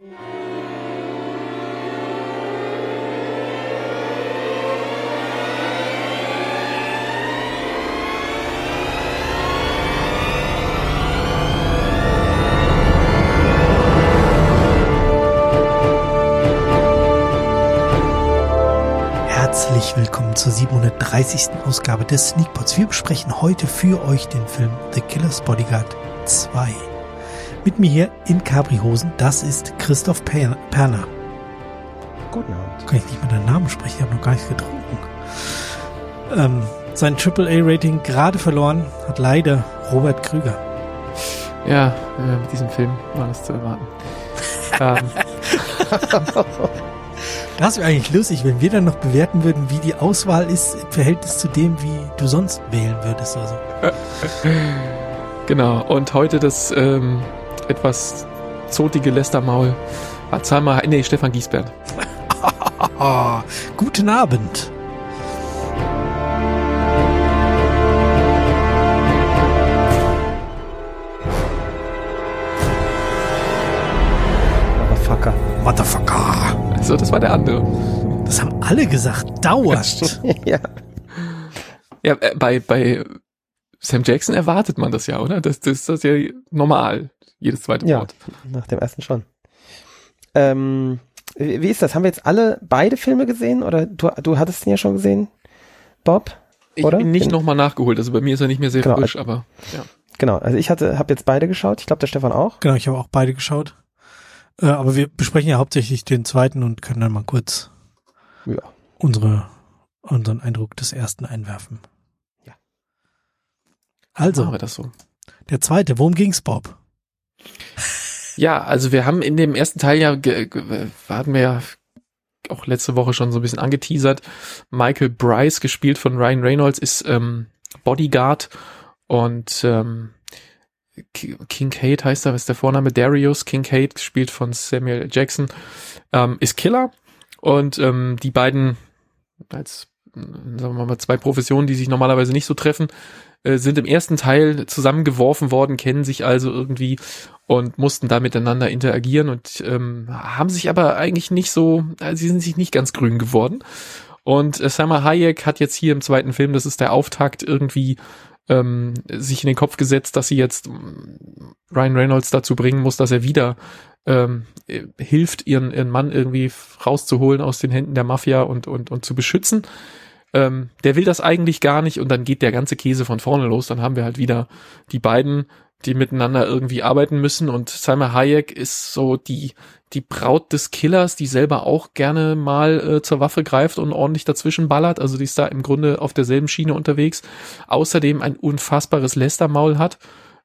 Herzlich willkommen zur 730. Ausgabe des Sneakpots. Wir besprechen heute für euch den Film The Killer's Bodyguard 2. Mit mir hier in Capri-Hosen, das ist Christoph Per- Perner. Guten Abend. Kann ich nicht mal deinen Namen sprechen, ich habe noch gar nichts getrunken. Ähm, sein AAA-Rating gerade verloren hat leider Robert Krüger. Ja, äh, mit diesem Film war das zu erwarten. ähm, Das wäre eigentlich lustig, wenn wir dann noch bewerten würden, wie die Auswahl ist im Verhältnis zu dem, wie du sonst wählen würdest. Also. genau, und heute das ähm, etwas zotige Lästermaul war zweimal, nee, Stefan Giesbert. Guten Abend. Motherfucker. Motherfucker. Also, das war der andere. Das haben alle gesagt, dauernd. ja. Ja, äh, bei, bei Sam Jackson erwartet man das ja, oder? Das, das, das ist ja normal, jedes zweite Ja, Wort. nach dem ersten schon. Ähm, wie ist das? Haben wir jetzt alle beide Filme gesehen? Oder du, du hattest ihn ja schon gesehen, Bob? Ich Oder? bin nicht nochmal nachgeholt, also bei mir ist er nicht mehr sehr Genau, frisch, aber ja. Genau, also ich hatte, habe jetzt beide geschaut. Ich glaube, der Stefan auch. Genau, ich habe auch beide geschaut. Äh, aber wir besprechen ja hauptsächlich den zweiten und können dann mal kurz Ja. unsere, unseren Eindruck des ersten einwerfen. Ja. Also, Machen wir das so. der zweite, worum ging's, Bob? Ja, also wir haben in dem ersten Teil ja, hatten wir ja auch letzte Woche schon so ein bisschen angeteasert. Michael Bryce, gespielt von Ryan Reynolds, ist ähm, Bodyguard und ähm, Ki- Kincaid heißt er, was ist der Vorname? Darius Kincaid, gespielt von Samuel Jackson, ähm, ist Killer und ähm, die beiden als sagen wir mal zwei Professionen, die sich normalerweise nicht so treffen, äh, sind im ersten Teil zusammengeworfen worden, kennen sich also irgendwie und mussten da miteinander interagieren und ähm, haben sich aber eigentlich nicht so, äh, sie sind sich nicht ganz grün geworden. Und äh, Salma Hayek hat jetzt hier im zweiten Film, das ist der Auftakt, irgendwie ähm, sich in den Kopf gesetzt, dass sie jetzt ähm, Ryan Reynolds dazu bringen muss, dass er wieder ähm, äh, hilft, ihren, ihren Mann irgendwie rauszuholen aus den Händen der Mafia und, und, und zu beschützen. Ähm, der will das eigentlich gar nicht und dann geht der ganze Käse von vorne los. Dann haben wir halt wieder die beiden, die miteinander irgendwie arbeiten müssen und Salma Hayek ist so die, die Braut des Killers, die selber auch gerne mal äh, zur Waffe greift und ordentlich dazwischen ballert. Also die ist da im Grunde auf derselben Schiene unterwegs. Außerdem ein unfassbares Lästermaul hat,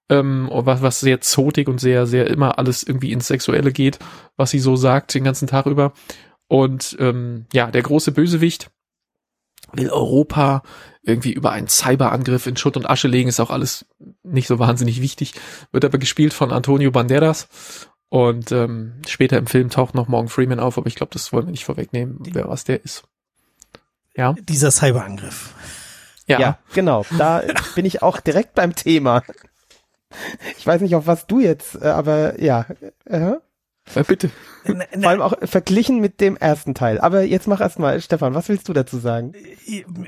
ähm, was, was sehr zotig und sehr, sehr immer alles irgendwie ins Sexuelle geht, was sie so sagt den ganzen Tag über. Und ähm, ja, der große Bösewicht will Europa irgendwie über einen Cyberangriff in Schutt und Asche legen, ist auch alles nicht so wahnsinnig wichtig, wird aber gespielt von Antonio Banderas und ähm, später im Film taucht noch Morgan Freeman auf, aber ich glaube, das wollen wir nicht vorwegnehmen, wer was der ist. Ja, Dieser Cyberangriff. ja, Ja, genau. Da bin ich auch direkt beim Thema. Ich weiß nicht, auf was du jetzt, äh, aber ja. Äh, Äh, bitte. vor allem auch verglichen mit dem ersten Teil. Aber jetzt mach erstmal, Stefan, was willst du dazu sagen?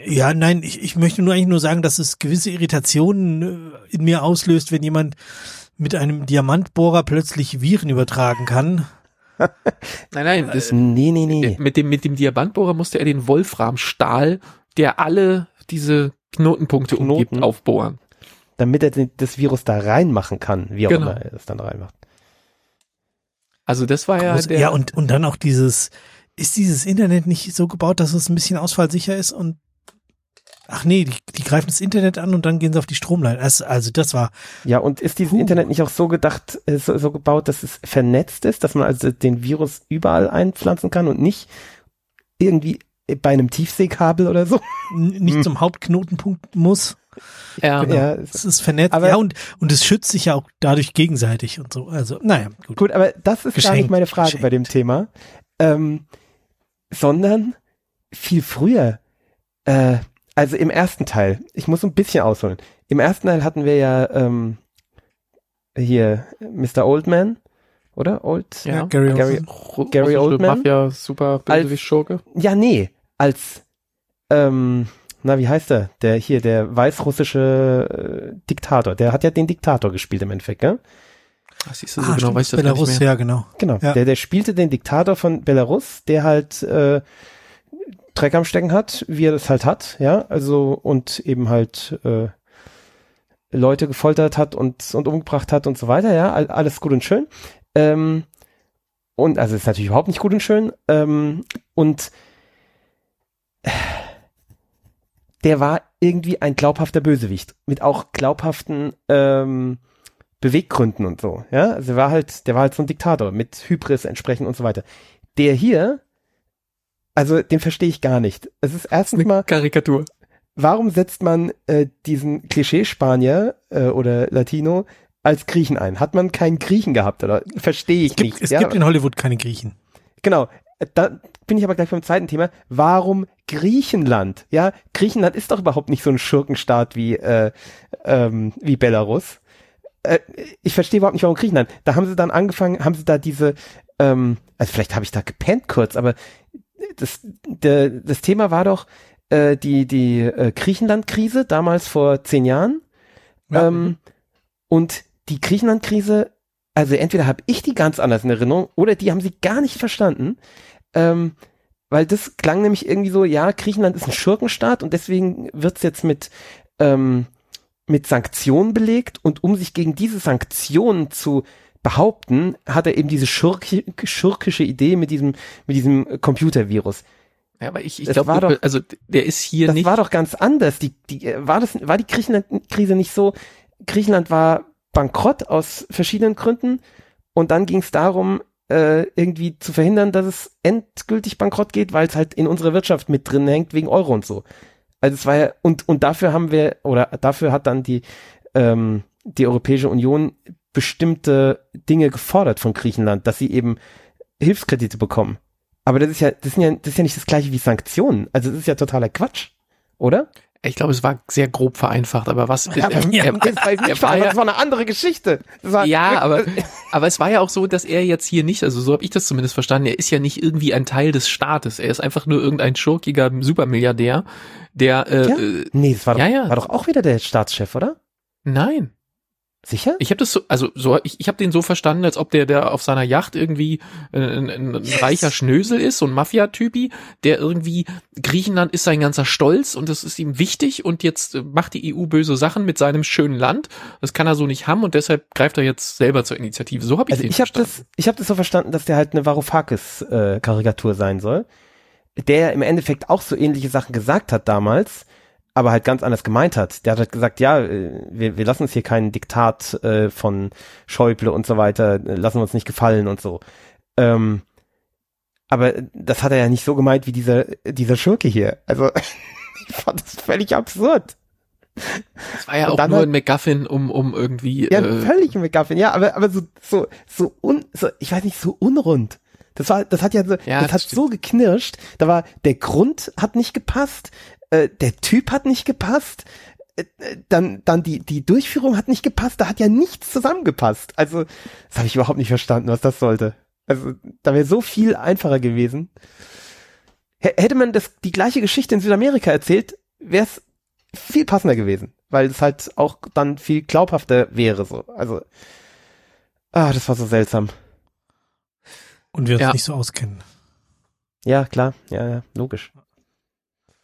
Ja, nein, ich, ich möchte nur eigentlich nur sagen, dass es gewisse Irritationen äh, in mir auslöst, wenn jemand mit einem Diamantbohrer plötzlich Viren übertragen kann. Nein, nein, das, Nee, nee, nee. mit dem mit dem Diamantbohrer musste er den Wolframstahl, der alle diese Knotenpunkte Knoten. umgibt, aufbohren. Damit er das Virus da reinmachen kann, wie auch Genau. immer er es dann reinmacht. Also das war ja Groß- der ja, und, und dann auch dieses, ist dieses Internet nicht so gebaut, dass es ein bisschen ausfallsicher ist und Ach nee, die, die greifen das Internet an und dann gehen sie auf die Stromleitung. Also, also das war, Ja, und ist dieses Puh. Internet nicht auch so gedacht, äh, so, so gebaut, dass es vernetzt ist, dass man also den Virus überall einpflanzen kann und nicht irgendwie bei einem Tiefseekabel oder so? n- nicht Hm. zum Hauptknotenpunkt muss. Ja, Ja, Es ist vernetzt. Aber- ja, und, und es schützt sich ja auch dadurch gegenseitig und so. Also, naja, gut. Gut, aber das ist gar Geschenkt, nicht meine Frage bei dem Thema, ähm, sondern viel früher. Äh, also im ersten Teil. Ich muss ein bisschen ausholen. Im ersten Teil hatten wir ja ähm, hier Mr. Oldman oder? Old? Ja, Gary Gary, Ru- Gary russische Oldman? Mafia, super Bösewicht-Schurke. Ja, nee, als, ähm, na, wie heißt er? Der hier, der weißrussische äh, Diktator. Der hat ja den Diktator gespielt im Endeffekt, gell? Ach, siehst du, so Ah, genau weiß ich das Belarus, nicht mehr. ja, genau. Genau. Ja. Der, der spielte den Diktator von Belarus, der halt äh, Dreck am Stecken hat, wie er das halt hat, ja, also und eben halt äh, Leute gefoltert hat und, und umgebracht hat und so weiter, ja, all- alles gut und schön. Ähm, und also ist natürlich überhaupt nicht gut und schön. Ähm, und der war irgendwie ein glaubhafter Bösewicht mit auch glaubhaften ähm, Beweggründen und so. Ja, also er war halt, der war halt so ein Diktator mit Hybris entsprechend und so weiter. Der hier, also den verstehe ich gar nicht. Es ist erstens mal, Karikatur. warum setzt man äh, diesen Klischee-Spanier äh, oder Latino als Griechen ein? Hat man keinen Griechen gehabt oder verstehe ich Es gibt, nicht? es ja? gibt in Hollywood keine Griechen. Genau. Da bin ich aber gleich beim zweiten Thema. Warum Griechenland? Ja, Griechenland ist doch überhaupt nicht so ein Schurkenstaat wie, äh, ähm, wie Belarus. Äh, ich verstehe überhaupt nicht, warum Griechenland. Da haben sie dann angefangen, haben sie da diese, ähm, also vielleicht habe ich da gepennt kurz, aber das, der, das Thema war doch äh, die, die äh, Griechenland-Krise damals vor zehn Jahren. Ja. Ähm, und die Griechenland-Krise, also entweder habe ich die ganz anders in Erinnerung oder die haben sie gar nicht verstanden. Ähm, weil das klang nämlich irgendwie so, ja, Griechenland ist ein Schurkenstaat und deswegen wird's jetzt mit, ähm, mit Sanktionen belegt und um sich gegen diese Sanktionen zu behaupten, hat er eben diese schurki schurkische Idee mit diesem, mit diesem Computervirus. Ja, aber ich, ich Das glaube, also der ist hier Das nicht. war doch ganz anders. Die, die, war das, war die Griechenland-Krise nicht so? Griechenland war bankrott aus verschiedenen Gründen und dann ging es darum, äh, irgendwie zu verhindern, dass es endgültig bankrott geht, weil es halt in unserer Wirtschaft mit drin hängt wegen Euro und so. Also es war ja, und, und dafür haben wir, oder dafür hat dann die, ähm, die Europäische Union bestimmte Dinge gefordert von Griechenland, dass sie eben Hilfskredite bekommen. Aber das ist ja, das sind ja, das ist ja nicht das gleiche wie Sanktionen. Also das ist ja totaler Quatsch, oder? Ich glaube, es war sehr grob vereinfacht, aber was. Ja, er, ja, er, Das war, er war ja, das war eine andere Geschichte. War, ja, aber, aber es war ja auch so, dass er jetzt hier nicht, also so habe ich das zumindest verstanden, er ist ja nicht irgendwie ein Teil des Staates. Er ist einfach nur irgendein schurkiger Supermilliardär, der äh, Ja? äh, Nee, das war doch, Ja, ja. war doch auch wieder der Staatschef, oder? nein. Sicher? Ich habe das so, also so, ich, ich habe den so verstanden, als ob der, der auf seiner Yacht irgendwie äh, ein, ein, ein reicher Schnösel ist, so ein Mafia-Typi, der irgendwie Griechenland ist sein ganzer Stolz und das ist ihm wichtig und jetzt äh, macht die EU böse Sachen mit seinem schönen Land. Das kann er so nicht haben und deshalb greift er jetzt selber zur Initiative. So habe ich Also den ich habe verstanden. das, ich habe das so verstanden, dass der halt eine Varoufakis-Karikatur sein soll, der im Endeffekt auch so ähnliche Sachen gesagt hat damals, aber halt ganz anders gemeint hat. Der hat halt gesagt, ja, äh, wir, wir lassen uns hier keinen Diktat äh, von Schäuble und so weiter, äh, lassen wir uns nicht gefallen und so. Ähm, aber das hat er ja nicht so gemeint wie dieser, dieser Schurke hier. Also ich fand das völlig absurd. Das war ja und auch nur halt- ein McGuffin, um, um irgendwie. Ja, äh, völlig McGuffin, ja, aber, aber so, so, so un, so, ich weiß nicht, so unrund. Das war, das hat ja so, Ja, das das hat so geknirscht. Da war, der Grund hat nicht gepasst, äh, der Typ hat nicht gepasst, äh, äh, dann, dann die, die Durchführung hat nicht gepasst, da hat ja nichts zusammengepasst. Also, das habe ich überhaupt nicht verstanden, was das sollte. Also, da wäre so viel einfacher gewesen. H hätte man das, die gleiche Geschichte in Südamerika erzählt, wäre es viel passender gewesen, weil es halt auch dann viel glaubhafter wäre, so. Also, ah, das war so seltsam. Und wir uns Ja. nicht so auskennen. Ja, klar, ja, ja, logisch.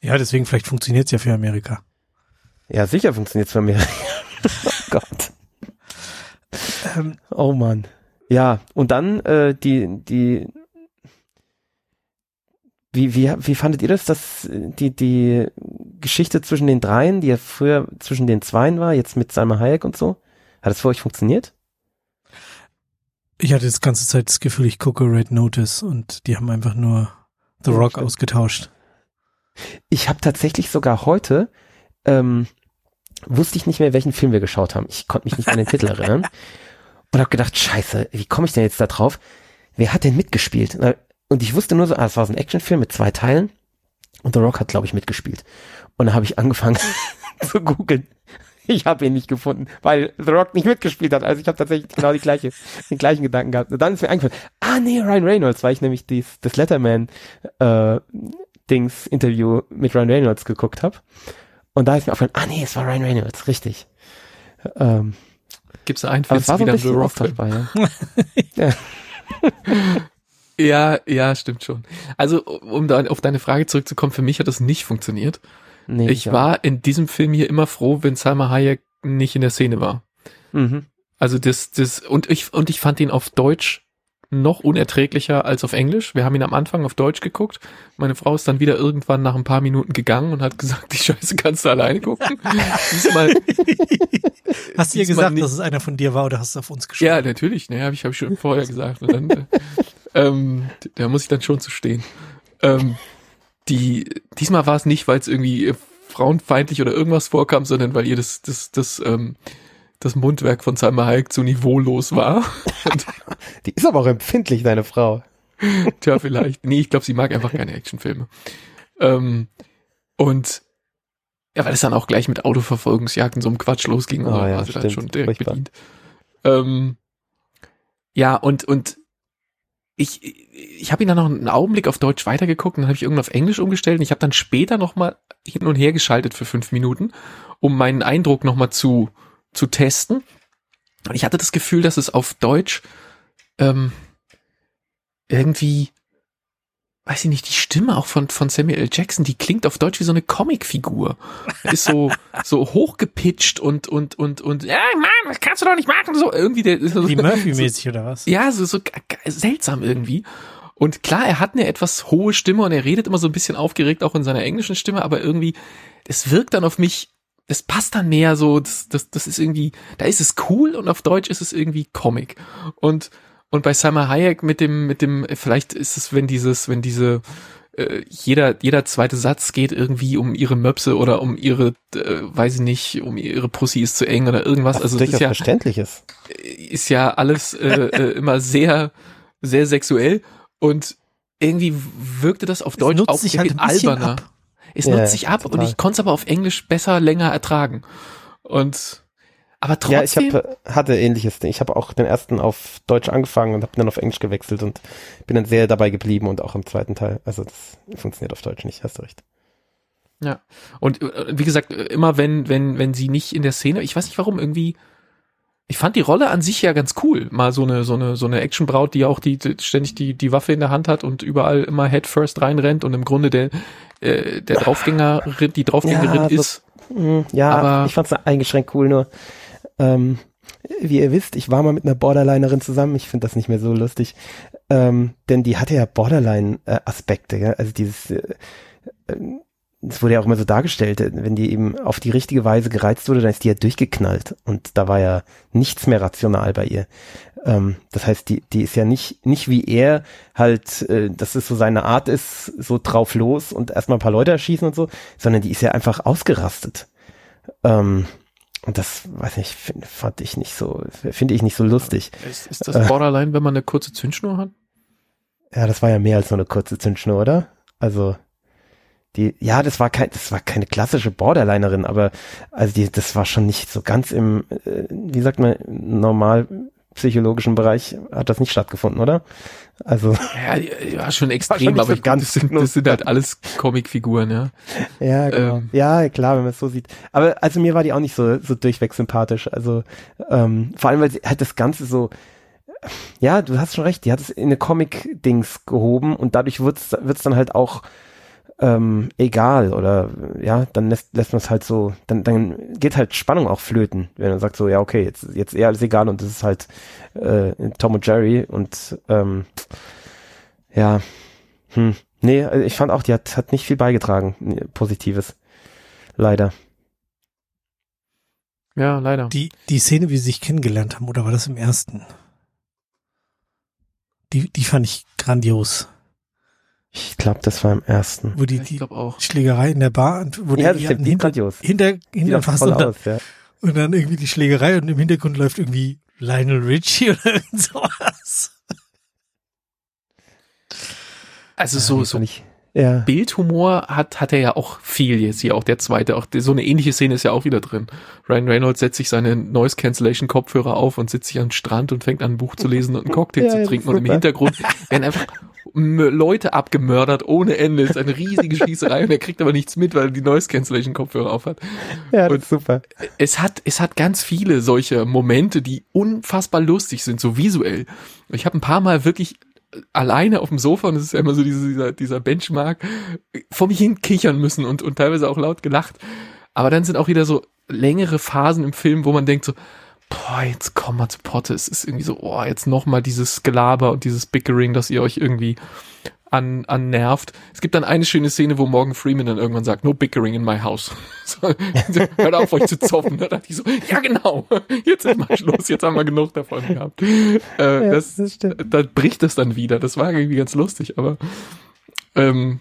Ja, deswegen vielleicht funktioniert es ja für Amerika. Ja, sicher funktioniert's für mich. oh Gott. Ähm, Oh Mann. Ja, und dann äh, die, die wie, wie, wie fandet ihr das, dass äh, die, die Geschichte zwischen den dreien, die ja früher zwischen den Zweien war, jetzt mit Salma Hayek und so? Hat das für euch funktioniert? ich hatte das ganze Zeit das Gefühl, ich gucke Red Notice und die haben einfach nur The Ja, Rock stimmt. ausgetauscht. Ich habe tatsächlich sogar heute, ähm, wusste ich nicht mehr, welchen Film wir geschaut haben. Ich konnte mich nicht an den Titel erinnern. Und habe gedacht, scheiße, wie komme ich denn jetzt da drauf? Wer hat denn mitgespielt? Und ich wusste nur so, ah, es war so ein Actionfilm mit zwei Teilen. Und The Rock hat, glaube ich, mitgespielt. Und da habe ich angefangen zu googeln. ich habe ihn nicht gefunden, weil The Rock nicht mitgespielt hat. Also ich habe tatsächlich genau die gleiche, den gleichen Gedanken gehabt. Und dann ist mir eingefallen, ah nee, Ryan Reynolds, weil ich nämlich dies, das Letterman äh, Dings Interview mit Ryan Reynolds geguckt habe. Und da ist mir aufgefallen, ah nee, es war Ryan Reynolds, richtig. Ähm, Gibt's einen aber Film so ein wieder Rock? austauschbar, ja. ja. Ja, ja, stimmt schon. Also, um da auf deine Frage zurückzukommen, für mich hat das nicht funktioniert. Nee, Ich ja. war in diesem Film hier immer froh, wenn Salma Hayek nicht in der Szene war. Mhm. Also das, das, und ich, und ich fand ihn auf Deutsch noch unerträglicher als auf Englisch. Wir haben ihn am Anfang auf Deutsch geguckt. Meine Frau ist dann wieder irgendwann nach ein paar Minuten gegangen und hat gesagt, die Scheiße kannst du alleine gucken. Diesmal, Hast du ihr gesagt, dass es einer von dir war oder hast du auf uns geschaut? ja, natürlich, ne, habe ich, hab ich schon vorher gesagt. Und dann, äh, ähm, da muss ich dann schon zu stehen. Ähm, die, diesmal war es nicht, weil es irgendwie frauenfeindlich oder irgendwas vorkam, sondern weil ihr das, das, das, ähm, das Mundwerk von Salma Hayek zu niveaulos war. Die ist aber auch empfindlich, deine Frau. Tja, vielleicht. Nee, ich glaube, sie mag einfach keine Actionfilme. Ähm, und ja, weil es dann auch gleich mit Autoverfolgungsjagden so einem Quatsch losging. Oh ja, war sie dann schon direkt Furchtbar. bedient. Ähm, ja, und, und ich, ich habe ihn dann noch einen Augenblick auf Deutsch weitergeguckt und dann habe ich irgendwann auf Englisch umgestellt und ich habe dann später noch mal hin und her geschaltet für fünf Minuten, um meinen Eindruck noch mal zu, zu testen. Und ich hatte das Gefühl, dass es auf Deutsch ähm, irgendwie, weiß ich nicht, die Stimme auch von, von Samuel L. Jackson, die klingt auf Deutsch wie so eine Comicfigur. Ist so, so hochgepitcht und, und, und, und, ja, Mann, das kannst du doch nicht machen, so irgendwie der, so, Wie Murphy-mäßig oder was? ja, so, so seltsam irgendwie. Und klar, er hat eine etwas hohe Stimme und er redet immer so ein bisschen aufgeregt auch in seiner englischen Stimme, aber irgendwie, es wirkt dann auf mich, es passt dann mehr so, das, das, das ist irgendwie, da ist es cool und auf Deutsch ist es irgendwie Comic. Und, und bei Salma Hayek mit dem, mit dem, vielleicht ist es, wenn dieses, wenn diese, äh, jeder, jeder zweite Satz geht irgendwie um ihre Möpse oder um ihre, äh, weiß ich nicht, um ihre Pussy ist zu eng oder irgendwas. Was also durchaus ist ja, verständlich ist. ist ja alles äh, äh, immer sehr, sehr sexuell und irgendwie wirkte das auf Deutsch auch irgendwie halt ein bisschen alberner. ab. Es Ja, nutzt sich ab und total. ich konnte es aber auf Englisch besser länger ertragen. Und aber Ja, ich trotzdem, hab, äh, hatte ähnliches Ding. Ich habe auch den ersten auf Deutsch angefangen und habe dann auf Englisch gewechselt und bin dann sehr dabei geblieben und auch im zweiten Teil. Also das funktioniert auf Deutsch nicht, hast du recht. ja. Und äh, wie gesagt, immer wenn, wenn, wenn sie nicht in der Szene, ich weiß nicht warum, irgendwie, ich fand die Rolle an sich ja ganz cool. Mal so eine, so eine, so eine Actionbraut, die auch die, die ständig die, die Waffe in der Hand hat und überall immer headfirst reinrennt und im Grunde der, äh, der Draufgängerin, die Draufgängerin Ja, ist. Mhm, Ja, Aber- ich fand's eingeschränkt cool, nur ähm, wie ihr wisst, ich war mal mit einer Borderlinerin zusammen. Ich finde das nicht mehr so lustig, ähm, denn die hatte ja Borderline-Aspekte. Ja? Also dieses, äh, äh, das wurde ja auch immer so dargestellt, äh, wenn die eben auf die richtige Weise gereizt wurde, dann ist die ja durchgeknallt und da war ja nichts mehr rational bei ihr. Ähm, das heißt, die, die ist ja nicht, nicht wie er halt, äh, dass es so seine Art ist, so drauf los und erstmal ein paar Leute erschießen und so, sondern die ist ja einfach ausgerastet. Ähm, und das, weiß nicht, find, fand ich nicht so, finde ich nicht so lustig. Ist, ist das Borderline, wenn man eine kurze Zündschnur hat? Ja, das war ja mehr als nur eine kurze Zündschnur, oder? Also, die, ja, das war kein, das war keine klassische Borderlinerin, aber, also die, das war schon nicht so ganz im, äh, wie sagt man, normal psychologischen Bereich hat das nicht stattgefunden, oder? Also, Ja, ja schon extrem, schon aber so ganz das, sind, das sind halt alles Comicfiguren, ja. ja, genau. Ähm. ja, klar, wenn man es so sieht. Aber also mir war die auch nicht so, so durchweg sympathisch. Also, ähm, vor allem, weil sie halt das Ganze so, ja, du hast schon recht, die hat es in eine Comic-Dings gehoben und dadurch wird's wird's dann halt auch ähm, egal oder ja, dann lässt, lässt man es halt so, dann, dann geht halt Spannung auch flöten, wenn man sagt so, ja, okay, jetzt, jetzt eher alles egal und das ist halt äh, Tom und Jerry und ähm, ja, hm, nee, also ich fand auch, die hat, hat nicht viel beigetragen, Positives. Leider. Ja, leider. Die, die Szene, wie sie sich kennengelernt haben, oder war das im ersten? Die, die fand ich grandios. Ich glaube, das war im ersten. Wo die, die. Schlägerei in der Bar, und wo Ja, die das die ist hinter, grandios. hinter, hinter fast voll und dann, aus, ja. und dann irgendwie die Schlägerei und im Hintergrund läuft irgendwie Lionel Richie oder irgend sowas. Also Ja, so, so ich ja. Bildhumor hat, hat er ja auch viel jetzt hier, auch der zweite. Auch so eine ähnliche Szene ist ja auch wieder drin. Ryan Reynolds setzt sich seine Noise Cancellation Kopfhörer auf und sitzt sich an den Strand und fängt an, ein Buch zu lesen und einen Cocktail ja, zu trinken. Und im Hintergrund werden einfach Leute abgemördert ohne Ende. Es ist eine riesige Schießerei und er kriegt aber nichts mit, weil er die Noise Cancellation Kopfhörer aufhat. Ja, das ist super. Es hat, es hat ganz viele solche Momente, die unfassbar lustig sind, so visuell. Ich habe ein paar Mal wirklich alleine auf dem Sofa, und das ist ja immer so dieser, dieser Benchmark, vor mich hin kichern müssen und, und teilweise auch laut gelacht. Aber dann sind auch wieder so längere Phasen im Film, wo man denkt so, boah, jetzt komm mal zu Potte. Es ist irgendwie so, boah, jetzt noch mal dieses Gelaber und dieses Bickering, dass ihr euch irgendwie an, an nervt. Es gibt dann eine schöne Szene, wo Morgan Freeman dann irgendwann sagt, no bickering in my house. So, hört auf, euch zu zoffen. Da dachte ich so, ja genau, jetzt ist mal Schluss, jetzt haben wir genug davon gehabt. Äh, ja, das, das da bricht es dann wieder. Das war irgendwie ganz lustig, aber ähm,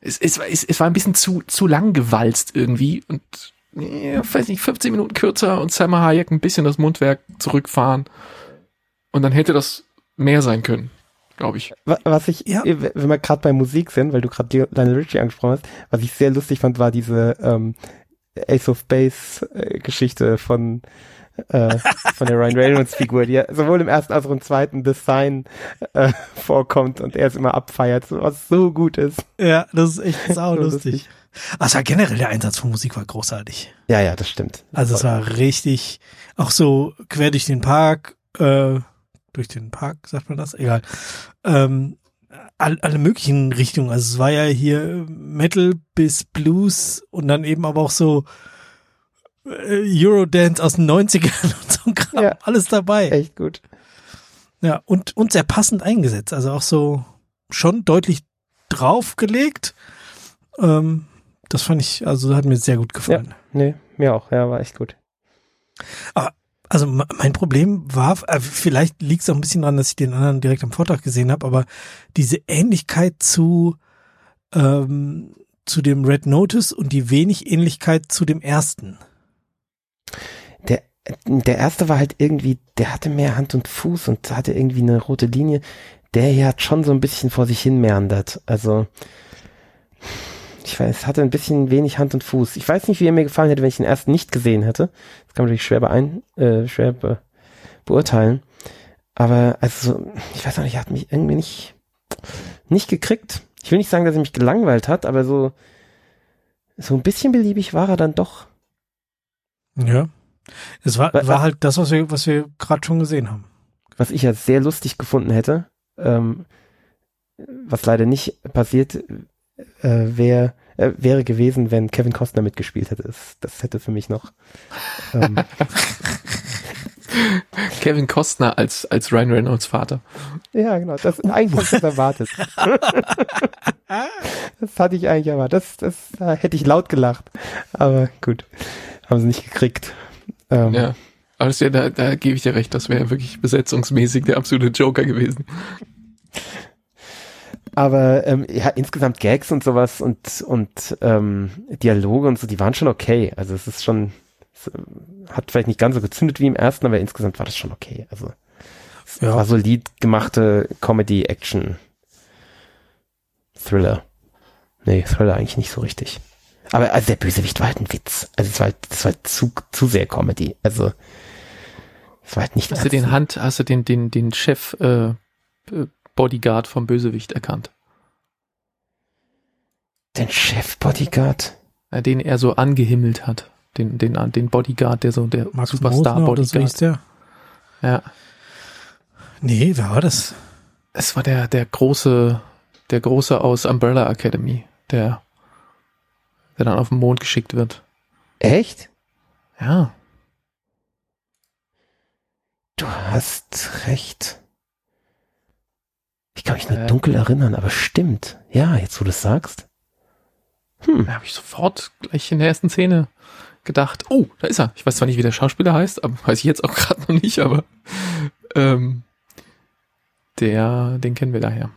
es, es, es, es war ein bisschen zu, zu lang gewalzt irgendwie und ja, weiß nicht, 15 Minuten kürzer und Sam Hayek ein bisschen das Mundwerk zurückfahren und dann hätte das mehr sein können glaube ich. Was ich, ja. wenn wir gerade bei Musik sind, weil du gerade Lionel Richie angesprochen hast, was ich sehr lustig fand, war diese ähm, Ace of Base äh, Geschichte von äh, von der Ryan Reynolds Figur, die ja sowohl im ersten als auch im zweiten Design äh, vorkommt und er es immer abfeiert, was so gut ist. Ja, das ist echt sau lustig. Also generell der Einsatz von Musik war großartig. Ja, ja, das stimmt. Also es war richtig, auch so quer durch den Park, äh, durch den Park, sagt man das? Egal. Ähm, all, alle möglichen Richtungen. Also es war ja hier Metal bis Blues und dann eben aber auch so äh, Eurodance aus den 90ern und so Kram. Ja, alles dabei. Echt gut. Ja, und, und sehr passend eingesetzt. Also auch so schon deutlich draufgelegt. Ähm, das fand ich, also hat mir sehr gut gefallen. Ja, nee, mir auch. Ja, war echt gut. Aber also mein Problem war, äh, vielleicht liegt es auch ein bisschen daran, dass ich den anderen direkt am Vortrag gesehen habe, aber diese Ähnlichkeit zu ähm, zu dem Red Notice und die wenig Ähnlichkeit zu dem ersten. Der der erste war halt irgendwie, der hatte mehr Hand und Fuß und hatte irgendwie eine rote Linie. Der hier hat schon so ein bisschen vor sich hin meandert. Also ich weiß, es hatte ein bisschen wenig Hand und Fuß. Ich weiß nicht, wie er mir gefallen hätte, wenn ich den ersten nicht gesehen hätte. Das kann man natürlich schwer, beein, äh, schwer be beurteilen. Aber also, ich weiß auch nicht, er hat mich irgendwie nicht, nicht gekriegt. Ich will nicht sagen, dass er mich gelangweilt hat, aber so, so ein bisschen beliebig war er dann doch. Ja. Es war, war halt das, was wir, was wir gerade schon gesehen haben. Was ich ja sehr lustig gefunden hätte, ähm, was leider nicht passiert, äh, wär, äh, wäre gewesen, wenn Kevin Costner mitgespielt hätte. Das, das hätte für mich noch. Ähm, Kevin Costner als, als Ryan Reynolds Vater. Ja, genau. Das eigentlich habe ich das erwartet. das hatte ich eigentlich erwartet. Das, das da hätte ich laut gelacht. Aber gut, haben sie nicht gekriegt. Ähm, ja. Aber das ja, da, da gebe ich dir recht, das wäre wirklich besetzungsmäßig der absolute Joker gewesen. Aber ähm, ja, insgesamt Gags und sowas und, und ähm, Dialoge und so, die waren schon okay. Also es ist schon, es äh, hat vielleicht nicht ganz so gezündet wie im ersten, aber insgesamt war das schon okay. Also es ja. war solid gemachte Comedy, Action, Thriller. Nee, Thriller eigentlich nicht so richtig. Aber also der Bösewicht war halt ein Witz. Also es war halt, das war halt zu, zu sehr Comedy. Also es war halt nicht. Hast du den Hand, hast du den, den, den Chef äh, Bodyguard vom Bösewicht erkannt. Den Chef-Bodyguard? Den er so angehimmelt hat. Den, den, den Bodyguard, der so der Superstar-Bodyguard. So ja. Nee, wer war das? Es war der, der große, der große aus Umbrella Academy, der, der dann auf den Mond geschickt wird. Echt? Ja. Du hast recht. Ich kann mich nur äh, dunkel erinnern, aber stimmt. Ja, jetzt wo du es sagst. Hm. Da habe ich sofort gleich in der ersten Szene gedacht, oh, da ist er. Ich weiß zwar nicht, wie der Schauspieler heißt, aber weiß ich jetzt auch gerade noch nicht, aber ähm, der, den kennen wir daher.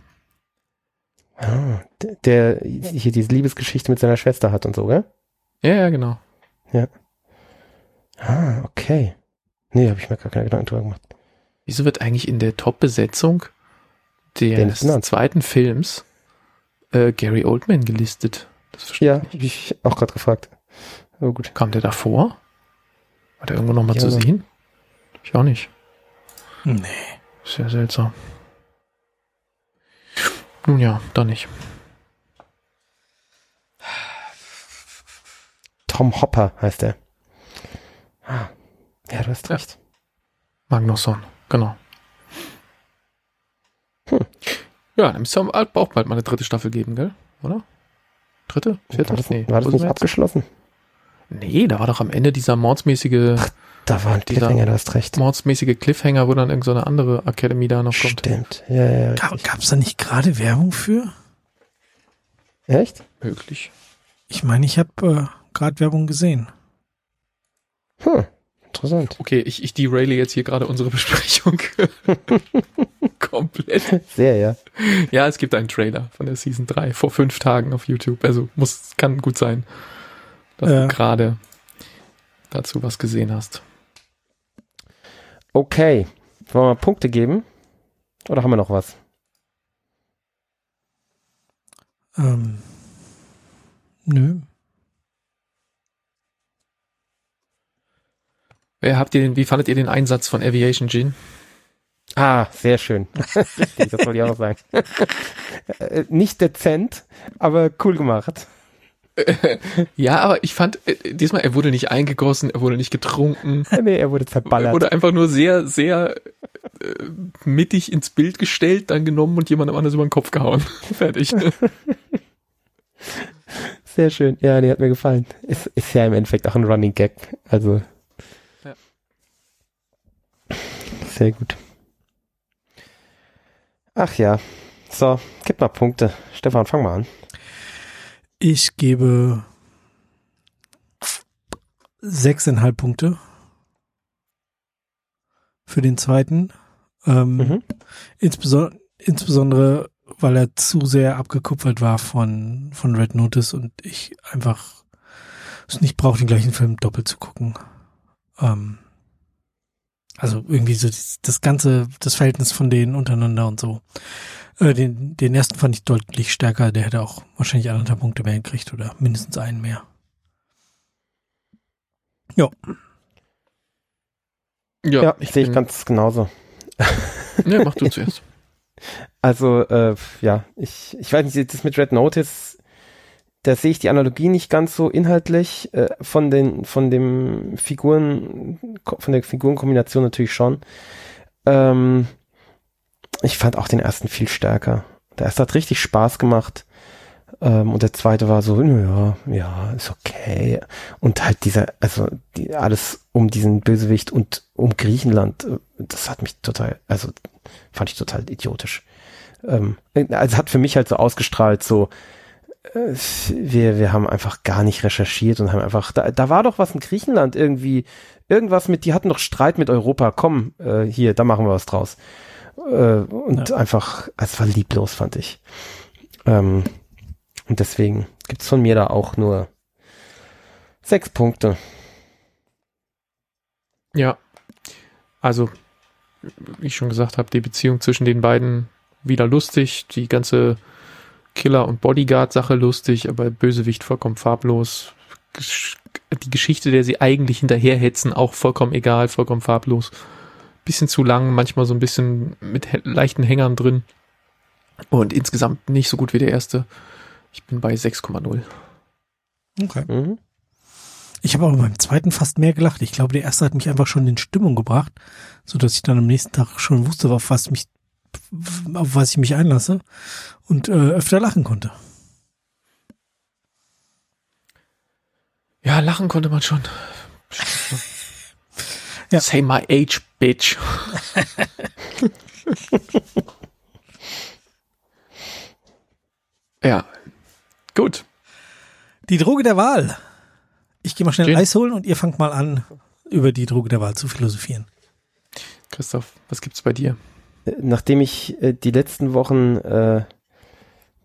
Ah, der, der hier diese Liebesgeschichte mit seiner Schwester hat und so, gell? Ja, ja, genau. Ja. Ah, okay. Nee, habe ich mir gar keine Gedanken drüber gemacht. Wieso wird eigentlich in der Top-Besetzung des zweiten Films äh, Gary Oldman gelistet. Das verstehe ja, ich. ich auch gerade gefragt. Oh, gut. Kam der davor? War der irgendwo nochmal ja, zu sehen? Ich auch nicht. Nee. Sehr seltsam. Nun ja, dann nicht. Tom Hopper heißt er. Ah, ja, du hast recht. Magnusson, genau. Hm. Ja, dann müsste es auch bald mal eine dritte Staffel geben, gell? Oder? Dritte? Vierte? War das, nee, war das nicht abgeschlossen? Nee, da war doch am Ende dieser mordsmäßige. Ach, da war ein Cliffhanger, du hast recht. Mordsmäßige Cliffhanger, wo dann irgendeine so andere Academy da noch kommt. Stimmt, ja, ja. Gab es da nicht gerade Werbung für? Echt? Möglich. Ich meine, ich habe äh, gerade Werbung gesehen. Hm, interessant. Okay, ich, ich deraile jetzt hier gerade unsere Besprechung. Komplett. Sehr, ja. Ja, es gibt einen Trailer von der Season 3 vor fünf Tagen auf YouTube. Also muss, kann gut sein, dass ja. du gerade dazu was gesehen hast. Okay. Wollen wir Punkte geben? Oder haben wir noch was? Ähm, nö. Wer habt ihr den, wie fandet ihr den Einsatz von Aviation Gene? Ah, sehr schön. Richtig, das wollte ich auch noch sagen. Äh, nicht dezent, aber cool gemacht. ja, aber ich fand, äh, diesmal, er wurde nicht eingegossen, er wurde nicht getrunken. nee, er wurde zerballert. Er wurde einfach nur sehr, sehr äh, mittig ins Bild gestellt, dann genommen und jemandem anders über den Kopf gehauen. Fertig. sehr schön. Ja, die hat mir gefallen. Ist, ist ja im Endeffekt auch ein Running Gag. Also. Ja. Sehr gut. Ach ja. So, gib mal Punkte. Stefan, fang mal an. Ich gebe sechseinhalb Punkte für den zweiten. Ähm, mhm. insbesondere, insbesondere, weil er zu sehr abgekupfert war von, von Red Notice und ich einfach es nicht brauche, den gleichen Film doppelt zu gucken. Ähm, also irgendwie so das, das ganze, das Verhältnis von denen untereinander und so. Äh, den, den ersten fand ich deutlich stärker. Der hätte auch wahrscheinlich anderthalb Punkte mehr gekriegt oder mindestens einen mehr. Ja. Ja, ja ich sehe ich ganz genauso. Ja, mach du zuerst. Also, äh, ja, ich, ich weiß nicht, das mit Red Notice da sehe ich die Analogie nicht ganz so inhaltlich äh, von den von dem Figuren von der Figurenkombination natürlich schon. Ähm, ich fand auch den ersten viel stärker. Der erste hat richtig Spaß gemacht. Ähm, und der zweite war so, ja, ja, ist okay. Und halt dieser, also die, alles um diesen Bösewicht und um Griechenland, äh, das hat mich total, also fand ich total idiotisch. Ähm, also hat für mich halt so ausgestrahlt, so, wir, wir haben einfach gar nicht recherchiert und haben einfach, da, da war doch was in Griechenland irgendwie, irgendwas mit, die hatten doch Streit mit Europa, komm, äh, hier, da machen wir was draus. Äh, und ja. einfach, es war lieblos, fand ich. Ähm, und deswegen gibt's von mir da auch nur sechs Punkte. Ja, also, wie ich schon gesagt habe, die Beziehung zwischen den beiden wieder lustig, die ganze Killer- und Bodyguard-Sache lustig, aber Bösewicht vollkommen farblos. Die Geschichte, der sie eigentlich hinterherhetzen, auch vollkommen egal, vollkommen farblos. Bisschen zu lang, manchmal so ein bisschen mit leichten Hängern drin. Und insgesamt nicht so gut wie der erste. Ich bin bei 6,0. Okay. Mhm. Ich habe aber beim zweiten fast mehr gelacht. Ich glaube, der erste hat mich einfach schon in Stimmung gebracht, so dass ich dann am nächsten Tag schon wusste, auf was mich auf was ich mich einlasse und äh, öfter lachen konnte. Ja, lachen konnte man schon. ja. Say my age, bitch. ja, gut. Die Droge der Wahl. Ich gehe mal schnell Gin. Eis holen und ihr fangt mal an, über die Droge der Wahl zu philosophieren. Christoph, was gibt's bei dir? Nachdem ich äh, die letzten Wochen äh,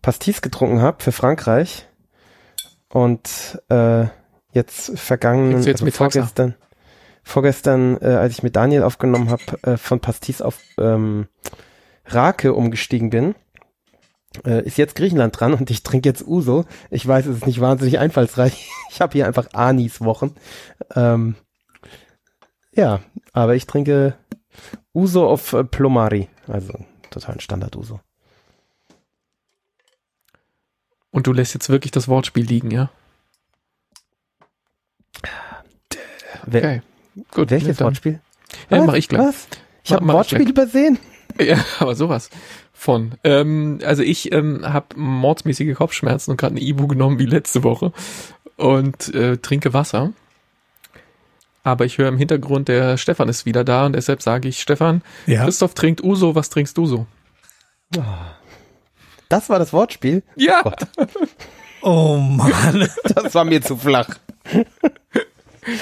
Pastis getrunken habe für Frankreich und äh, jetzt vergangenen, jetzt also vorgestern, vorgestern, äh, als ich mit Daniel aufgenommen habe, äh, von Pastis auf ähm, Rake umgestiegen bin, äh, ist jetzt Griechenland dran und ich trinke jetzt Uso. Ich weiß, es ist nicht wahnsinnig einfallsreich. Ich habe hier einfach Anis-Wochen. Ähm, ja, aber ich trinke Uso auf äh, Plomari, also total ein Standard-Uso. Und du lässt jetzt wirklich das Wortspiel liegen, ja? Wer, Okay. Gut. welches dann- Wortspiel? Ja, mach ich gleich. Was? Ich habe ein Wortspiel übersehen. Ja, aber sowas von. Ähm, also ich ähm, habe mordsmäßige Kopfschmerzen und gerade eine Ibu genommen wie letzte Woche und äh, trinke Wasser. Aber ich höre im Hintergrund, der Stefan ist wieder da und deshalb sage ich, Stefan, Ja. Christoph trinkt Uso, was trinkst du so? Das war das Wortspiel. Ja, Gott, Oh Mann. das war mir zu flach.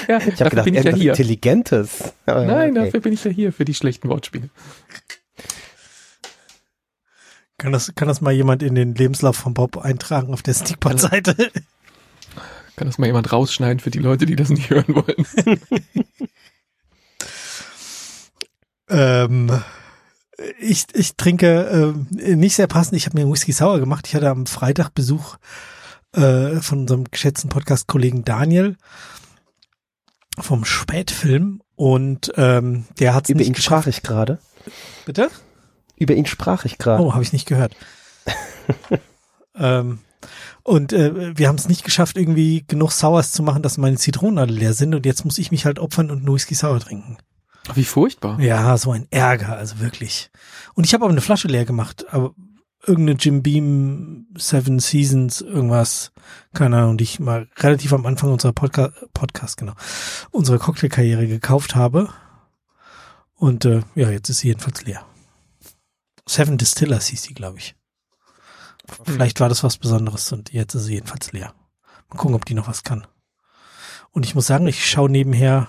ja Ich habe gedacht, bin ich ja hier. Intelligentes. Aber Nein, okay. dafür bin ich ja hier für die schlechten Wortspiele. Kann das, kann das mal jemand in den Lebenslauf von Bob eintragen auf der Stickpot-Seite? Kann das mal jemand rausschneiden für die Leute, die das nicht hören wollen? ähm, ich, ich trinke ähm, nicht sehr passend. Ich habe mir einen Whisky Sour gemacht. Ich hatte am Freitag Besuch äh, von unserem geschätzten Podcast-Kollegen Daniel vom Spätfilm und ähm, der hat es Über nicht ihn geschafft. sprach ich gerade. Bitte? Über ihn sprach ich gerade. Oh, habe ich nicht gehört. ähm, und äh, wir haben es nicht geschafft, irgendwie genug Sours zu machen, dass meine Zitronen alle leer sind. Und jetzt muss ich mich halt opfern und einen Whisky Sour trinken. Wie furchtbar. Ja, so ein Ärger, also wirklich. Und ich habe aber eine Flasche leer gemacht, aber irgendeine Jim Beam Seven Seasons, irgendwas, keine Ahnung, die ich mal relativ am Anfang unserer Podca Podcast, genau, unserer Cocktailkarriere gekauft habe. Und äh, ja, jetzt ist sie jedenfalls leer. Seven Distillers hieß die, glaube ich. Vielleicht war das was Besonderes und jetzt ist sie jedenfalls leer. Mal gucken, ob die noch was kann. Und ich muss sagen, ich schaue nebenher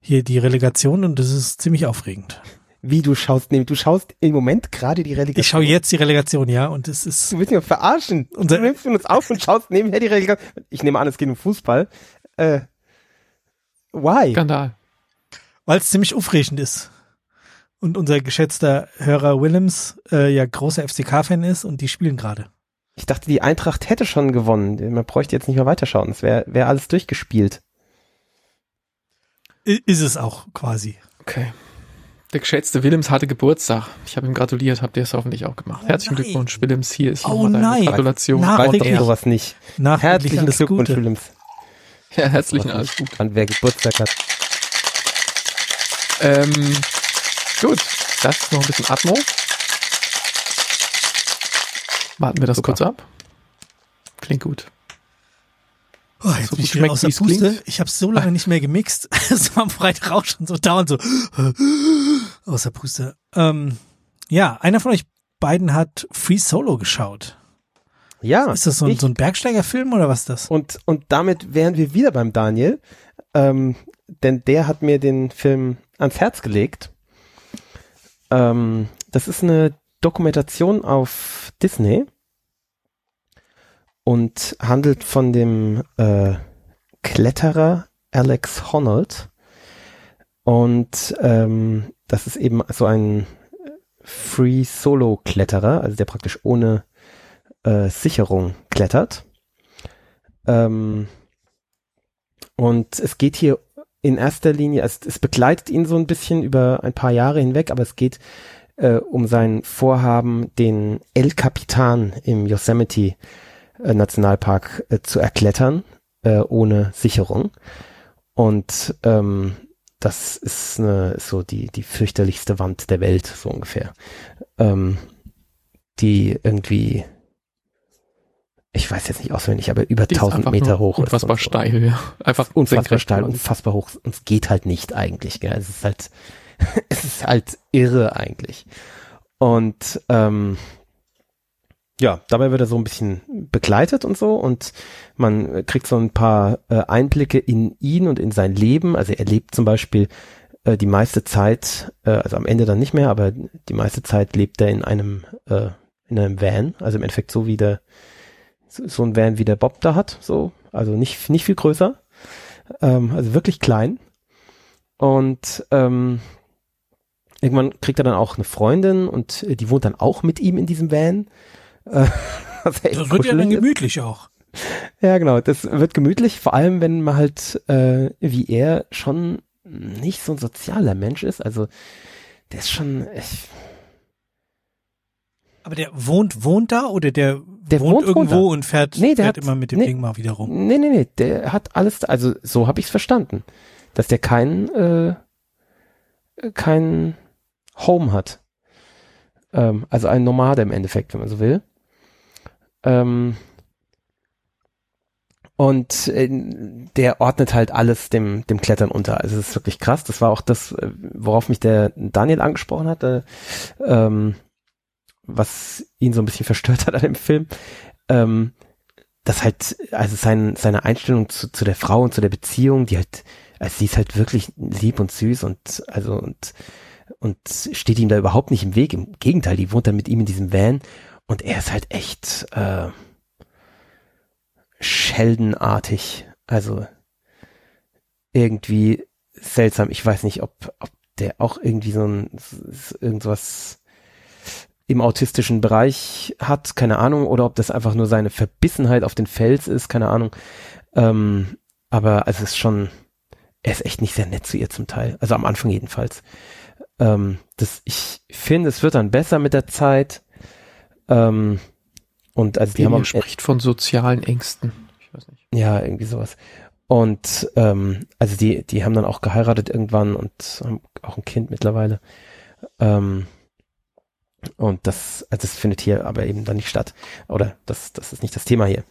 hier die Relegation und das ist ziemlich aufregend. Wie du schaust, nee, du schaust im Moment gerade die Relegation. Ich schaue jetzt die Relegation, ja, und es ist Du willst mich verarschen. Unser- du nimmst uns auf und schaust nebenher die Relegation. Ich nehme an, es geht um Fußball. Äh, why? Skandal. weil es ziemlich aufregend ist. Und unser geschätzter Hörer Willems äh, ja großer FCK-Fan ist und die spielen gerade. Ich dachte, die Eintracht hätte schon gewonnen. Man bräuchte jetzt nicht mehr weiterschauen. Es wäre wär alles durchgespielt. Ist es auch quasi. Okay. Der geschätzte Willems hatte Geburtstag. Ich habe ihm gratuliert, habt ihr es hoffentlich auch gemacht. Oh Herzlichen nein. Glückwunsch, Willems. Hier ist Oh nein. Gratulation. Nachträglich. sowas nicht. Nachträglich Herzlichen Glückwunsch, Gute. Willems. Ja, herzlichen alles gut. An wer Geburtstag hat. Ähm, gut, das ist noch ein bisschen Atmo. Warten wir das Super. kurz ab. Klingt gut. Oh, jetzt So bin ich schmeckt, aus der Puste. klingt. Ich habe so lange nicht mehr gemixt. Es war am Freitag auch schon so dauernd so aus der Puste. Ähm, ja, einer von euch beiden hat Free Solo geschaut. Ja. Ist das so ein, so ein Bergsteigerfilm oder was ist das? Und, und damit wären wir wieder beim Daniel. Ähm, denn der hat mir den Film ans Herz gelegt. Ähm, das ist eine Dokumentation auf Disney und handelt von dem äh, Kletterer Alex Honnold. Und ähm, das ist eben so ein Free Solo Kletterer, also der praktisch ohne äh, Sicherung klettert. Ähm, und es geht hier in erster Linie, es, es begleitet ihn so ein bisschen über ein paar Jahre hinweg, aber es geht äh, um sein Vorhaben, den El Capitan im Yosemite äh, Nationalpark äh, zu erklettern, äh, ohne Sicherung. Und ähm, das ist eine, so die, die fürchterlichste Wand der Welt, so ungefähr. Ähm, die irgendwie, ich weiß jetzt nicht auswendig, aber über Die ist 1000 einfach Meter hoch ist. Unfassbar und so. steil, ja. Einfach Unfassbar steil, unfassbar hoch. Und es geht halt nicht eigentlich, gell? Es ist halt, es ist halt irre eigentlich. Und ähm, ja, dabei wird er so ein bisschen begleitet und so und man kriegt so ein paar äh, Einblicke in ihn und in sein Leben. Also er lebt zum Beispiel äh, die meiste Zeit, äh, also am Ende dann nicht mehr, aber die meiste Zeit lebt er in einem äh, in einem Van, also im Endeffekt so wie der so ein Van wie der Bob da hat, so, also nicht nicht viel größer, ähm, also wirklich klein und ähm, irgendwann kriegt er dann auch eine Freundin und äh, die wohnt dann auch mit ihm in diesem Van. Äh, das wird ja dann gemütlich auch. Ja, genau. Das wird gemütlich, vor allem wenn man halt äh, wie er schon nicht so ein sozialer Mensch ist. Also der ist schon. Ich, aber der wohnt, wohnt da oder der, der wohnt, wohnt irgendwo und fährt, nee, der fährt hat, immer mit dem nee, Ding mal wieder rum? Nee, nee, nee, der hat alles, also so habe ich es verstanden. Dass der kein, äh, kein Home hat. Ähm, also ein Nomade im Endeffekt, wenn man so will. Ähm, und äh, der ordnet halt alles dem, dem Klettern unter. Also es ist wirklich krass. Das war auch das, äh, worauf mich der Daniel angesprochen hatte, ähm, was ihn so ein bisschen verstört hat an dem Film. Ähm, das halt, also sein, seine Einstellung zu, zu der Frau und zu der Beziehung, die halt, also sie ist halt wirklich lieb und süß und also und und steht ihm da überhaupt nicht im Weg. Im Gegenteil, die wohnt dann mit ihm in diesem Van und er ist halt echt äh, Sheldon-artig. Also irgendwie seltsam. Ich weiß nicht, ob, ob der auch irgendwie so ein irgendwas im autistischen Bereich hat, keine Ahnung, oder ob das einfach nur seine Verbissenheit auf den Fels ist, keine Ahnung. Ähm, aber es ist schon, er ist echt nicht sehr nett zu ihr zum Teil. Also am Anfang jedenfalls. Ähm, das, ich finde, es wird dann besser mit der Zeit. Ähm, und also die haben spricht von sozialen Ängsten. Ich weiß nicht. Ja, irgendwie sowas. Und ähm, also die, die haben dann auch geheiratet irgendwann und haben auch ein Kind mittlerweile. Ähm, und das, also das findet hier aber eben dann nicht statt. Oder das, das ist nicht das Thema hier.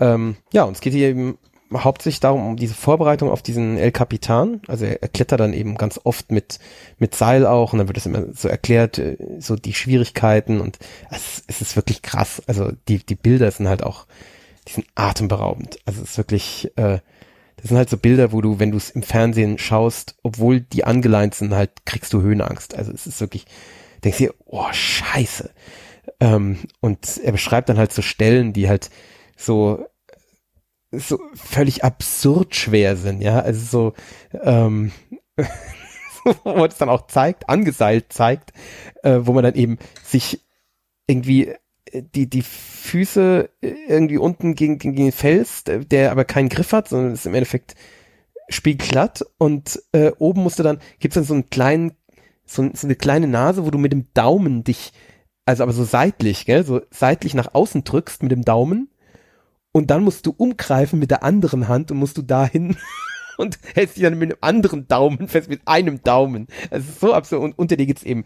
Ähm, ja, und es geht hier eben hauptsächlich darum, um diese Vorbereitung auf diesen El Capitan. Also er, er klettert dann eben ganz oft mit, mit Seil auch und dann wird es immer so erklärt, äh, so die Schwierigkeiten und es, es ist wirklich krass. Also die, die Bilder sind halt auch, die sind atemberaubend. Also es ist wirklich, äh, das sind halt so Bilder, wo du, wenn du es im Fernsehen schaust, obwohl die angeleint sind, halt kriegst du Höhenangst. Also es ist wirklich, denkst dir, oh scheiße. Ähm, und er beschreibt dann halt so Stellen, die halt so so völlig absurd schwer sind, ja, also so, ähm, wo man es dann auch zeigt, angeseilt zeigt, äh, wo man dann eben sich irgendwie äh, die, die Füße irgendwie unten gegen, gegen den Fels, der aber keinen Griff hat, sondern ist im Endeffekt spiegelglatt und äh, oben musst du dann, gibt's dann so einen kleinen, so, so eine kleine Nase, wo du mit dem Daumen dich, also aber so seitlich, gell, so seitlich nach außen drückst mit dem Daumen und dann musst du umgreifen mit der anderen Hand und musst du dahin und hältst dich dann mit einem anderen Daumen fest, mit einem Daumen. Das ist so absurd. Und unter dir geht's eben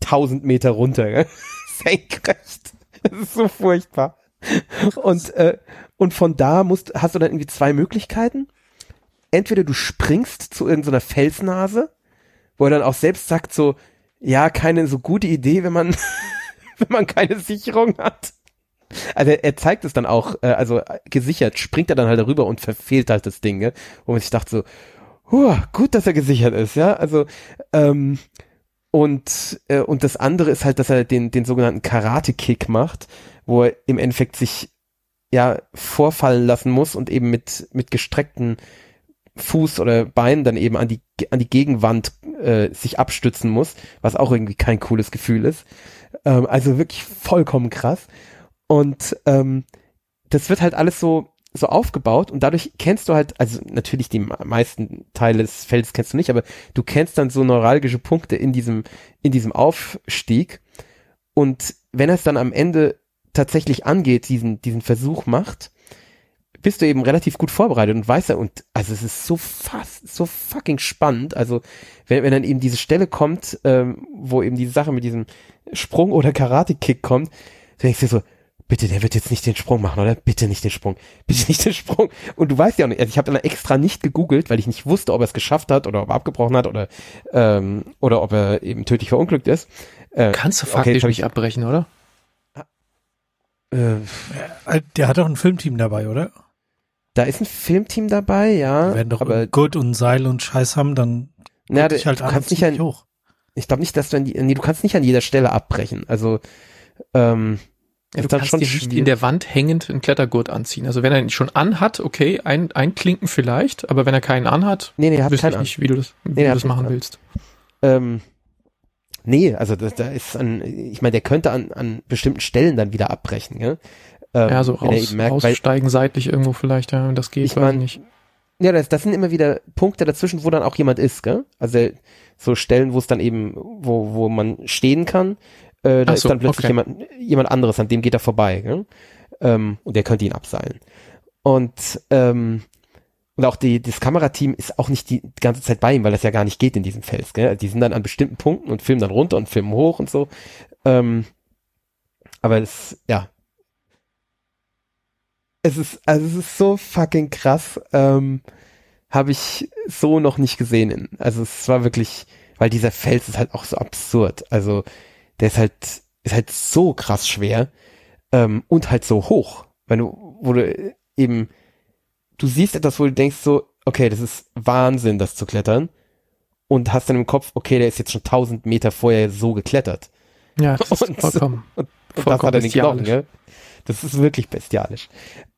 tausend Meter runter. Gell? Senkrecht. Das ist so furchtbar. Und, äh, und von da musst, hast du dann irgendwie zwei Möglichkeiten. Entweder du springst zu irgendeiner Felsnase, wo er dann auch selbst sagt so, ja, keine so gute Idee, wenn man, wenn man keine Sicherung hat. Also er, zeigt es dann auch, äh, also gesichert, springt er dann halt darüber und verfehlt halt das Ding, ne? wo man sich dachte so, huh, gut, dass er gesichert ist, ja, also ähm, und äh, und das andere ist halt, dass er den den sogenannten Karate-Kick macht, wo er im Endeffekt sich ja vorfallen lassen muss und eben mit mit gestreckten Fuß oder Bein dann eben an die an die Gegenwand äh, sich abstützen muss, was auch irgendwie kein cooles Gefühl ist. Ähm, also wirklich vollkommen krass. Und ähm, das wird halt alles so so aufgebaut und dadurch kennst du halt, also natürlich die meisten Teile des Feldes kennst du nicht, aber du kennst dann so neuralgische Punkte in diesem, in diesem Aufstieg. Und wenn er es dann am Ende tatsächlich angeht, diesen, diesen Versuch macht, bist du eben relativ gut vorbereitet und weißt ja, und also es ist so fast, so fucking spannend. Also wenn, wenn dann eben diese Stelle kommt, ähm, wo eben diese Sache mit diesem Sprung oder Karate-Kick kommt, denkst du dir so, bitte, der wird jetzt nicht den Sprung machen, oder? Bitte nicht den Sprung, bitte nicht den Sprung. Und du weißt ja auch nicht, also ich habe dann extra nicht gegoogelt, weil ich nicht wusste, ob er es geschafft hat oder ob er abgebrochen hat oder ähm, oder ob er eben tödlich verunglückt ist. Äh, Kannst du faktisch okay, nicht abbrechen, oder? Äh, der hat doch ein Filmteam dabei, oder? Da ist ein Filmteam dabei, ja. Werden doch aber Gurt und Seil und Scheiß haben, dann na, du, halt du kannst nicht an, hoch. Ich glaube nicht, dass du an die, nee, du kannst nicht an jeder Stelle abbrechen. Also ähm, ja, du kannst schon nicht in der Wand hängend einen Klettergurt anziehen. Also wenn er ihn schon anhat, okay, ein, einklinken vielleicht, aber wenn er keinen anhat, nee, nee, hat wüsste ich nicht, wie du das, wie nee, du das machen willst. Ähm, Nee, also da, da ist an, ich meine, der könnte an, an bestimmten Stellen dann wieder abbrechen, gell? Ähm, ja, so raus, merkt, raussteigen weil, seitlich irgendwo vielleicht, ja, das geht, ich mein, nicht. Ja, das, das sind immer wieder Punkte dazwischen, wo dann auch jemand ist, gell? Also so Stellen, wo es dann eben, wo, wo man stehen kann, äh, da so, ist dann plötzlich okay. jemand, jemand anderes, an dem geht er vorbei, gell? Ähm, und der könnte ihn abseilen. Und ähm, und auch die, das Kamerateam ist auch nicht die, die ganze Zeit bei ihm, weil das ja gar nicht geht in diesem Fels. Gell? Die sind dann an bestimmten Punkten und filmen dann runter und filmen hoch und so. Ähm, aber es, ja. Es ist, also es ist so fucking krass. Ähm, Habe ich so noch nicht gesehen. Also es war wirklich, weil dieser Fels ist halt auch so absurd. Also der ist halt, ist halt so krass schwer ähm, und halt so hoch. Wenn du, wo du eben du siehst etwas, wo du denkst so, okay, das ist Wahnsinn, das zu klettern. Und hast dann im Kopf, okay, der ist jetzt schon tausend Meter vorher so geklettert. Ja, das ist vollkommen. Und, und vollkommen das hat er den Knochen, gell? Das ist wirklich bestialisch.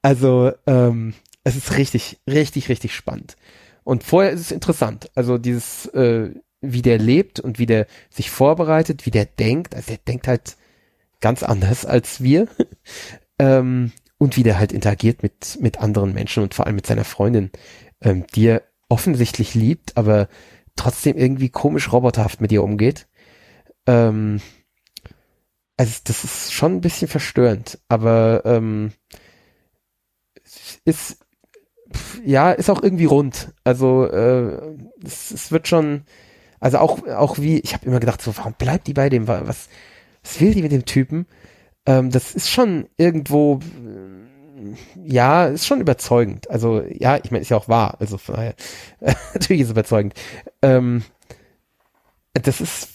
Also, ähm, es ist richtig, richtig, richtig spannend. Und vorher ist es interessant. Also dieses, äh, wie der lebt und wie der sich vorbereitet, wie der denkt. Also der denkt halt ganz anders als wir. ähm, und wie der halt interagiert mit, mit anderen Menschen und vor allem mit seiner Freundin, ähm, die er offensichtlich liebt, aber trotzdem irgendwie komisch roboterhaft mit ihr umgeht. Ähm, also das ist schon ein bisschen verstörend, aber ähm, ist ja ist auch irgendwie rund. Also äh, es, es wird schon, also auch auch wie ich habe immer gedacht, so warum bleibt die bei dem? Was was will die mit dem Typen? ähm, das ist schon irgendwo, äh, ja, ist schon überzeugend. Also, ja, ich meine, ist ja auch wahr. Also, von daher, natürlich ist es überzeugend. Ähm, das ist,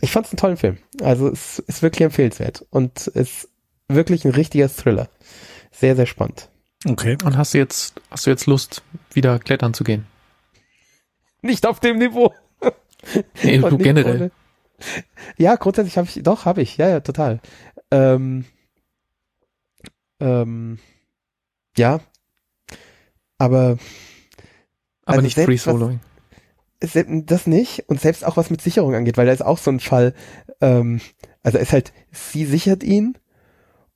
ich fand es einen tollen Film. Also, es ist wirklich empfehlenswert und es ist wirklich ein richtiger Thriller. Sehr, sehr spannend. Okay. Und hast du jetzt, hast du jetzt Lust, wieder klettern zu gehen? Nicht auf dem Niveau. Nee, du generell. Ohne. Ja, grundsätzlich habe ich, doch, habe ich, ja, ja, total. Ähm, ähm, ja, aber aber also nicht Free Soloing. Das nicht und selbst auch was mit Sicherung angeht, weil da ist auch so ein Fall, ähm, also ist halt, sie sichert ihn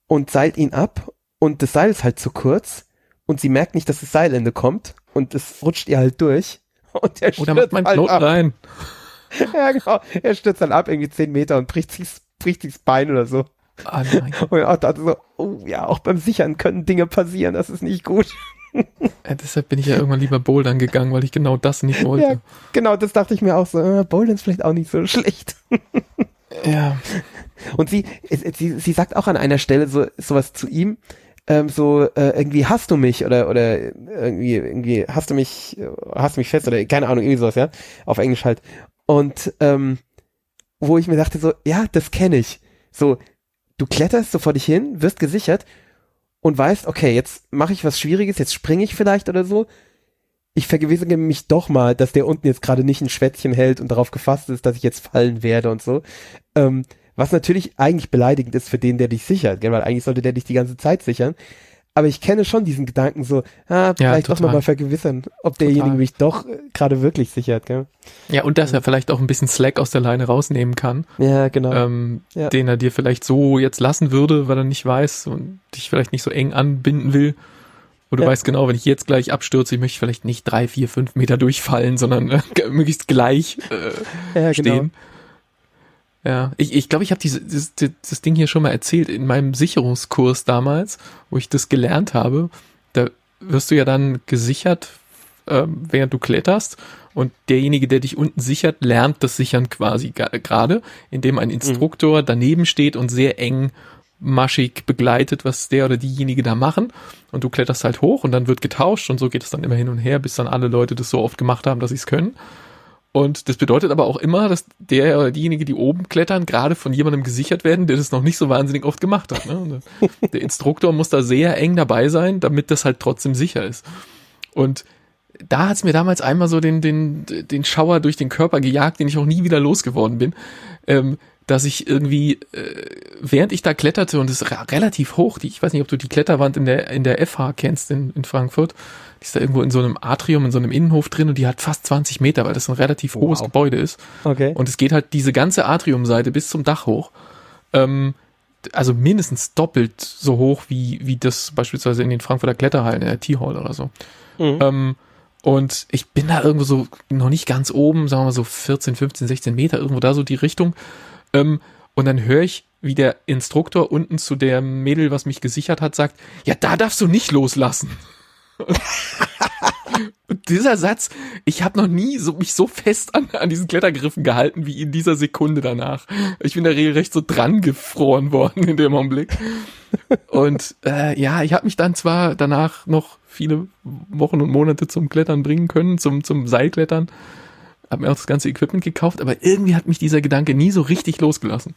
und seilt ihn ab und das Seil ist halt zu kurz und sie merkt nicht, dass das Seilende kommt und es rutscht ihr halt durch und er Oder macht mein halt Knoten rein. ja, genau. Er stürzt dann ab, irgendwie zehn Meter und bricht sich, bricht sich das Bein oder so. Oh. Und auch dachte so, oh ja, auch beim Sichern können Dinge passieren, das ist nicht gut. Ja, deshalb bin ich ja irgendwann lieber Bouldern gegangen, weil ich genau das nicht wollte. Ja, genau, das dachte ich mir auch so, äh, Bouldern ist vielleicht auch nicht so schlecht. Ja. Und sie, sie, sie sagt auch an einer Stelle so sowas zu ihm, ähm, so äh, irgendwie hast du mich oder oder irgendwie irgendwie hast du mich hast du mich fest oder keine Ahnung irgendwie sowas ja auf Englisch halt und ähm, wo ich mir dachte so ja das kenne ich so du kletterst so vor dich hin, wirst gesichert und weißt, okay, jetzt mache ich was Schwieriges, jetzt springe ich vielleicht oder so. Ich vergewissere mich doch mal, dass der unten jetzt gerade nicht ein Schwätzchen hält und darauf gefasst ist, dass ich jetzt fallen werde und so. Ähm, was natürlich eigentlich beleidigend ist für den, der dich sichert, weil eigentlich sollte der dich die ganze Zeit sichern aber ich kenne schon diesen Gedanken so, ah, vielleicht ja, doch nochmal vergewissern, ob derjenige total. mich doch äh, gerade wirklich sichert, gell? Ja, und dass er vielleicht auch ein bisschen Slack aus der Leine rausnehmen kann. Ja, genau. Ähm, ja. Den er dir vielleicht so jetzt lassen würde, weil er nicht weiß und dich vielleicht nicht so eng anbinden will. Wo du ja. weißt genau, wenn ich jetzt gleich abstürze, ich möchte vielleicht nicht drei, vier, fünf Meter durchfallen, sondern äh, möglichst gleich äh, ja, genau. Ja, ich ich, glaube, ich habe dieses, das Ding hier schon mal erzählt in meinem Sicherungskurs damals, wo ich das gelernt habe. Da wirst du ja dann gesichert, äh, während du kletterst und derjenige, der dich unten sichert, lernt das Sichern quasi gerade, indem ein Instruktor mhm. daneben steht und sehr eng maschig begleitet, was der oder diejenige da machen. Und du kletterst halt hoch und dann wird getauscht und so geht es dann immer hin und her, bis dann alle Leute das so oft gemacht haben, dass sie es können. Und das bedeutet aber auch immer, dass der oder diejenige, die oben klettern, gerade von jemandem gesichert werden, der das noch nicht so wahnsinnig oft gemacht hat. Ne? Der Instruktor muss da sehr eng dabei sein, damit das halt trotzdem sicher ist. Und da hat's mir damals einmal so den, den, den Schauer durch den Körper gejagt, den ich auch nie wieder losgeworden bin. Ähm, dass ich irgendwie, äh, während ich da kletterte und es ist relativ hoch, die, ich weiß nicht, ob du die Kletterwand in der, in der FH kennst in, in Frankfurt, die ist da irgendwo in so einem Atrium, in so einem Innenhof drin und die hat fast 20 Meter, weil das ein relativ wow. hohes Gebäude ist. Okay. Und es geht halt diese ganze Atriumseite bis zum Dach hoch. Ähm, also mindestens doppelt so hoch wie, wie das beispielsweise in den Frankfurter Kletterhallen, in der T-Hall oder so. Mhm. Ähm, und ich bin da irgendwo so noch nicht ganz oben, sagen wir mal so 14, 15, 16 Meter, irgendwo da so die Richtung. Ähm, und dann höre ich, wie der Instruktor unten zu der Mädel, was mich gesichert hat, sagt, ja, da darfst du nicht loslassen. Und dieser Satz, ich habe noch nie so, mich so fest an, an diesen Klettergriffen gehalten wie in dieser Sekunde danach. Ich bin da regelrecht so dran gefroren worden in dem Augenblick. Und äh, ja, ich habe mich dann zwar danach noch viele Wochen und Monate zum Klettern bringen können, zum, zum Seilklettern, habe mir auch das ganze Equipment gekauft, aber irgendwie hat mich dieser Gedanke nie so richtig losgelassen.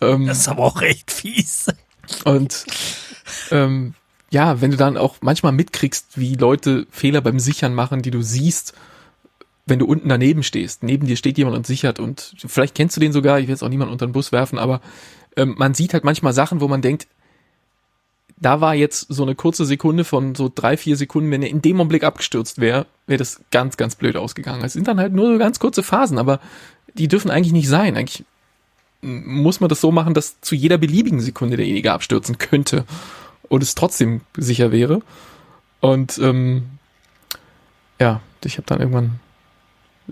Ähm, das ist aber auch recht fies. Und ähm, ja, wenn du dann auch manchmal mitkriegst, wie Leute Fehler beim Sichern machen, die du siehst, wenn du unten daneben stehst. Neben dir steht jemand und sichert und vielleicht kennst du den sogar, ich will jetzt auch niemanden unter den Bus werfen, aber ähm, man sieht halt manchmal Sachen, wo man denkt, da war jetzt so eine kurze Sekunde von so drei, vier Sekunden, wenn er in dem Augenblick abgestürzt wäre, wäre das ganz, ganz blöd ausgegangen. Es sind dann halt nur so ganz kurze Phasen, aber die dürfen eigentlich nicht sein. Eigentlich muss man das so machen, dass zu jeder beliebigen Sekunde derjenige abstürzen könnte und es trotzdem sicher wäre. Und ähm, ja, ich habe dann irgendwann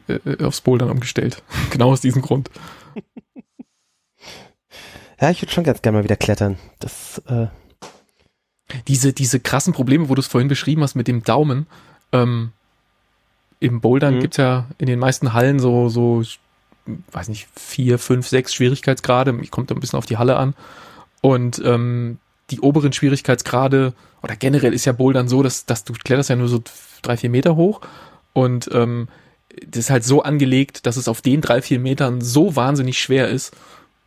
äh, aufs Bouldern umgestellt. genau aus diesem Grund. Ja, ich würde schon ganz gerne mal wieder klettern. Das äh diese diese krassen Probleme, wo du es vorhin beschrieben hast mit dem Daumen. Ähm, Im Bouldern mhm. gibt's ja in den meisten Hallen so so weiß nicht vier, fünf, sechs Schwierigkeitsgrade. Kommt ein bisschen auf die Halle an. Und ähm, die oberen Schwierigkeitsgrade oder generell ist ja Bouldern so, dass, dass du kletterst ja nur so drei, vier Meter hoch und ähm, das ist halt so angelegt, dass es auf den drei, vier Metern so wahnsinnig schwer ist,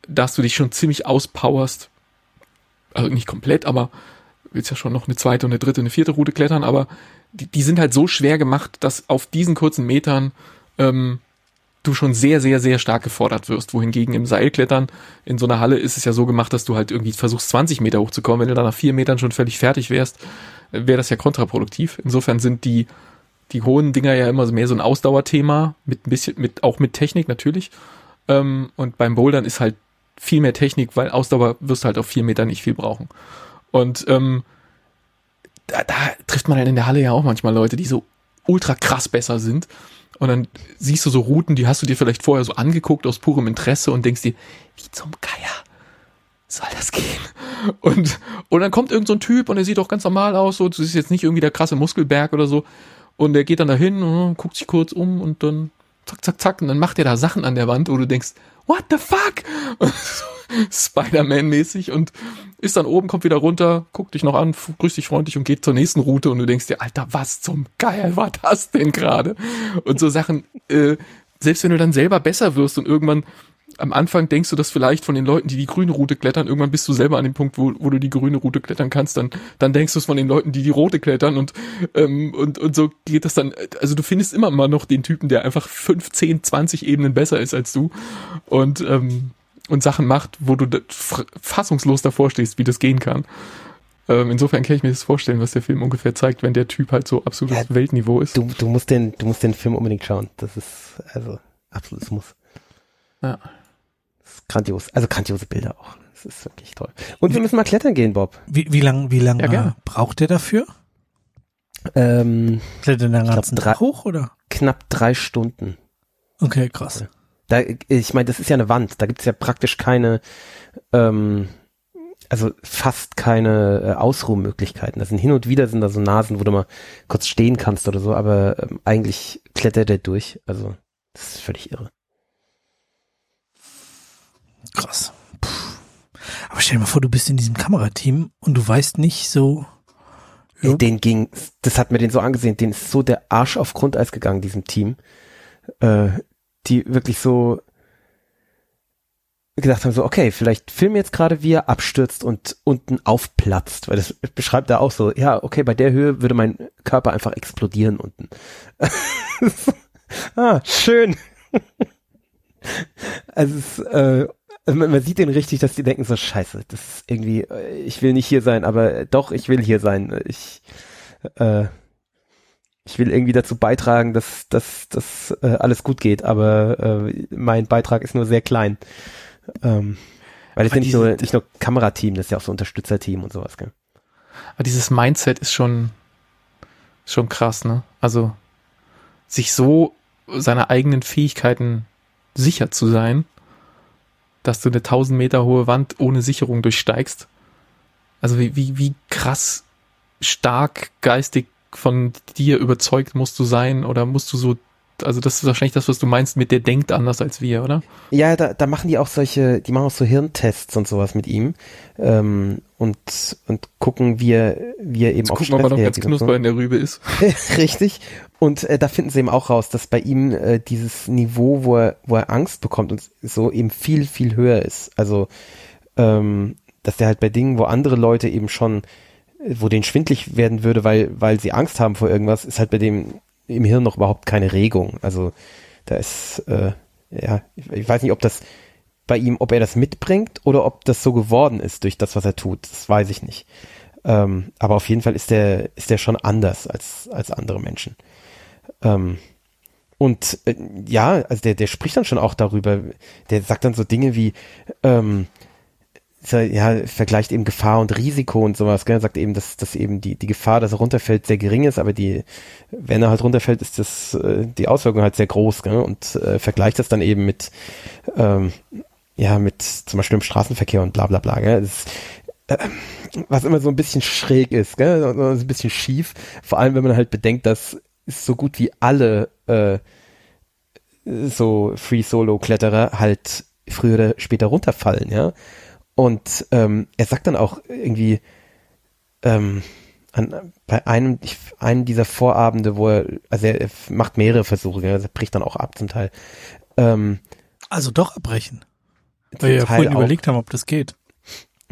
dass du dich schon ziemlich auspowerst. Also nicht komplett, aber willst ja schon noch eine zweite und eine dritte, eine vierte Route klettern, aber die, die sind halt so schwer gemacht, dass auf diesen kurzen Metern ähm, du schon sehr, sehr, sehr stark gefordert wirst. Wohingegen im Seilklettern in so einer Halle ist es ja so gemacht, dass du halt irgendwie versuchst, 20 Meter hochzukommen. Wenn du dann nach vier Metern schon völlig fertig wärst, wäre das ja kontraproduktiv. Insofern sind die, die hohen Dinger ja immer mehr so ein Ausdauerthema, mit ein bisschen, mit, auch mit Technik natürlich. Ähm, und beim Bouldern ist halt viel mehr Technik, weil Ausdauer wirst du halt auf vier Meter nicht viel brauchen. Und ähm, da, da trifft man halt in der Halle ja auch manchmal Leute, die so ultra krass besser sind und dann siehst du so Routen, die hast du dir vielleicht vorher so angeguckt aus purem Interesse und denkst dir, wie zum Geier soll das gehen? Und, und dann kommt irgend so ein Typ und der sieht auch ganz normal aus, so, das ist jetzt nicht irgendwie der krasse Muskelberg oder so. Und der geht dann dahin und guckt sich kurz um und dann zack, zack, zack, und dann macht er da Sachen an der Wand, wo du denkst, what the fuck? Spider-Man-mäßig und ist dann oben, kommt wieder runter, guckt dich noch an, grüßt dich freundlich und geht zur nächsten Route und du denkst dir, Alter, was zum Geil war das denn gerade? Und so Sachen, äh, selbst wenn du dann selber besser wirst und irgendwann am Anfang denkst du das vielleicht von den Leuten, die die grüne Route klettern, irgendwann bist du selber an dem Punkt, wo, wo du die grüne Route klettern kannst, dann, dann denkst du es von den Leuten, die die rote klettern und, ähm, und, und so geht das dann, also du findest immer mal noch den Typen, der einfach 15, 20 Ebenen besser ist als du und, ähm, und Sachen macht, wo du fassungslos davor stehst, wie das gehen kann. Ähm, insofern kann ich mir das vorstellen, was der Film ungefähr zeigt, wenn der Typ halt so absolutes ja, Weltniveau ist. Du, du musst den, du musst den Film unbedingt schauen. Das ist also absolutes Muss. Ja. Das ist grandios. Also grandiose Bilder auch. Das ist wirklich toll. Und wir müssen mal klettern gehen, Bob. Wie, wie lang, wie lang ja, braucht der dafür? Ähm, Klettern den ganzen Tag hoch oder? Knapp drei Stunden. Okay, krass. Da, ich meine, das ist ja eine Wand, da gibt's ja praktisch keine, ähm, also fast keine äh, Ausruhmöglichkeiten. Das sind hin und wieder sind da so Nasen, wo du mal kurz stehen kannst oder so, aber ähm, eigentlich klettert der durch. Also das ist völlig irre. Krass. Puh. Aber stell dir mal vor, du bist in diesem Kamerateam und du weißt nicht so. Ja. Den ging, das hat mir den so angesehen, den ist so der Arsch auf Grundeis gegangen, diesem Team. Äh, die wirklich so gedacht haben, so, okay, vielleicht filmen jetzt gerade, wie er abstürzt und unten aufplatzt, weil das beschreibt er auch so, ja, okay, bei der Höhe würde mein Körper einfach explodieren unten. ah, schön. also es, äh, also man, man sieht den richtig, dass die denken so, scheiße, das ist irgendwie, äh, ich will nicht hier sein, aber doch, ich will hier sein. Ich, äh, ich will irgendwie dazu beitragen, dass, dass, dass äh, alles gut geht, aber äh, mein Beitrag ist nur sehr klein. Ähm, weil es ja nicht nur, nicht nur Kamerateam, das ist ja auch so Unterstützerteam und sowas, gell? Aber dieses Mindset ist schon, schon krass, ne? Also, sich so seiner eigenen Fähigkeiten sicher zu sein, dass du eine 1000 Meter hohe Wand ohne Sicherung durchsteigst. Also wie, wie, wie krass stark geistig von dir überzeugt musst du sein oder musst du so also das ist wahrscheinlich das, was du meinst mit der denkt anders als wir, oder? Ja, da, da machen die auch solche, die machen auch so Hirntests und sowas mit ihm ähm, und und gucken, wie er, wie er eben Jetzt auch gucken, ob er noch ganz knusper in der Rübe ist. Richtig. Und äh, da finden sie eben auch raus, dass bei ihm äh, dieses Niveau, wo er, wo er Angst bekommt und so eben viel, viel höher ist. Also ähm, dass der halt bei Dingen, wo andere Leute eben schon wo denen schwindlig werden würde, weil, weil sie Angst haben vor irgendwas, ist halt bei dem im Hirn noch überhaupt keine Regung. Also da ist, äh, ja, ich, ich weiß nicht, ob das bei ihm, ob er das mitbringt oder ob das so geworden ist durch das, was er tut. Das weiß ich nicht. Ähm, aber auf jeden Fall ist der, ist der schon anders als, als andere Menschen. Ähm, und äh, ja, also der, der spricht dann schon auch darüber, der sagt dann so Dinge wie, ähm, ja, vergleicht eben Gefahr und Risiko und sowas, gell? sagt eben, dass, dass eben die, die Gefahr, dass er runterfällt, sehr gering ist, aber die, wenn er halt runterfällt, ist das, äh, die Auswirkung halt sehr groß, gell? und äh, vergleicht das dann eben mit, ähm, ja, mit zum Beispiel im Straßenverkehr und bla bla bla, gell? Das, äh, was immer so ein bisschen schräg ist, gell? So ein bisschen schief, vor allem wenn man halt bedenkt, dass so gut wie alle äh, so Free-Solo-Kletterer halt früher oder später runterfallen, ja. Und ähm, er sagt dann auch irgendwie ähm, an, bei einem, ich, einem dieser Vorabende, wo er, also er, er macht mehrere Versuche, also er bricht dann auch ab zum Teil. Ähm, also doch abbrechen. Weil wir ja vorhin auch. überlegt haben, ob das geht.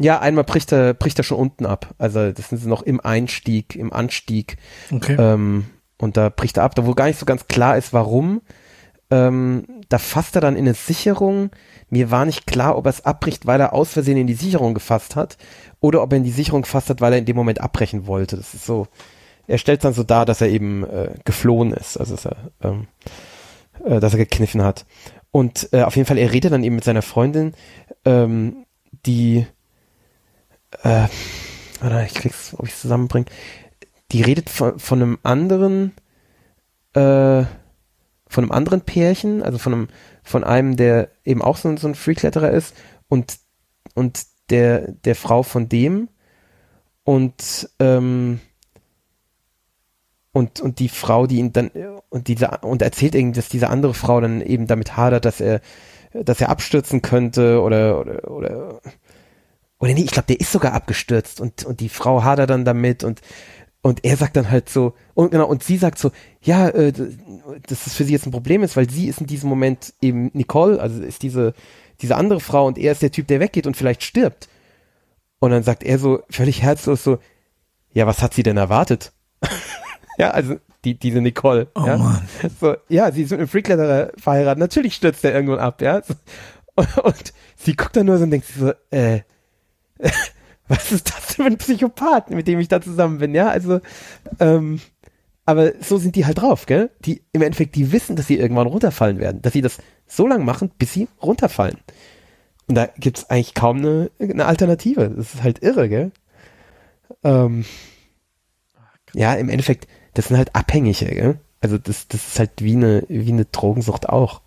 Ja, einmal bricht er, bricht er schon unten ab. Also das sind sie noch im Einstieg, im Anstieg. Okay. Ähm, und da bricht er ab, da wo gar nicht so ganz klar ist, warum. Ähm, da fasst er dann in eine Sicherung, mir war nicht klar, ob er es abbricht, weil er aus Versehen in die Sicherung gefasst hat oder ob er in die Sicherung gefasst hat, weil er in dem Moment abbrechen wollte. Das ist so, er stellt dann so dar, dass er eben äh, geflohen ist, also dass er, ähm, äh, dass er gekniffen hat. Und äh, auf jeden Fall, er redet dann eben mit seiner Freundin, ähm, die, äh, oder ich krieg's, ob ich zusammenbringe, die redet von, von einem anderen, äh, von einem anderen Pärchen, also von einem von einem, der eben auch so, so ein Freekletterer ist und, und der, der Frau von dem und, ähm, und, und die Frau, die ihn dann, und diese, und erzählt irgendwie, dass diese andere Frau dann eben damit hadert, dass er, dass er abstürzen könnte oder, oder, oder, oder nee, ich glaube, der ist sogar abgestürzt und, und die Frau hadert dann damit und, und er sagt dann halt so, und genau, und sie sagt so, ja, äh, dass es für sie jetzt ein Problem ist, weil sie ist in diesem Moment eben Nicole, also ist diese, diese andere Frau und er ist der Typ, der weggeht und vielleicht stirbt. Und dann sagt er so völlig herzlos so, ja, was hat sie denn erwartet? ja, also die, diese Nicole. Oh ja? Mann. So, ja, sie ist mit einem Freakletterer verheiratet, natürlich stürzt er irgendwann ab, ja. Und, und sie guckt dann nur so und denkt sich so, äh, was ist das für ein Psychopath, mit dem ich da zusammen bin, ja? Also, ähm, aber so sind die halt drauf, gell? Die im Endeffekt, die wissen, dass sie irgendwann runterfallen werden, dass sie das so lange machen, bis sie runterfallen. Und da gibt's eigentlich kaum eine, eine Alternative. Das ist halt irre, gell? Ähm, ja, im Endeffekt, das sind halt Abhängige, gell? Also das, das ist halt wie eine, wie eine Drogensucht auch.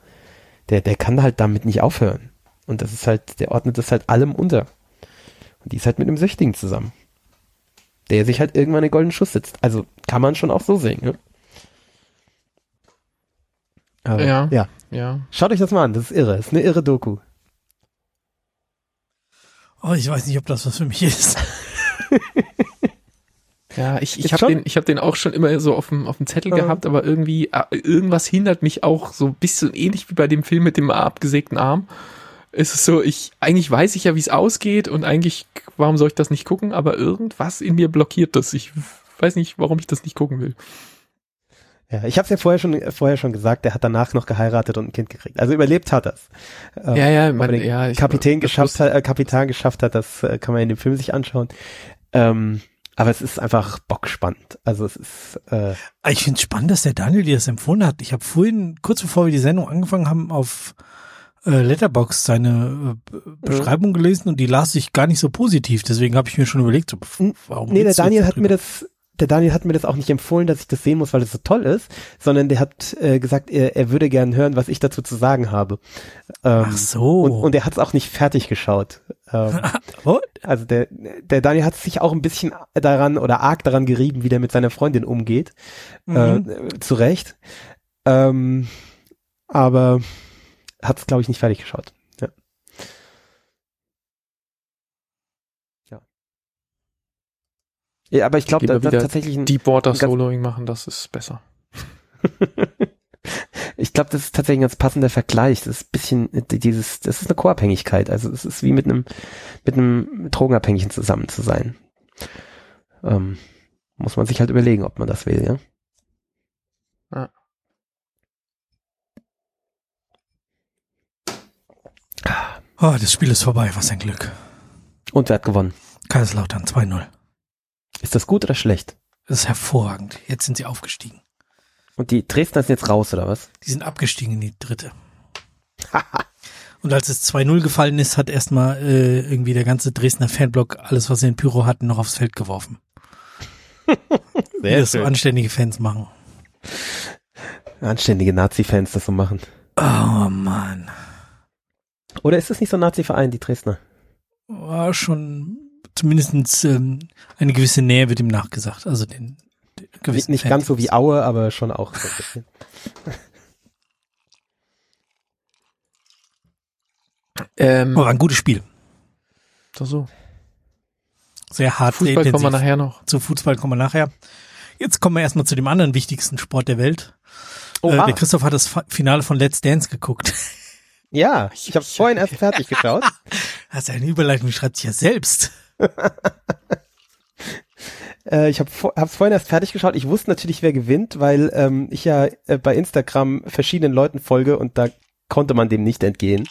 Der, der kann halt damit nicht aufhören. Und das ist halt, der ordnet das halt allem unter. Die ist halt mit einem Süchtigen zusammen. Der sich halt irgendwann in goldenen Schuss sitzt. Also kann man schon auch so sehen, ne? Aber, ja, ja. Ja. Schaut euch das mal an, das ist irre. Das ist eine irre Doku. Oh, ich weiß nicht, ob das was für mich ist. ja, ich, ich habe den, ich hab den auch schon immer so auf dem, auf dem Zettel ja. gehabt, aber irgendwie, äh, irgendwas hindert mich auch so ein bisschen ähnlich wie bei dem Film mit dem abgesägten Arm ist es so, ich, eigentlich weiß ich ja, wie es ausgeht und eigentlich, warum soll ich das nicht gucken, aber irgendwas in mir blockiert das. Ich weiß nicht, warum ich das nicht gucken will. Ja, ich habe es ja vorher schon vorher schon gesagt, der hat danach noch geheiratet und ein Kind gekriegt. Also überlebt hat das. Ähm, ja, ja, man, ja ich, Kapitän geschafft hat, äh, Kapitän geschafft hat, das äh, kann man in dem Film sich anschauen. Ähm, aber es ist einfach bockspannend. Also es ist. Äh ich finde es spannend, dass der Daniel dir das empfohlen hat. Ich habe vorhin, kurz bevor wir die Sendung angefangen haben, auf äh, Letterbox seine äh, Beschreibung gelesen und die las ich gar nicht so positiv. Deswegen habe ich mir schon überlegt, so, warum. Nee, der Daniel hat mir das der Daniel hat mir das auch nicht empfohlen, dass ich das sehen muss, weil es so toll ist, sondern der hat äh, gesagt, er, er würde gern hören, was ich dazu zu sagen habe. Ähm, Ach so. Und, und er hat es auch nicht fertig geschaut. Ähm, also der, der Daniel hat sich auch ein bisschen daran oder arg daran gerieben, wie der mit seiner Freundin umgeht. Mhm. Äh, zu Recht. Ähm, aber hat es, glaube ich, nicht fertig geschaut. Ja, aber ich glaube, da, da tatsächlich ein Deepwater Soloing machen, das ist besser. ich glaube, das ist tatsächlich ein ganz passender Vergleich. Das ist ein bisschen dieses, das ist eine Co-Abhängigkeit. Also es ist wie mit einem mit einem Drogenabhängigen zusammen zu sein. Ähm, muss man sich halt überlegen, ob man das will, ja. ja. Oh, das Spiel ist vorbei, was ein Glück. Und wer hat gewonnen? Kaiserslautern 2-0. Ist das gut oder schlecht? Das ist hervorragend. Jetzt sind sie aufgestiegen. Und die Dresdner sind jetzt raus, oder was? Die sind abgestiegen in die dritte. Und als es 2-0 gefallen ist, hat erstmal äh, irgendwie der ganze Dresdner Fanblock alles, was sie in Pyro hatten, noch aufs Feld geworfen. Sehr Wie das so anständige Fans machen. Anständige Nazi-Fans das so machen. Oh Mann. Oder ist das nicht so ein Nazi-Verein, die Dresdner? War schon zumindest ähm, eine gewisse Nähe wird ihm nachgesagt. Also den, den gewissen nicht, nicht ganz so wie Aue, aber schon auch so ein bisschen. ähm, aber ein gutes Spiel. Doch so. Sehr hart. Fußball kommen wir nachher noch. Zu Fußball kommen wir nachher. Jetzt kommen wir erstmal zu dem anderen wichtigsten Sport der Welt. Oh, äh, der Christoph hat das Finale von Let's Dance geguckt. Ja, ich habe vorhin erst fertig geschaut. Das ist eine Überleitung, schreibt sich ja selbst. äh, ich habe es vorhin erst fertig geschaut. Ich wusste natürlich, wer gewinnt, weil ähm, ich ja äh, bei Instagram verschiedenen Leuten folge und da konnte man dem nicht entgehen.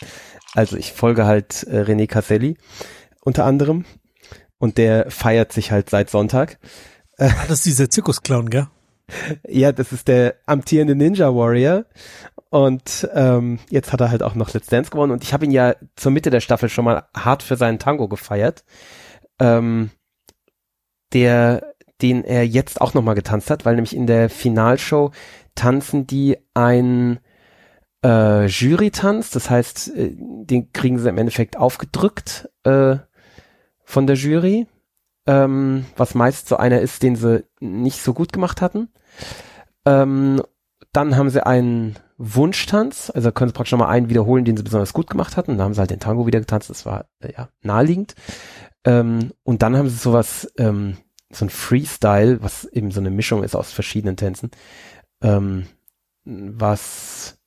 Also ich folge halt äh, René Casselli unter anderem und der feiert sich halt seit Sonntag. Ah, das ist dieser Zirkusclown, gell? ja, das ist der amtierende Ninja Warrior und ähm, jetzt hat er halt auch noch Let's Dance gewonnen. Und ich habe ihn ja zur Mitte der Staffel schon mal hart für seinen Tango gefeiert. Ähm, der, den er jetzt auch nochmal getanzt hat, weil nämlich in der Finalshow tanzen die ein äh, Jury-Tanz, das heißt, äh, den kriegen sie im Endeffekt aufgedrückt äh, von der Jury, ähm, was meist so einer ist, den sie nicht so gut gemacht hatten. Ähm, dann haben sie einen Wunschtanz, also können sie praktisch nochmal einen wiederholen, den sie besonders gut gemacht hatten. Da haben sie halt den Tango wieder getanzt, das war äh, ja naheliegend. Ähm, und dann haben sie sowas, ähm, so ein Freestyle, was eben so eine Mischung ist aus verschiedenen Tänzen, ähm, was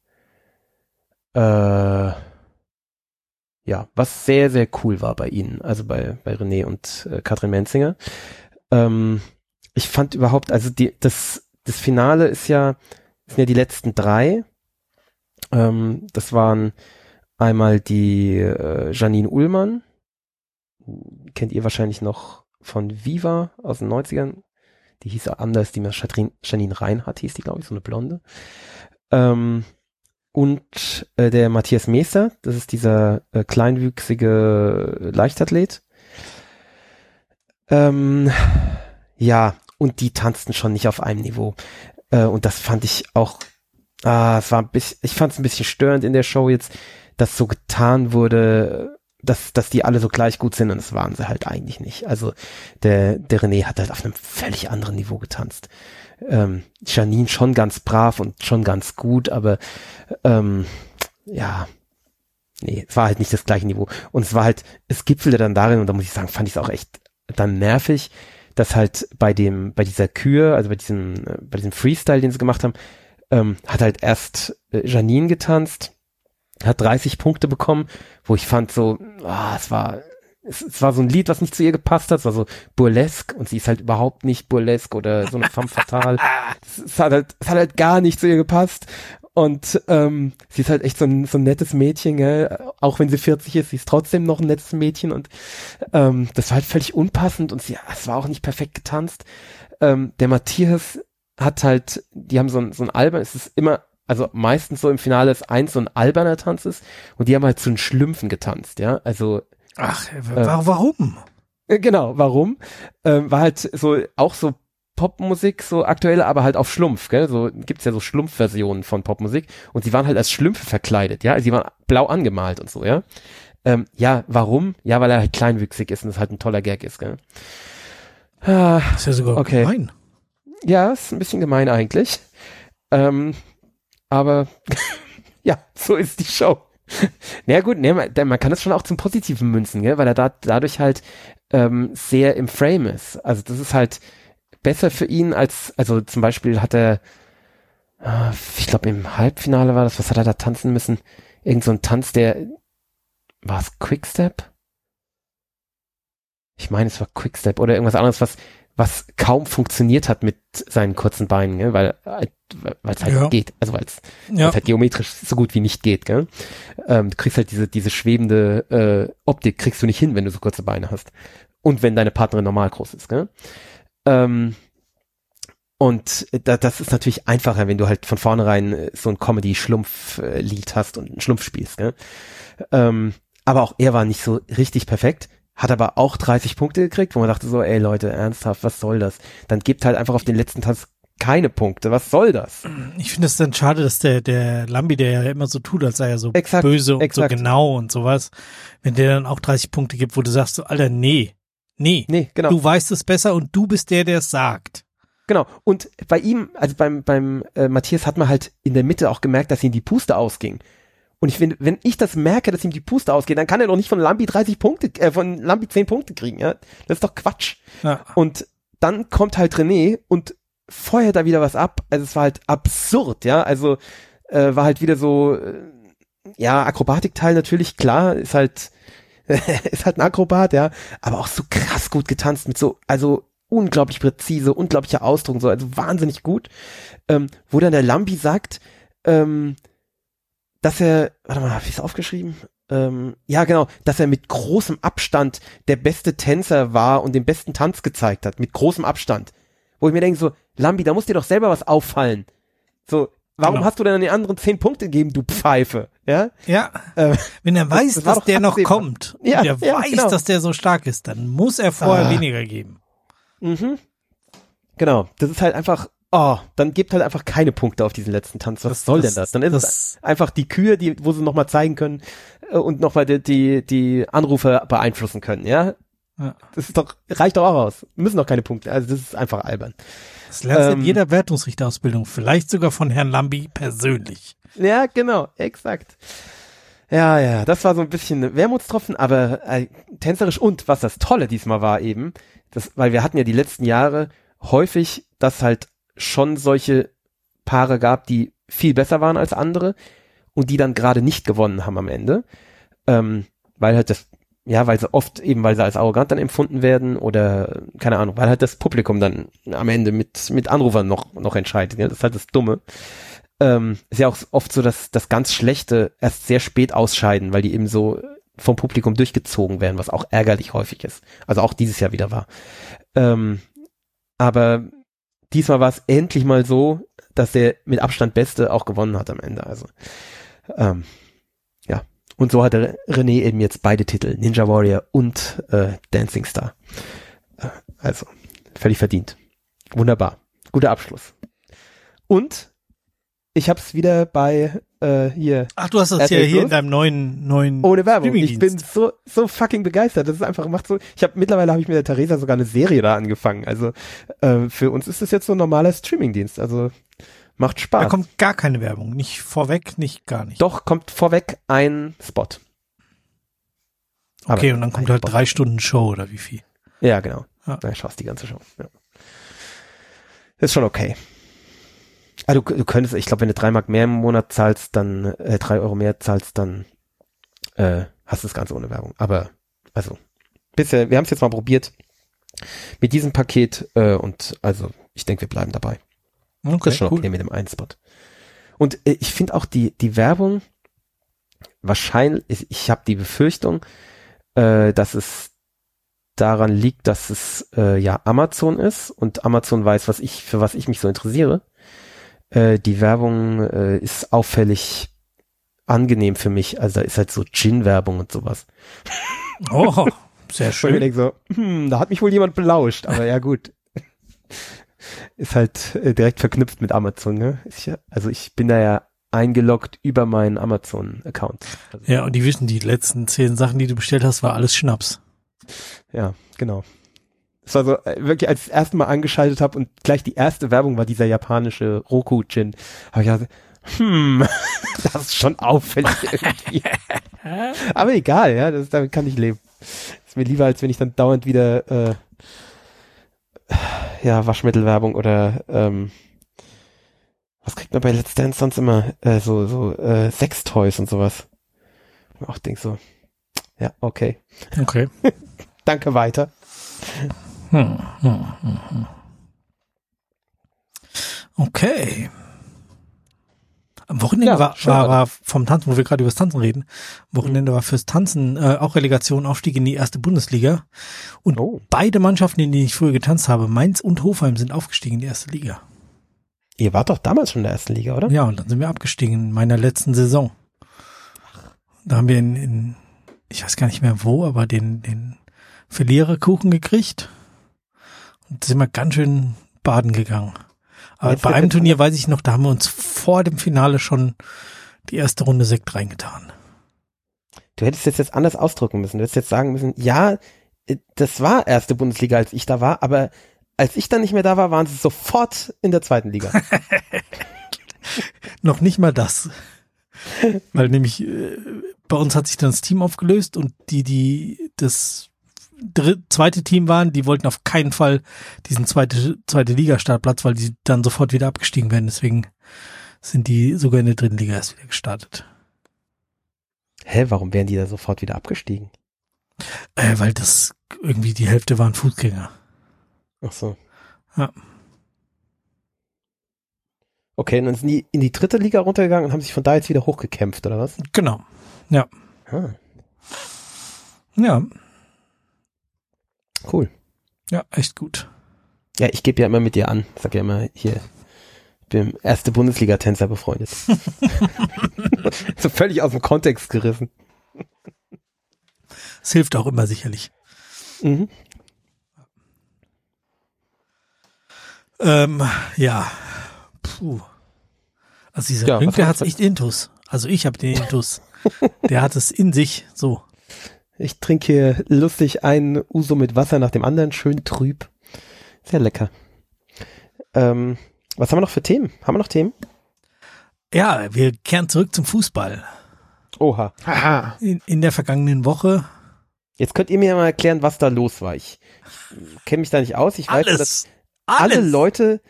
äh, ja, was sehr, sehr cool war bei ihnen, also bei, bei René und äh, Katrin Menzinger. Ähm, ich fand überhaupt, also die, das, das Finale ist ja, sind ja die letzten drei. Ähm, das waren einmal die äh, Janine Ullmann, kennt ihr wahrscheinlich noch von Viva aus den 90ern. Die hieß anders, die Janine Reinhardt hieß die, glaube ich, so eine Blonde. Ähm, und äh, der Matthias Meester, das ist dieser äh, kleinwüchsige Leichtathlet. Ähm, ja, und die tanzten schon nicht auf einem Niveau. Äh, und das fand ich auch, ah, es war ein bisschen, ich fand es ein bisschen störend in der Show jetzt, dass so getan wurde, dass, dass die alle so gleich gut sind und das waren sie halt eigentlich nicht. Also der, der René hat halt auf einem völlig anderen Niveau getanzt. Ähm, Janine schon ganz brav und schon ganz gut, aber ähm, ja, nee, es war halt nicht das gleiche Niveau. Und es war halt, es gipfelte dann darin, und da muss ich sagen, fand ich es auch echt dann nervig, dass halt bei dem, bei dieser Kür, also bei diesem, bei diesem Freestyle, den sie gemacht haben, ähm, hat halt erst äh, Janine getanzt, hat 30 Punkte bekommen, wo ich fand so, ah, es war es, es war so ein Lied, was nicht zu ihr gepasst hat, es war so burlesque und sie ist halt überhaupt nicht burlesque oder so eine femme fatale. es, es, hat halt, es hat halt gar nicht zu ihr gepasst. Und ähm, sie ist halt echt so ein, so ein nettes Mädchen, gell? auch wenn sie 40 ist, sie ist trotzdem noch ein nettes Mädchen und ähm, das war halt völlig unpassend und sie, es war auch nicht perfekt getanzt. Ähm, der Matthias hat halt, die haben so ein, so ein Album, es ist immer, also meistens so im Finale ist eins so ein alberner Tanz ist und die haben halt so einen Schlümpfen getanzt, ja, also Ach, äh, warum? Äh, genau, warum? Ähm, war halt so auch so Popmusik, so aktuelle, aber halt auf Schlumpf, gell? So gibt's ja so Schlumpfversionen von Popmusik und sie waren halt als Schlümpfe verkleidet, ja? Also sie waren blau angemalt und so, ja? Ähm, ja, warum? Ja, weil er halt kleinwüchsig ist und es halt ein toller Gag ist, gell? Ah, ist ja sogar okay. gemein. Ja, ist ein bisschen gemein eigentlich. Ähm, aber ja, so ist die Show. naja gut, nee, man, man kann es schon auch zum Positiven münzen, gell? weil er da, dadurch halt ähm, sehr im Frame ist. Also das ist halt besser für ihn als, also zum Beispiel hat er, äh, ich glaube im Halbfinale war das, was hat er da tanzen müssen? Irgend so ein Tanz, der, war es Quickstep? Ich meine, es war Quickstep oder irgendwas anderes, was, was kaum funktioniert hat mit seinen kurzen Beinen, gell? weil weil es halt ja. geht, also weil es ja. halt geometrisch so gut wie nicht geht. Gell? Ähm, du kriegst halt diese diese schwebende äh, Optik kriegst du nicht hin, wenn du so kurze Beine hast und wenn deine Partnerin normal groß ist. Gell? Ähm, und da, das ist natürlich einfacher, wenn du halt von vornherein äh, so ein Comedy-Schlumpf-Lied hast und einen Schlumpf spielst. Gell? Ähm, aber auch er war nicht so richtig perfekt, hat aber auch 30 Punkte gekriegt, wo man dachte so, ey Leute, ernsthaft, was soll das? Dann gibt halt einfach auf den letzten Tanz keine Punkte. Was soll das? Ich finde es dann schade, dass der, der Lambi, der ja immer so tut, als sei er so exakt, böse und exakt. so genau und sowas, wenn der dann auch 30 Punkte gibt, wo du sagst so, Alter, nee, nee, nee genau. du weißt es besser und du bist der, der es sagt. Genau. Und bei ihm, also beim, beim äh, Matthias hat man halt in der Mitte auch gemerkt, dass ihm die Puste ausging. Und ich finde, wenn ich das merke, dass ihm die Puste ausgeht, dann kann er doch nicht von Lambi 30 Punkte, äh, von Lambi 10 Punkte kriegen, ja. Das ist doch Quatsch. Ja. Und dann kommt halt René und feuert da wieder was ab. Also es war halt absurd, ja. Also äh, war halt wieder so, äh, ja, Akrobatikteil natürlich, klar, ist halt, ist halt ein Akrobat, ja, aber auch so krass gut getanzt mit so, also unglaublich präzise, unglaublicher Ausdruck, so, also wahnsinnig gut. Ähm, wo dann der Lambi sagt, ähm, dass er, warte mal, hab ich es aufgeschrieben? Ähm, ja, genau, dass er mit großem Abstand der beste Tänzer war und den besten Tanz gezeigt hat, mit großem Abstand. Wo ich mir denke so, Lambi, da muss dir doch selber was auffallen. So, warum genau. hast du denn an den anderen zehn Punkte gegeben, du Pfeife? Ja. Ja. Äh, Wenn er weiß, das, das dass der noch kommt, ja, der ja, weiß, genau. dass der so stark ist, dann muss er vorher ah. weniger geben. Mhm. Genau. Das ist halt einfach, oh, dann gibt halt einfach keine Punkte auf diesen letzten Tanz. Was das, soll das, denn das? Dann ist das, es einfach die Kühe, die, wo sie nochmal zeigen können äh, und nochmal die, die, die Anrufe beeinflussen können, ja? ja? Das ist doch, reicht doch auch aus. Müssen doch keine Punkte. Also das ist einfach albern. Das lernst du ähm, in jeder Wertungsrichterausbildung, vielleicht sogar von Herrn Lambi persönlich. Ja, genau, exakt. Ja, ja, das war so ein bisschen Wermutstropfen, aber äh, tänzerisch und was das Tolle diesmal war eben, das, weil wir hatten ja die letzten Jahre häufig, dass halt schon solche Paare gab, die viel besser waren als andere und die dann gerade nicht gewonnen haben am Ende, ähm, weil halt das ja, weil sie oft eben, weil sie als arrogant dann empfunden werden oder keine Ahnung, weil halt das Publikum dann am Ende mit mit Anrufern noch noch entscheidet. Ja? Das ist halt das Dumme. Ähm, ist ja auch oft so, dass das ganz Schlechte erst sehr spät ausscheiden, weil die eben so vom Publikum durchgezogen werden, was auch ärgerlich häufig ist. Also auch dieses Jahr wieder war. Ähm, aber diesmal war es endlich mal so, dass der mit Abstand Beste auch gewonnen hat am Ende. Also ähm, und so hatte René eben jetzt beide Titel, Ninja Warrior und äh, Dancing Star. Äh, also, völlig verdient. Wunderbar. Guter Abschluss. Und ich habe es wieder bei äh, hier. Ach, du hast das ja hier in deinem neuen neuen ohne Werbung. Ich bin so so fucking begeistert. Das ist einfach macht so. Ich habe mittlerweile habe ich mit der Theresa sogar eine Serie da angefangen. Also äh, für uns ist das jetzt so ein normaler Streamingdienst. Also Macht Spaß. Da kommt gar keine Werbung. Nicht vorweg, nicht gar nicht. Doch, kommt vorweg ein Spot. Okay, Aber und dann kommt halt Spot. drei Stunden Show oder wie viel? Ja, genau. Ja. Dann schaust die ganze Show. Ja. Ist schon okay. Also du, du könntest, ich glaube, wenn du drei Mark mehr im Monat zahlst, dann, äh, drei Euro mehr zahlst, dann äh, hast du das Ganze ohne Werbung. Aber, also, bisher, wir haben es jetzt mal probiert mit diesem Paket äh, und also ich denke, wir bleiben dabei. Okay, das ist schon cool. okay mit dem einen Spot. Und äh, ich finde auch die, die Werbung, wahrscheinlich, ich, ich habe die Befürchtung, äh, dass es daran liegt, dass es äh, ja Amazon ist und Amazon weiß, was ich, für was ich mich so interessiere. Äh, die Werbung äh, ist auffällig angenehm für mich. Also da ist halt so Gin-Werbung und sowas. Oh, sehr Und ich schön. so, hm, da hat mich wohl jemand belauscht, aber ja gut. Ist halt äh, direkt verknüpft mit Amazon, ne? Ja, also ich bin da ja eingeloggt über meinen Amazon-Account. Also, Ja, und die wissen, die letzten zehn Sachen, die du bestellt hast, war alles Schnaps. ja, genau. Es war so, äh, wirklich, als ich das erste Mal angeschaltet habe und gleich die erste Werbung war dieser japanische Roku-Gin, habe ich gedacht, hm, das ist schon auffällig irgendwie. Aber egal, ja, das, damit kann ich leben. Ist mir lieber, als wenn ich dann dauernd wieder äh, ja, Waschmittelwerbung oder ähm, was kriegt man bei Let's Dance sonst immer? Äh, so, so äh, Sextoys und sowas. Auch denk so, ja, okay. Okay. Danke weiter. Hm, hm, hm, hm. Okay. Am Wochenende Ja, war, war, war vom Tanzen, wo wir gerade über das Tanzen reden, am Wochenende war fürs Tanzen äh, auch Relegation, Aufstieg in die erste Bundesliga. Und Oh. beide Mannschaften, in denen ich früher getanzt habe, Mainz und Hofheim, sind aufgestiegen in die erste Liga. Ihr wart doch damals schon in der ersten Liga, oder? Ja, und dann sind wir abgestiegen in meiner letzten Saison. Da haben wir in, in ich weiß gar nicht mehr wo, aber den, den Verliererkuchen gekriegt. Und sind wir ganz schön baden gegangen. Aber bei einem Turnier weiß ich noch, da haben wir uns vor dem Finale schon die erste Runde Sekt reingetan. Du hättest jetzt jetzt anders ausdrücken müssen. Du hättest jetzt sagen müssen, ja, äh, das war erste Bundesliga, als ich da war, aber als ich dann nicht mehr da war, waren sie sofort in der zweiten Liga. Noch nicht mal das. Weil nämlich äh, bei uns hat sich dann das Team aufgelöst und die, die das dritte, zweite Team waren, die wollten auf keinen Fall diesen zweite, zweite Liga-Startplatz, weil die dann sofort wieder abgestiegen werden. Deswegen sind die sogar in der dritten Liga erst wieder gestartet. Hä, warum wären die da sofort wieder abgestiegen? Äh, weil das irgendwie die Hälfte waren Fußgänger. Ach so. Ja. Okay, und dann sind die in die dritte Liga runtergegangen und haben sich von da jetzt wieder hochgekämpft, oder was? Genau. Ah, Ja, cool. ja, echt gut. Ja, ich gebe ja immer mit dir an. Sag ja immer, hier, ich bin erste Bundesliga-Tänzer befreundet. so völlig aus dem Kontext gerissen. Es hilft auch immer sicherlich. Mhm. Ähm, ja. Puh. Also dieser Ja, Link, der hast hat's echt Intus. Also ich habe den Intus. der hat es in sich. So. Ich trinke hier lustig ein Uso mit Wasser nach dem anderen, schön trüb. Sehr lecker. Ähm, was haben wir noch für Themen? Haben wir noch Themen? Ja, wir kehren zurück zum Fußball. Oha. Haha. In, in der vergangenen Woche. Jetzt könnt ihr mir mal erklären, was da los war. Ich, ich kenne mich da nicht aus. Ich weiß, nur, dass Alles. alle Leute,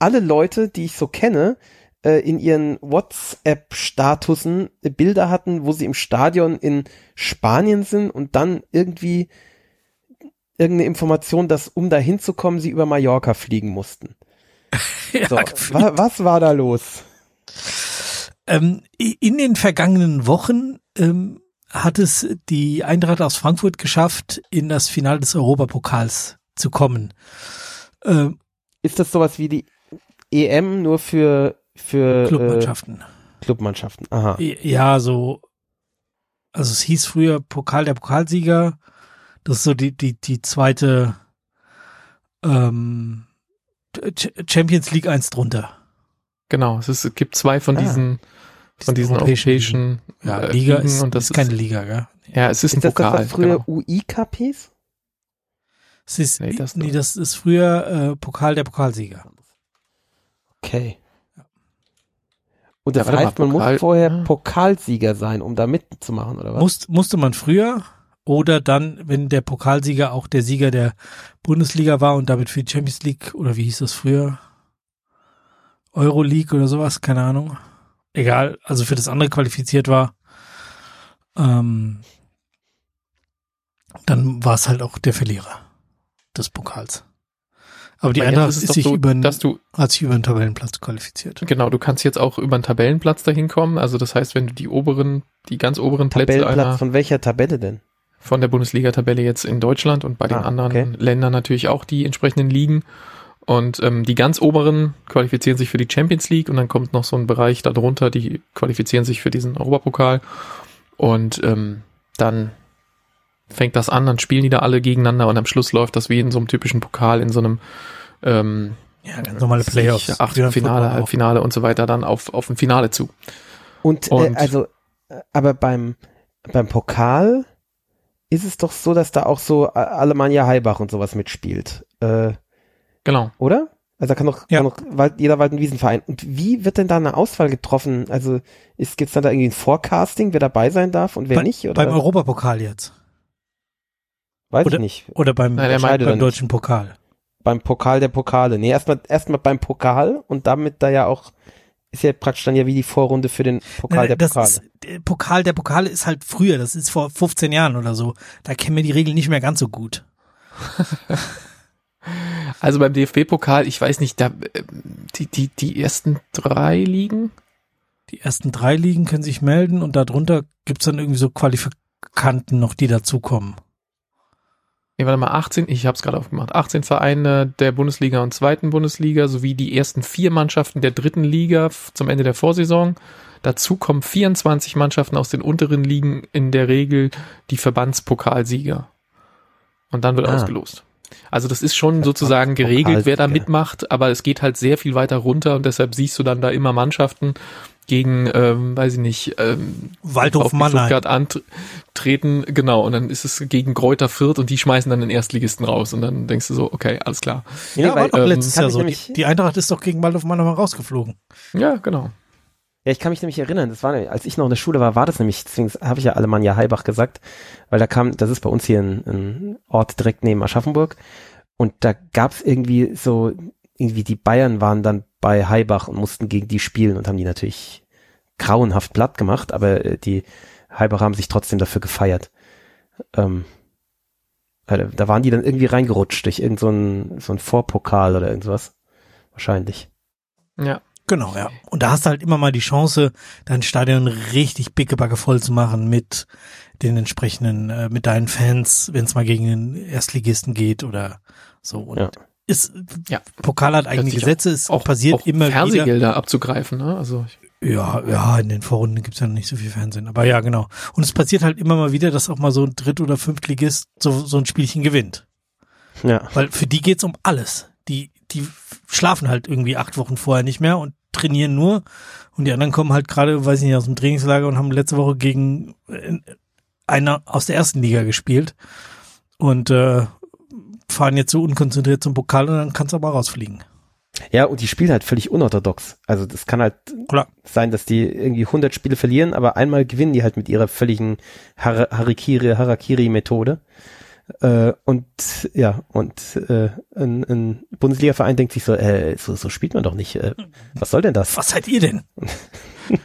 alle Leute, die ich so kenne, äh, in ihren WhatsApp-Statusen Bilder hatten, wo sie im Stadion in Spanien sind und dann irgendwie irgendeine Information, dass um da hinzukommen, sie über Mallorca fliegen mussten. Ja, So, wa was war da los? Ähm, in den vergangenen Wochen ähm, hat es die Eintracht aus Frankfurt geschafft, in das Finale des Europapokals zu kommen. Ähm, Ist das sowas wie die EM nur für für Clubmannschaften. Äh, Clubmannschaften? Aha. Ja, so. Also es hieß früher Pokal der Pokalsieger. Das ist so die, die, die zweite ähm, Ch- Champions League eins drunter. Genau, es, ist, es gibt zwei von Ah. diesen, von diesen europäischen, Ja, äh, Liga Ligen ist, und das ist keine Liga, gell? ja, es ist, Ist ein das das, Pokal. was früher genau. Hieß? Es ist, Nee, nee, das das, doch. das ist früher äh, Pokal der Pokalsieger. Okay. Und das Ja, heißt, mal, man Pokal- muss vorher Ah. Pokalsieger sein, um da mitzumachen, oder was? Muss, musste man früher oder dann, wenn der Pokalsieger auch der Sieger der Bundesliga war und damit für die Champions League oder wie hieß das früher? Euroleague oder sowas, keine Ahnung. Egal, also für das andere qualifiziert war. Ähm, dann war es halt auch der Verlierer des Pokals. Aber die Eintracht ist es sich doch über, dass du hat sich über den Tabellenplatz qualifiziert. genau, du kannst jetzt auch über einen Tabellenplatz dahin kommen. Also das heißt, wenn du die oberen, die ganz oberen Plätze Tabellenplatz einer von welcher Tabelle denn? von der Bundesliga-Tabelle jetzt in Deutschland und bei den Ah, anderen okay. Ländern natürlich auch die entsprechenden Ligen. Und ähm, die ganz oberen qualifizieren sich für die Champions League und dann kommt noch so ein Bereich darunter, die qualifizieren sich für diesen Europapokal. Und ähm, dann fängt das an, dann spielen die da alle gegeneinander und am Schluss läuft das wie in so einem typischen Pokal, in so einem ähm, Ja, ganz normale Playoffs. Achtelfinale, Halbfinale und so weiter dann auf, auf ein Finale zu. Und, Und- äh, also, äh, aber beim, beim Pokal ist es doch so, dass da auch so äh, Alemannia Heilbach und sowas mitspielt. Äh, Genau. oder? Also da kann doch, Ja. kann doch Wald, jeder Wald- und Wiesenverein. Und wie wird denn da eine Auswahl getroffen? Also ist, gibt's dann da irgendwie ein Forecasting, wer dabei sein darf und wer Bei- nicht? Oder Beim Europapokal jetzt. Weiß oder- ich nicht. Oder beim, Nein, beim meint dann deutschen Pokal. Beim Pokal der Pokale. Nee, erstmal erstmal beim Pokal und damit da ja auch ist ja praktisch dann ja wie die Vorrunde für den Pokal Nein, der das Pokale. ist, der Pokal, der Pokal ist halt früher, das ist vor 15 Jahren oder so. Da kennen wir die Regeln nicht mehr ganz so gut. Also beim DFB-Pokal, ich weiß nicht, da äh, die, die, die ersten drei Ligen, Die ersten drei Ligen können sich melden und darunter gibt's dann irgendwie so Qualifikanten noch, die dazukommen. Nee, warte mal, 18, ich habe es gerade aufgemacht, 18 Vereine der Bundesliga und zweiten Bundesliga sowie die ersten vier Mannschaften der dritten Liga zum Ende der Vorsaison. Dazu kommen 24 Mannschaften aus den unteren Ligen, in der Regel die Verbandspokalsieger. Und dann wird Ah. ausgelost. Also das ist schon sozusagen geregelt, wer da mitmacht, aber es geht halt sehr viel weiter runter und deshalb siehst du dann da immer Mannschaften gegen, ähm, weiß ich nicht, ähm, Waldhof. Stuttgart antreten, genau, und dann ist es gegen Kräuter Fürth und die schmeißen dann den Erstligisten raus und dann denkst du so, okay, alles klar. Nee, Ja, war weil, doch ähm, letztes Jahr ich so. nämlich- Die, die Eintracht ist doch gegen Waldhof Mannheim rausgeflogen. Ja, genau. Ja, ich kann mich nämlich erinnern, das war, als ich noch in der Schule war, war das nämlich, deswegen habe ich ja Alemannia Heilbach gesagt, weil da kam, das ist bei uns hier ein, ein Ort direkt neben Aschaffenburg und da gab's irgendwie so, irgendwie die Bayern waren dann bei Heilbach und mussten gegen die spielen und haben die natürlich grauenhaft platt gemacht, aber äh, die Heilbacher haben sich trotzdem dafür gefeiert. Ähm, also, da waren die dann irgendwie reingerutscht durch irgend so ein, so ein Vorpokal oder irgendwas. Wahrscheinlich. Ja. Genau, ja. Und da hast du halt immer mal die Chance, dein Stadion richtig pickebacke voll zu machen mit den entsprechenden, äh, mit deinen Fans, wenn es mal gegen den Erstligisten geht oder so. Und Ja. Ist, Ja. Pokal hat eigene Gesetze, es Auch passiert auch immer wieder. Fernsehgelder abzugreifen, ne? Also ich- Ja, ja, in den Vorrunden gibt's ja noch nicht so viel Fernsehen. Aber ja, genau. Und es passiert halt immer mal wieder, dass auch mal so ein Dritt- oder Fünftligist so, so ein Spielchen gewinnt. Ja. Weil für die geht's um alles. Die, die schlafen halt irgendwie acht Wochen vorher nicht mehr und trainieren nur. Und die anderen kommen halt gerade, weiß ich nicht, aus dem Trainingslager und haben letzte Woche gegen äh, einer aus der ersten Liga gespielt. Und äh, fahren jetzt so unkonzentriert zum Pokal und dann kann's aber rausfliegen. Ja, und die spielen halt völlig unorthodox. Also das kann halt Klar. sein, dass die irgendwie 100 Spiele verlieren, aber einmal gewinnen die halt mit ihrer völligen Har Harikiri, Harakiri-Methode. Äh, und ja, und äh, ein, ein Bundesliga-Verein denkt sich so, äh, so, so spielt man doch nicht. Äh, was soll denn das? Was seid ihr denn?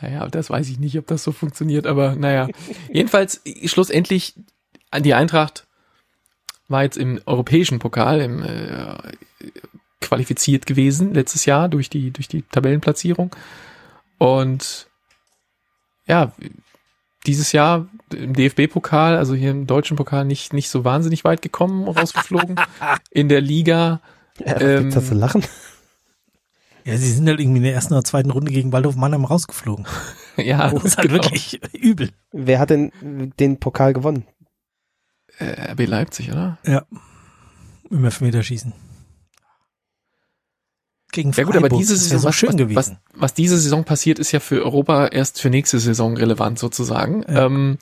Naja, das weiß ich nicht, ob das so funktioniert, aber naja. Jedenfalls, schlussendlich, die Eintracht war jetzt im europäischen Pokal im, äh, qualifiziert gewesen letztes Jahr durch die, durch die Tabellenplatzierung. Und ja, dieses Jahr im DFB-Pokal, also hier im deutschen Pokal, nicht, nicht so wahnsinnig weit gekommen, rausgeflogen. In der Liga, Ja, Ähm, zu lachen? Ja, sie sind halt irgendwie in der ersten oder zweiten Runde gegen Waldhof Mannheim rausgeflogen. ja, Das ist halt genau. wirklich übel. Wer hat denn den Pokal gewonnen? Äh, RB Leipzig, oder? Ja. Im Elfmeterschießen. Gegen Ja gut, aber Freiburg. diese Saison, so was, schön was, gewesen. was, was diese Saison passiert, ist ja für Europa erst für nächste Saison relevant sozusagen. Ja. Ähm,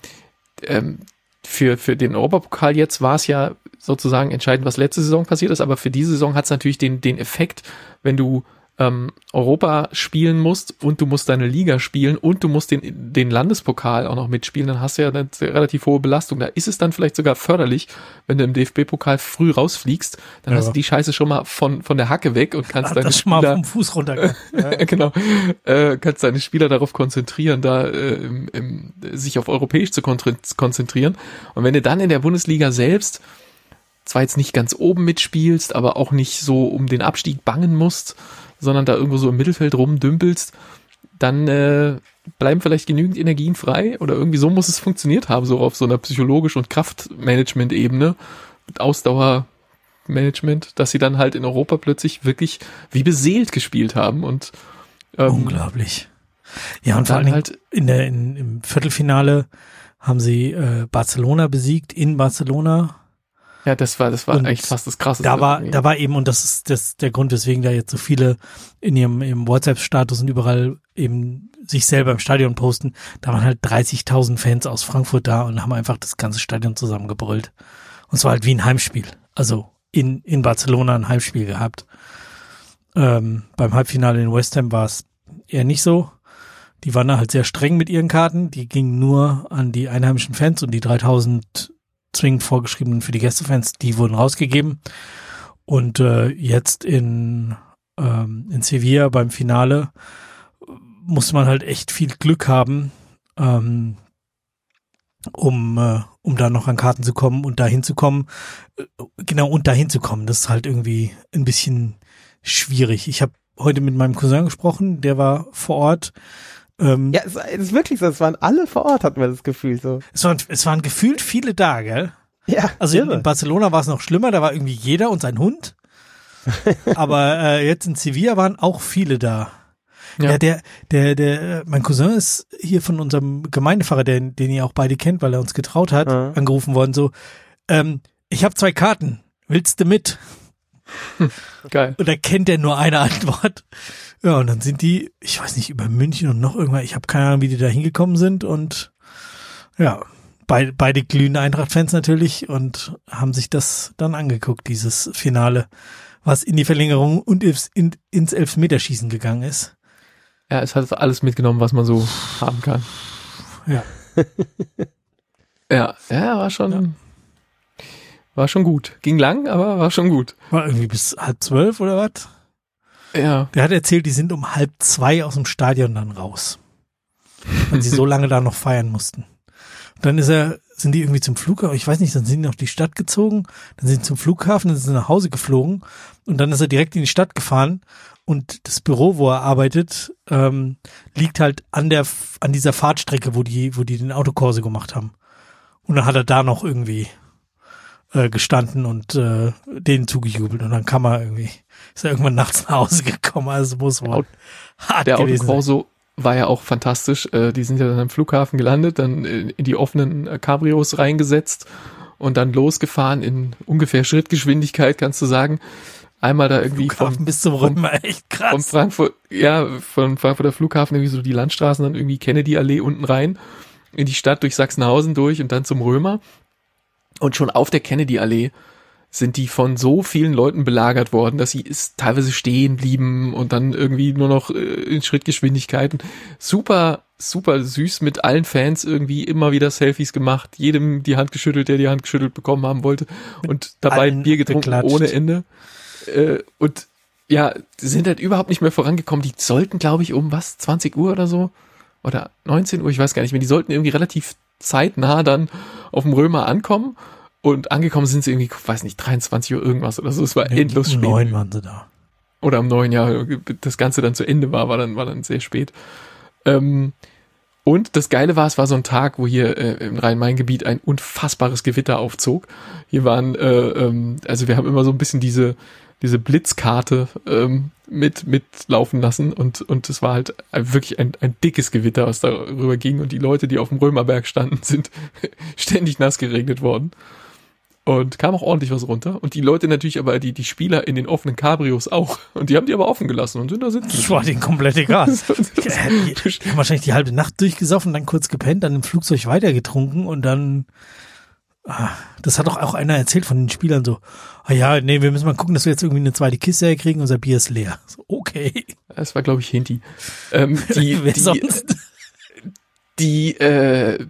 ähm, für, für den Europapokal jetzt war es ja sozusagen entscheidend, was letzte Saison passiert ist, aber für diese Saison hat es natürlich den, den Effekt, wenn du ähm, Europa spielen musst und du musst deine Liga spielen und du musst den, den Landespokal auch noch mitspielen, dann hast du ja eine relativ hohe Belastung. Da ist es dann vielleicht sogar förderlich, wenn du im DFB-Pokal früh rausfliegst, dann ja. hast du die Scheiße schon mal von, von der Hacke weg und kannst deine Spieler, mal vom Fuß runter. ja. genau, äh, kannst deine Spieler darauf konzentrieren, da äh, im, im, sich auf europäisch zu konzentrieren. Und wenn du dann in der Bundesliga selbst zwar jetzt nicht ganz oben mitspielst, aber auch nicht so um den Abstieg bangen musst, sondern da irgendwo so im Mittelfeld rumdümpelst, dann äh, bleiben vielleicht genügend Energien frei oder irgendwie so muss es funktioniert haben, so auf so einer psychologisch- und Kraftmanagement-Ebene Ausdauermanagement, dass sie dann halt in Europa plötzlich wirklich wie beseelt gespielt haben und ähm, unglaublich. Ja, und, und vor allem halt in der in, im Viertelfinale haben sie äh, Barcelona besiegt in Barcelona ja, das war, das war und echt fast das Krasseste. Da war, da war eben, und das ist das, der Grund, weswegen da jetzt so viele in ihrem, ihrem WhatsApp-Status und überall eben sich selber im Stadion posten. Da waren halt 30.000 Fans aus Frankfurt da und haben einfach das ganze Stadion zusammengebrüllt. Und zwar halt wie ein Heimspiel. Also in, in Barcelona ein Heimspiel gehabt. Ähm, beim Halbfinale in West Ham war es eher nicht so. Die waren da halt sehr streng mit ihren Karten. Die gingen nur an die einheimischen Fans und die 3000 zwingend vorgeschriebenen für die Gästefans, die wurden rausgegeben. Und äh, jetzt in, ähm, in Sevilla beim Finale musste man halt echt viel Glück haben, ähm, um, äh, um da noch an Karten zu kommen und da hinzukommen. Äh, genau, und da hinzukommen. Das ist halt irgendwie ein bisschen schwierig. Ich habe heute mit meinem Cousin gesprochen, der war vor Ort. Ähm, ja, es, es, ist wirklich so. Es waren alle vor Ort, hatten wir das Gefühl so. Es waren, es waren gefühlt viele da, gell? Ja. Also in, in Barcelona war es noch schlimmer. Da war irgendwie jeder und sein Hund. Aber äh, jetzt in Sevilla waren auch viele da. Ja. ja, der, der, der, mein Cousin ist hier von unserem Gemeindefahrer, den, den ihr auch beide kennt, weil er uns getraut hat, ja. angerufen worden. So, ähm, ich habe zwei Karten. Willst du mit? Geil. Und da kennt er nur eine Antwort. Ja, und dann sind die, ich weiß nicht, über München und noch irgendwann, ich habe keine Ahnung, wie die da hingekommen sind und ja, beide, beide glühende Eintracht-Fans natürlich und haben sich das dann angeguckt, dieses Finale, was in die Verlängerung und ins, in, ins Elfmeterschießen gegangen ist. Ja, es hat alles mitgenommen, was man so haben kann. Ja. ja, ja, war schon, ja. war schon gut. Ging lang, aber war schon gut. War irgendwie bis halb zwölf oder was? Ja. Der hat erzählt, die sind um halb zwei aus dem Stadion dann raus. Weil sie so lange da noch feiern mussten. Dann ist er, sind die irgendwie zum Flughafen, ich weiß nicht, dann sind die noch die Stadt gezogen, dann sind sie zum Flughafen, dann sind sie nach Hause geflogen und dann ist er direkt in die Stadt gefahren und das Büro, wo er arbeitet, ähm, liegt halt an der, an dieser Fahrtstrecke, wo die, wo die den Autokurse gemacht haben. Und dann hat er da noch irgendwie äh, gestanden und äh, denen zugejubelt und dann kam er irgendwie, ist er irgendwann nachts nach Hause gekommen, also muss wohl hart Der Autokorso war ja auch fantastisch. Äh, die sind ja dann am Flughafen gelandet, dann in die offenen äh, Cabrios reingesetzt und dann losgefahren in ungefähr Schrittgeschwindigkeit, kannst du sagen. Einmal da irgendwie Flughafen vom, bis zum Römer, echt krass. Von Frankfurt, ja, von Frankfurter Flughafen irgendwie so die Landstraßen, dann irgendwie Kennedy-Allee unten rein, in die Stadt durch Sachsenhausen durch und dann zum Römer. Und schon auf der Kennedy-Allee sind die von so vielen Leuten belagert worden, dass sie ist, teilweise stehen blieben und dann irgendwie nur noch äh, in Schrittgeschwindigkeit. super, super süß mit allen Fans irgendwie immer wieder Selfies gemacht, jedem die Hand geschüttelt, der die Hand geschüttelt bekommen haben wollte und dabei ein Bier getrunken beklatscht. ohne Ende. Äh, und ja, sind halt überhaupt nicht mehr vorangekommen. Die sollten, glaube ich, um was, 20 Uhr oder so? Oder 19 Uhr, ich weiß gar nicht mehr. Die sollten irgendwie relativ zeitnah dann auf dem Römer ankommen und angekommen sind sie irgendwie, weiß nicht, 23 Uhr irgendwas oder so. Es war endlos spät. Um neun waren sie da. Oder um neun, ja. Das Ganze dann zu Ende war, war dann, war dann sehr spät. Ähm, und das Geile war, es war so ein Tag, wo hier äh, im Rhein-Main-Gebiet ein unfassbares Gewitter aufzog. Hier waren, äh, ähm, also wir haben immer so ein bisschen diese, diese Blitzkarte ähm, mit mitlaufen lassen und und es war halt wirklich ein, ein dickes Gewitter, was darüber ging und die Leute, die auf dem Römerberg standen, sind ständig nass geregnet worden und kam auch ordentlich was runter. Und die Leute natürlich aber, die, die Spieler in den offenen Cabrios auch. Und die haben die aber offen gelassen und sind da sitzen. Das war denen komplett egal. die, haben wahrscheinlich die halbe Nacht durchgesoffen, dann kurz gepennt, dann im Flugzeug weitergetrunken und dann Ah, das hat doch auch einer erzählt von den Spielern so. Ah ja, nee, wir müssen mal gucken, dass wir jetzt irgendwie eine zweite Kiste herkriegen, unser Bier ist leer. So, okay. Das war, glaube ich, Hinti. Ähm, die, Wer die, sonst? die, äh,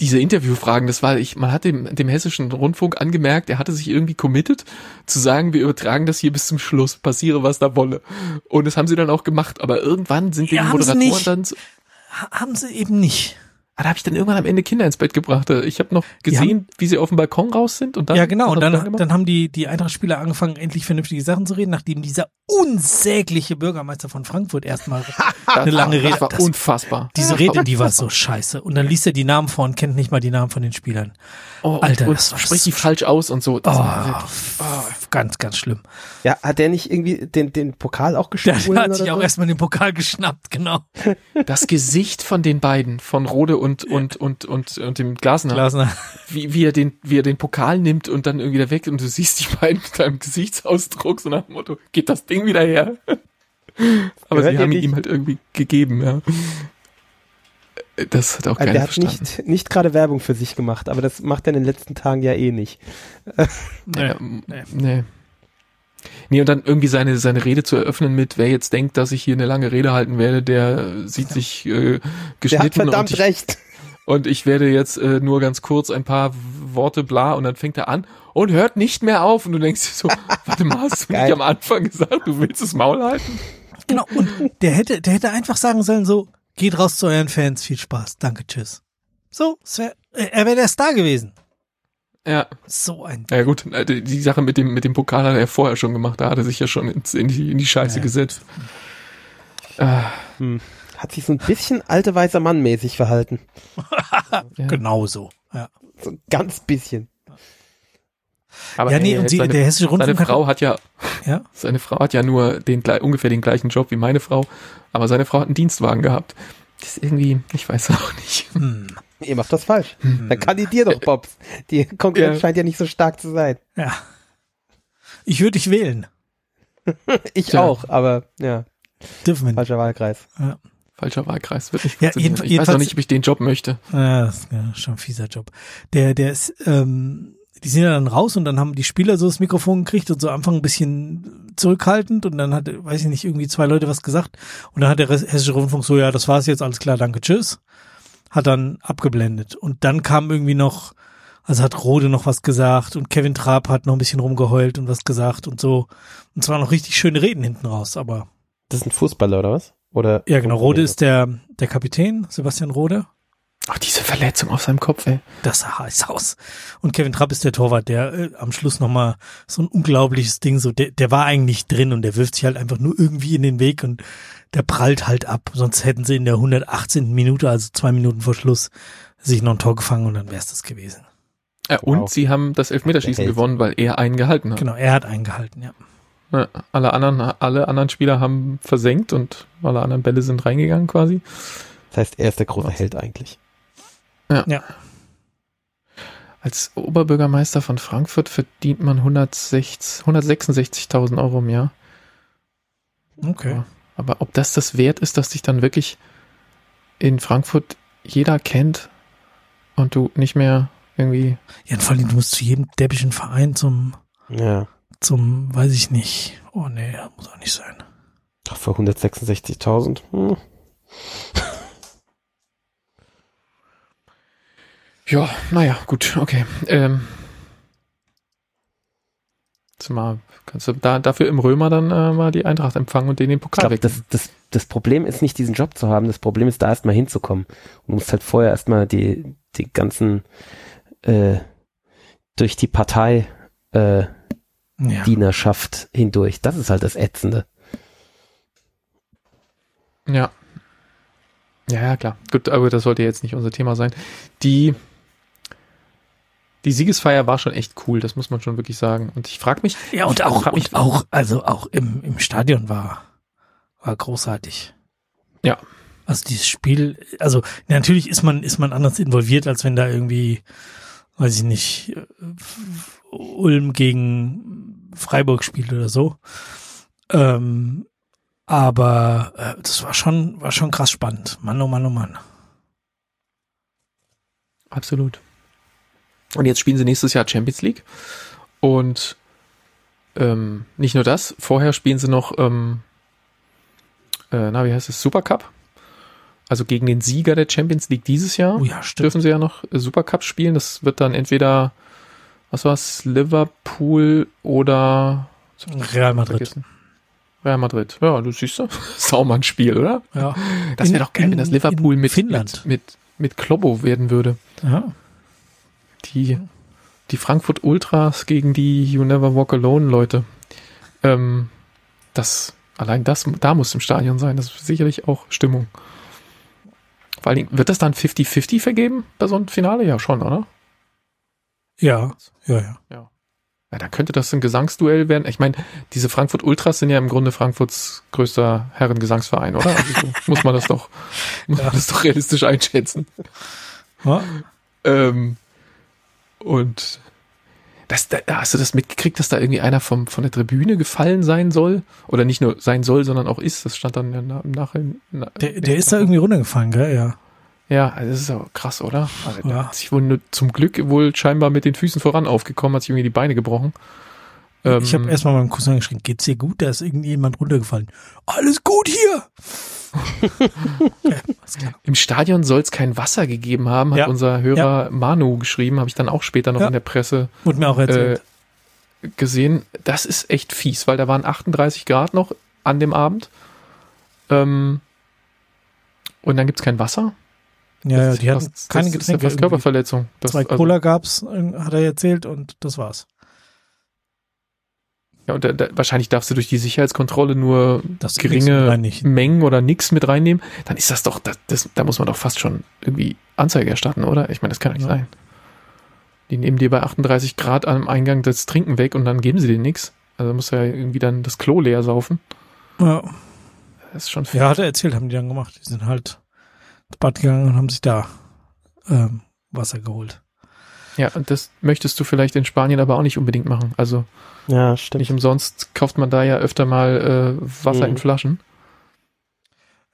diese Interviewfragen, das war, ich, man hat dem, dem hessischen Rundfunk angemerkt, er hatte sich irgendwie committed, zu sagen, wir übertragen das hier bis zum Schluss, passiere was da wolle. Und das haben sie dann auch gemacht, aber irgendwann sind Ja, die sie Moderatoren nicht. dann Haben sie eben nicht. Ah, da habe ich dann irgendwann am Ende Kinder ins Bett gebracht. Ich habe noch gesehen, wie sie auf dem Balkon raus sind und dann. ja, genau. Und dann, dann haben die, die Eintracht-Spieler angefangen, endlich vernünftige Sachen zu reden, nachdem dieser unsägliche Bürgermeister von Frankfurt erstmal eine lange Rede. Das war Das- unfassbar. diese Rede, war die war so scheiße. Und dann liest er die Namen vor und kennt nicht mal die Namen von den Spielern. Oh, Alter, und, das und spricht die falsch aus und so. Das Oh, war wirklich- f- ganz, ganz schlimm. Ja, hat der nicht irgendwie den, den Pokal auch gestohlen? der hat sich auch so? erstmal den Pokal geschnappt, genau. das Gesicht von den beiden, von Rode und, und, und, und, und dem Glasner, Glasner. wie, wie er den, wie er den Pokal nimmt und dann irgendwie da weg und du siehst die beiden mit einem Gesichtsausdruck so nach dem Motto, geht das Ding wieder her? Aber Gehört sie haben ihn nicht? ihm halt irgendwie gegeben, ja. Das hat auch Also keiner der hat verstanden. nicht, nicht gerade Werbung für sich gemacht, aber das macht er in den letzten Tagen ja eh nicht. Nee. Ja, nee. nee. Nee. Und dann irgendwie seine, seine Rede zu eröffnen mit, wer jetzt denkt, dass ich hier eine lange Rede halten werde, der sieht sich äh, Der hat geschnitten und verdammt ich, recht. und ich werde jetzt äh, nur ganz kurz ein paar Worte bla und dann fängt er an und hört nicht mehr auf und du denkst dir so, warte mal, hast du Geil. nicht am Anfang gesagt, du willst das Maul halten? Genau. Und der hätte, der hätte einfach sagen sollen so, geht raus zu euren Fans, viel Spaß, danke, tschüss. So, wär, er wäre der Star gewesen. Ja, So ein, ja gut, äh, die die Sache mit dem mit dem Pokal hat er vorher schon gemacht, da hat er sich ja schon ins, in, die, in die Scheiße Ja. gesetzt. Ah, Hat sich so ein bisschen alte weißer Mann mäßig verhalten. ja. genau so. Ja, So ein ganz bisschen. Aber ja nee, ey, und sie, seine, der hessische seine Rundfunk Frau hat ja ja, Seine Frau hat ja nur den ungefähr den gleichen Job wie meine Frau, aber seine Frau hat einen Dienstwagen gehabt. Das ist irgendwie, ich weiß auch nicht. hm, Ihr macht das falsch. Dann kandidier doch, Bobs. Die Konkurrenz Ja. scheint ja nicht so stark zu sein. ja. Ich würde dich wählen. Ich Tja. auch, aber ja, Dürfen wir nicht. falscher Wahlkreis. Falscher Wahlkreis wird nicht Ja, jedenf- ich weiß jedenfalls- auch nicht, ob ich den Job möchte. Ja, das ist ja schon ein fieser Job. Der, der ist, ähm, die sind ja dann raus und dann haben die Spieler so das Mikrofon gekriegt und so am Anfang ein bisschen zurückhaltend und dann hat, weiß ich nicht, irgendwie zwei Leute was gesagt und dann hat der Hessische Rundfunk so, ja, das war's jetzt, alles klar, danke, tschüss. Hat dann abgeblendet. Und dann kam irgendwie noch, also hat Rode noch was gesagt und Kevin Trapp hat noch ein bisschen rumgeheult und was gesagt und so. Und zwar noch richtig schöne Reden hinten raus, aber Das ist ein Fußballer oder was? Oder? ja, genau, Rode ist der, der Kapitän, Sebastian Rode. Ach, diese Verletzung auf seinem Kopf, ey. Das sah heiß aus. Und Kevin Trapp ist der Torwart, der äh, am Schluss nochmal so ein unglaubliches Ding, so der, der war eigentlich drin und der wirft sich halt einfach nur irgendwie in den Weg und der prallt halt ab. Sonst hätten sie in der 118. Minute, also zwei Minuten vor Schluss, sich noch ein Tor gefangen und dann wäre es das gewesen. Äh, und Wow. sie haben das Elfmeterschießen gewonnen, weil er einen gehalten hat. Genau, er hat eingehalten, ja. Ja, alle anderen, alle anderen Spieler haben versenkt und alle anderen Bälle sind reingegangen quasi. Das heißt, er ist der große Held eigentlich. Ja. Als Oberbürgermeister von Frankfurt verdient man 160 166.000 Euro im Jahr. Okay. Ja. Aber ob das das wert ist, dass dich dann wirklich in Frankfurt jeder kennt und du nicht mehr irgendwie Ja, und vor allem, du musst zu jedem deppischen Verein zum, Ja. zum, weiß ich nicht. Oh nee, muss auch nicht sein. Ach, für 166.000. Hm. Ja, naja, gut, okay. Ähm, jetzt mal, kannst du da, dafür im Römer dann äh, mal die Eintracht empfangen und denen den Ich Pokal wegnehmen. das, das, das Problem ist nicht, diesen Job zu haben. Das Problem ist, da erstmal hinzukommen. Du musst halt vorher erstmal die, die ganzen äh, durch die Partei äh, Ja. Dienerschaft hindurch. Das ist halt das Ätzende. Ja. Ja, ja, klar. Gut, aber das sollte jetzt nicht unser Thema sein. Die, die Siegesfeier war schon echt cool, das muss man schon wirklich sagen. Und ich frage mich, Ja, und auch, mich, und auch, also auch im, im Stadion war, war großartig. Ja. Also dieses Spiel, also natürlich ist man, ist man anders involviert, als wenn da irgendwie, weiß ich nicht, Ulm gegen Freiburg spielt oder so. Ähm, aber äh, das war schon, war schon krass spannend. Mann, oh Mann, oh Mann. absolut. Und jetzt spielen sie nächstes Jahr Champions League. Und ähm, nicht nur das, vorher spielen sie noch, ähm, äh, na, wie heißt es, Supercup. Also gegen den Sieger der Champions League dieses Jahr Oh ja, dürfen sie ja noch äh, Supercup spielen. Das wird dann entweder, was war's, Liverpool oder Real Madrid. vergessen. Real Madrid. Ja, du siehst du. Saumann-Spiel, oder? Ja. Das wäre doch geil, in- wenn das Liverpool mit, Finnland. mit, mit, mit Klobbo werden würde. ja. Die, die Frankfurt Ultras gegen die You Never Walk Alone Leute. Ähm, das, allein das, da muss im Stadion sein. Das ist sicherlich auch Stimmung. Vor allen Dingen, wird das dann 50-50 vergeben bei so einem Finale? Ja, schon, oder? Ja, ja, ja. Ja, da könnte das ein Gesangsduell werden. Ich meine, diese Frankfurt Ultras sind ja im Grunde Frankfurts größter Herrengesangsverein, oder? Also so muss man das doch, muss man das doch realistisch einschätzen. ja. Ähm, und das, da, hast du das mitgekriegt, dass da irgendwie einer vom, von der Tribüne gefallen sein soll? Oder nicht nur sein soll, sondern auch ist. Das stand dann im Nachhinein. na- Der, der ist da irgendwie runtergefallen, gell? Ja. Ja, also das ist auch krass, oder? Also, Ja. Der hat sich wohl nur, zum Glück wohl scheinbar mit den Füßen voran aufgekommen, hat sich irgendwie die Beine gebrochen. Ähm, ich habe erstmal meinem Cousin geschrieben, geht's dir gut? Da ist irgendjemand runtergefallen. Alles gut hier! ja, klar. Im Stadion soll es kein Wasser gegeben haben, hat Ja. unser Hörer Manu geschrieben, habe ich dann auch später noch Ja. in der Presse Wurde mir auch erzählt. äh, gesehen. Das ist echt fies, weil da waren 38 Grad noch an dem Abend. Ähm, und dann gibt's kein Wasser. ja, ja, Das die hatten fast- keine das ist ja Getränke. fast. Körperverletzung. Das, Zwei also, Cola gab's, äh, hat er erzählt, und das war's. Ja, und da, da, wahrscheinlich darfst du durch die Sicherheitskontrolle nur Das geringe. Mengen oder nix mit reinnehmen. Dann ist das doch, das, das, da muss man doch fast schon irgendwie Anzeige erstatten, oder? Ich meine, das kann nicht Ja. sein. Die nehmen dir bei 38 Grad am Eingang das Trinken weg und dann geben sie dir nichts. Also muss ja irgendwie dann das Klo leer saufen. Ja, Das ist schon viel. ja, hat er erzählt, haben die dann gemacht. Die sind halt ins Bad gegangen und haben sich da ähm, Wasser geholt. Ja, und das möchtest du vielleicht in Spanien aber auch nicht unbedingt machen. Also Ja, stimmt. nicht umsonst kauft man da ja öfter mal äh, Wasser Mhm. in Flaschen.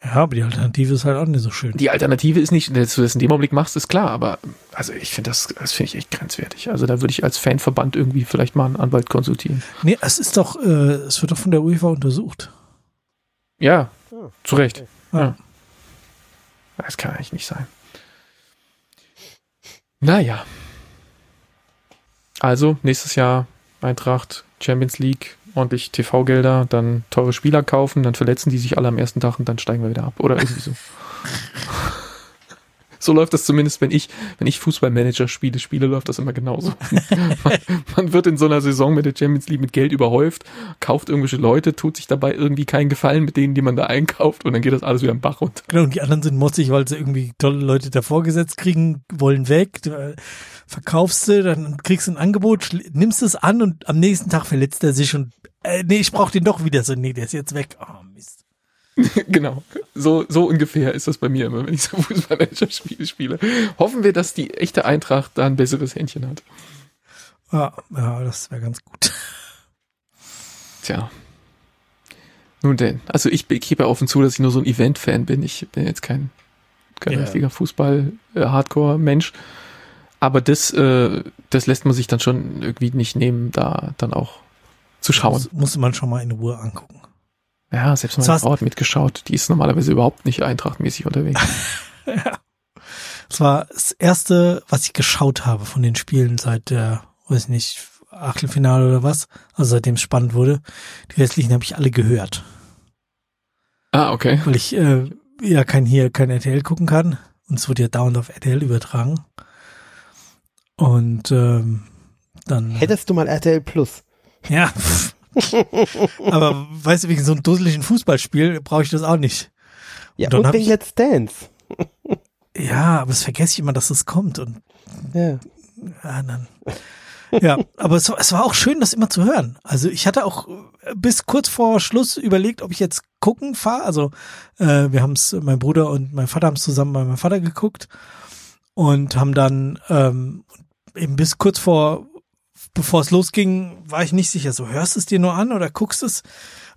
Ja, aber die Alternative ist halt auch nicht so schön. Die Alternative ist nicht, dass du das in dem Augenblick machst, ist klar, aber also ich finde das, das finde ich echt grenzwertig. Also da würde ich als Fanverband irgendwie vielleicht mal einen Anwalt konsultieren. Nee, es ist doch, äh, es wird doch von der UEFA untersucht. Ja, Ja. zu Recht. Ja. Ja. Das kann eigentlich nicht sein. Naja. Also, nächstes Jahr Eintracht, Champions League, ordentlich TV-Gelder, dann teure Spieler kaufen, dann verletzen die sich alle am ersten Tag und dann steigen wir wieder ab. Oder irgendwie so. So läuft das zumindest, wenn ich, wenn ich Fußballmanager spiele, spiele, läuft das immer genauso. man, man wird in so einer Saison mit der Champions League mit Geld überhäuft, kauft irgendwelche Leute, tut sich dabei irgendwie keinen Gefallen mit denen, die man da einkauft und dann geht das alles wieder im Bach runter. Genau, und die anderen sind motzig, weil sie irgendwie tolle Leute davor gesetzt kriegen, wollen weg, verkaufst du, dann kriegst du ein Angebot, nimmst es an und am nächsten Tag verletzt er sich und äh, nee, ich brauche den doch wieder so, nee, der ist jetzt weg. Oh, Mist. genau. So, so ungefähr ist das bei mir immer, wenn ich so Fußballmanager-Spiele spiele. Hoffen wir, dass die echte Eintracht da ein besseres Händchen hat. Ja, ja das wäre ganz gut. Tja. Nun denn, also ich, ich gebe ja offen zu, dass ich nur so ein Event-Fan bin. Ich bin jetzt kein, kein Ja. richtiger Fußball-Hardcore-Mensch. Aber das, äh, das lässt man sich dann schon irgendwie nicht nehmen, da dann auch zu schauen. Muss, musste man schon mal in Ruhe angucken. Ja, selbst meine Das Frau hat mitgeschaut. Die ist normalerweise überhaupt nicht eintrachtmäßig unterwegs. Das war das erste, was ich geschaut habe von den Spielen seit der, weiß ich nicht, Achtelfinale oder was, also seitdem es spannend wurde. Die restlichen habe ich alle gehört, ah, okay. weil ich äh, ja kein hier kein RTL gucken kann und es wurde ja dauernd auf RTL übertragen. Und ähm, dann Hättest du mal RTL Plus? ja, aber weißt du, wegen so einem dusseligen Fußballspiel brauche ich das auch nicht. Ja, Und und wegen ich- Let's Dance. Ja, aber das vergesse ich immer, dass das kommt und Ja. Ja, dann. Ja, aber es, war- es war auch schön, das immer zu hören. Also ich hatte auch bis kurz vor Schluss überlegt, ob ich jetzt gucken fahre. Also äh, wir haben es, mein Bruder und mein Vater haben es zusammen bei meinem Vater geguckt und haben dann ähm, eben bis kurz vor, bevor es losging, war ich nicht sicher. So hörst du es dir nur an oder guckst es?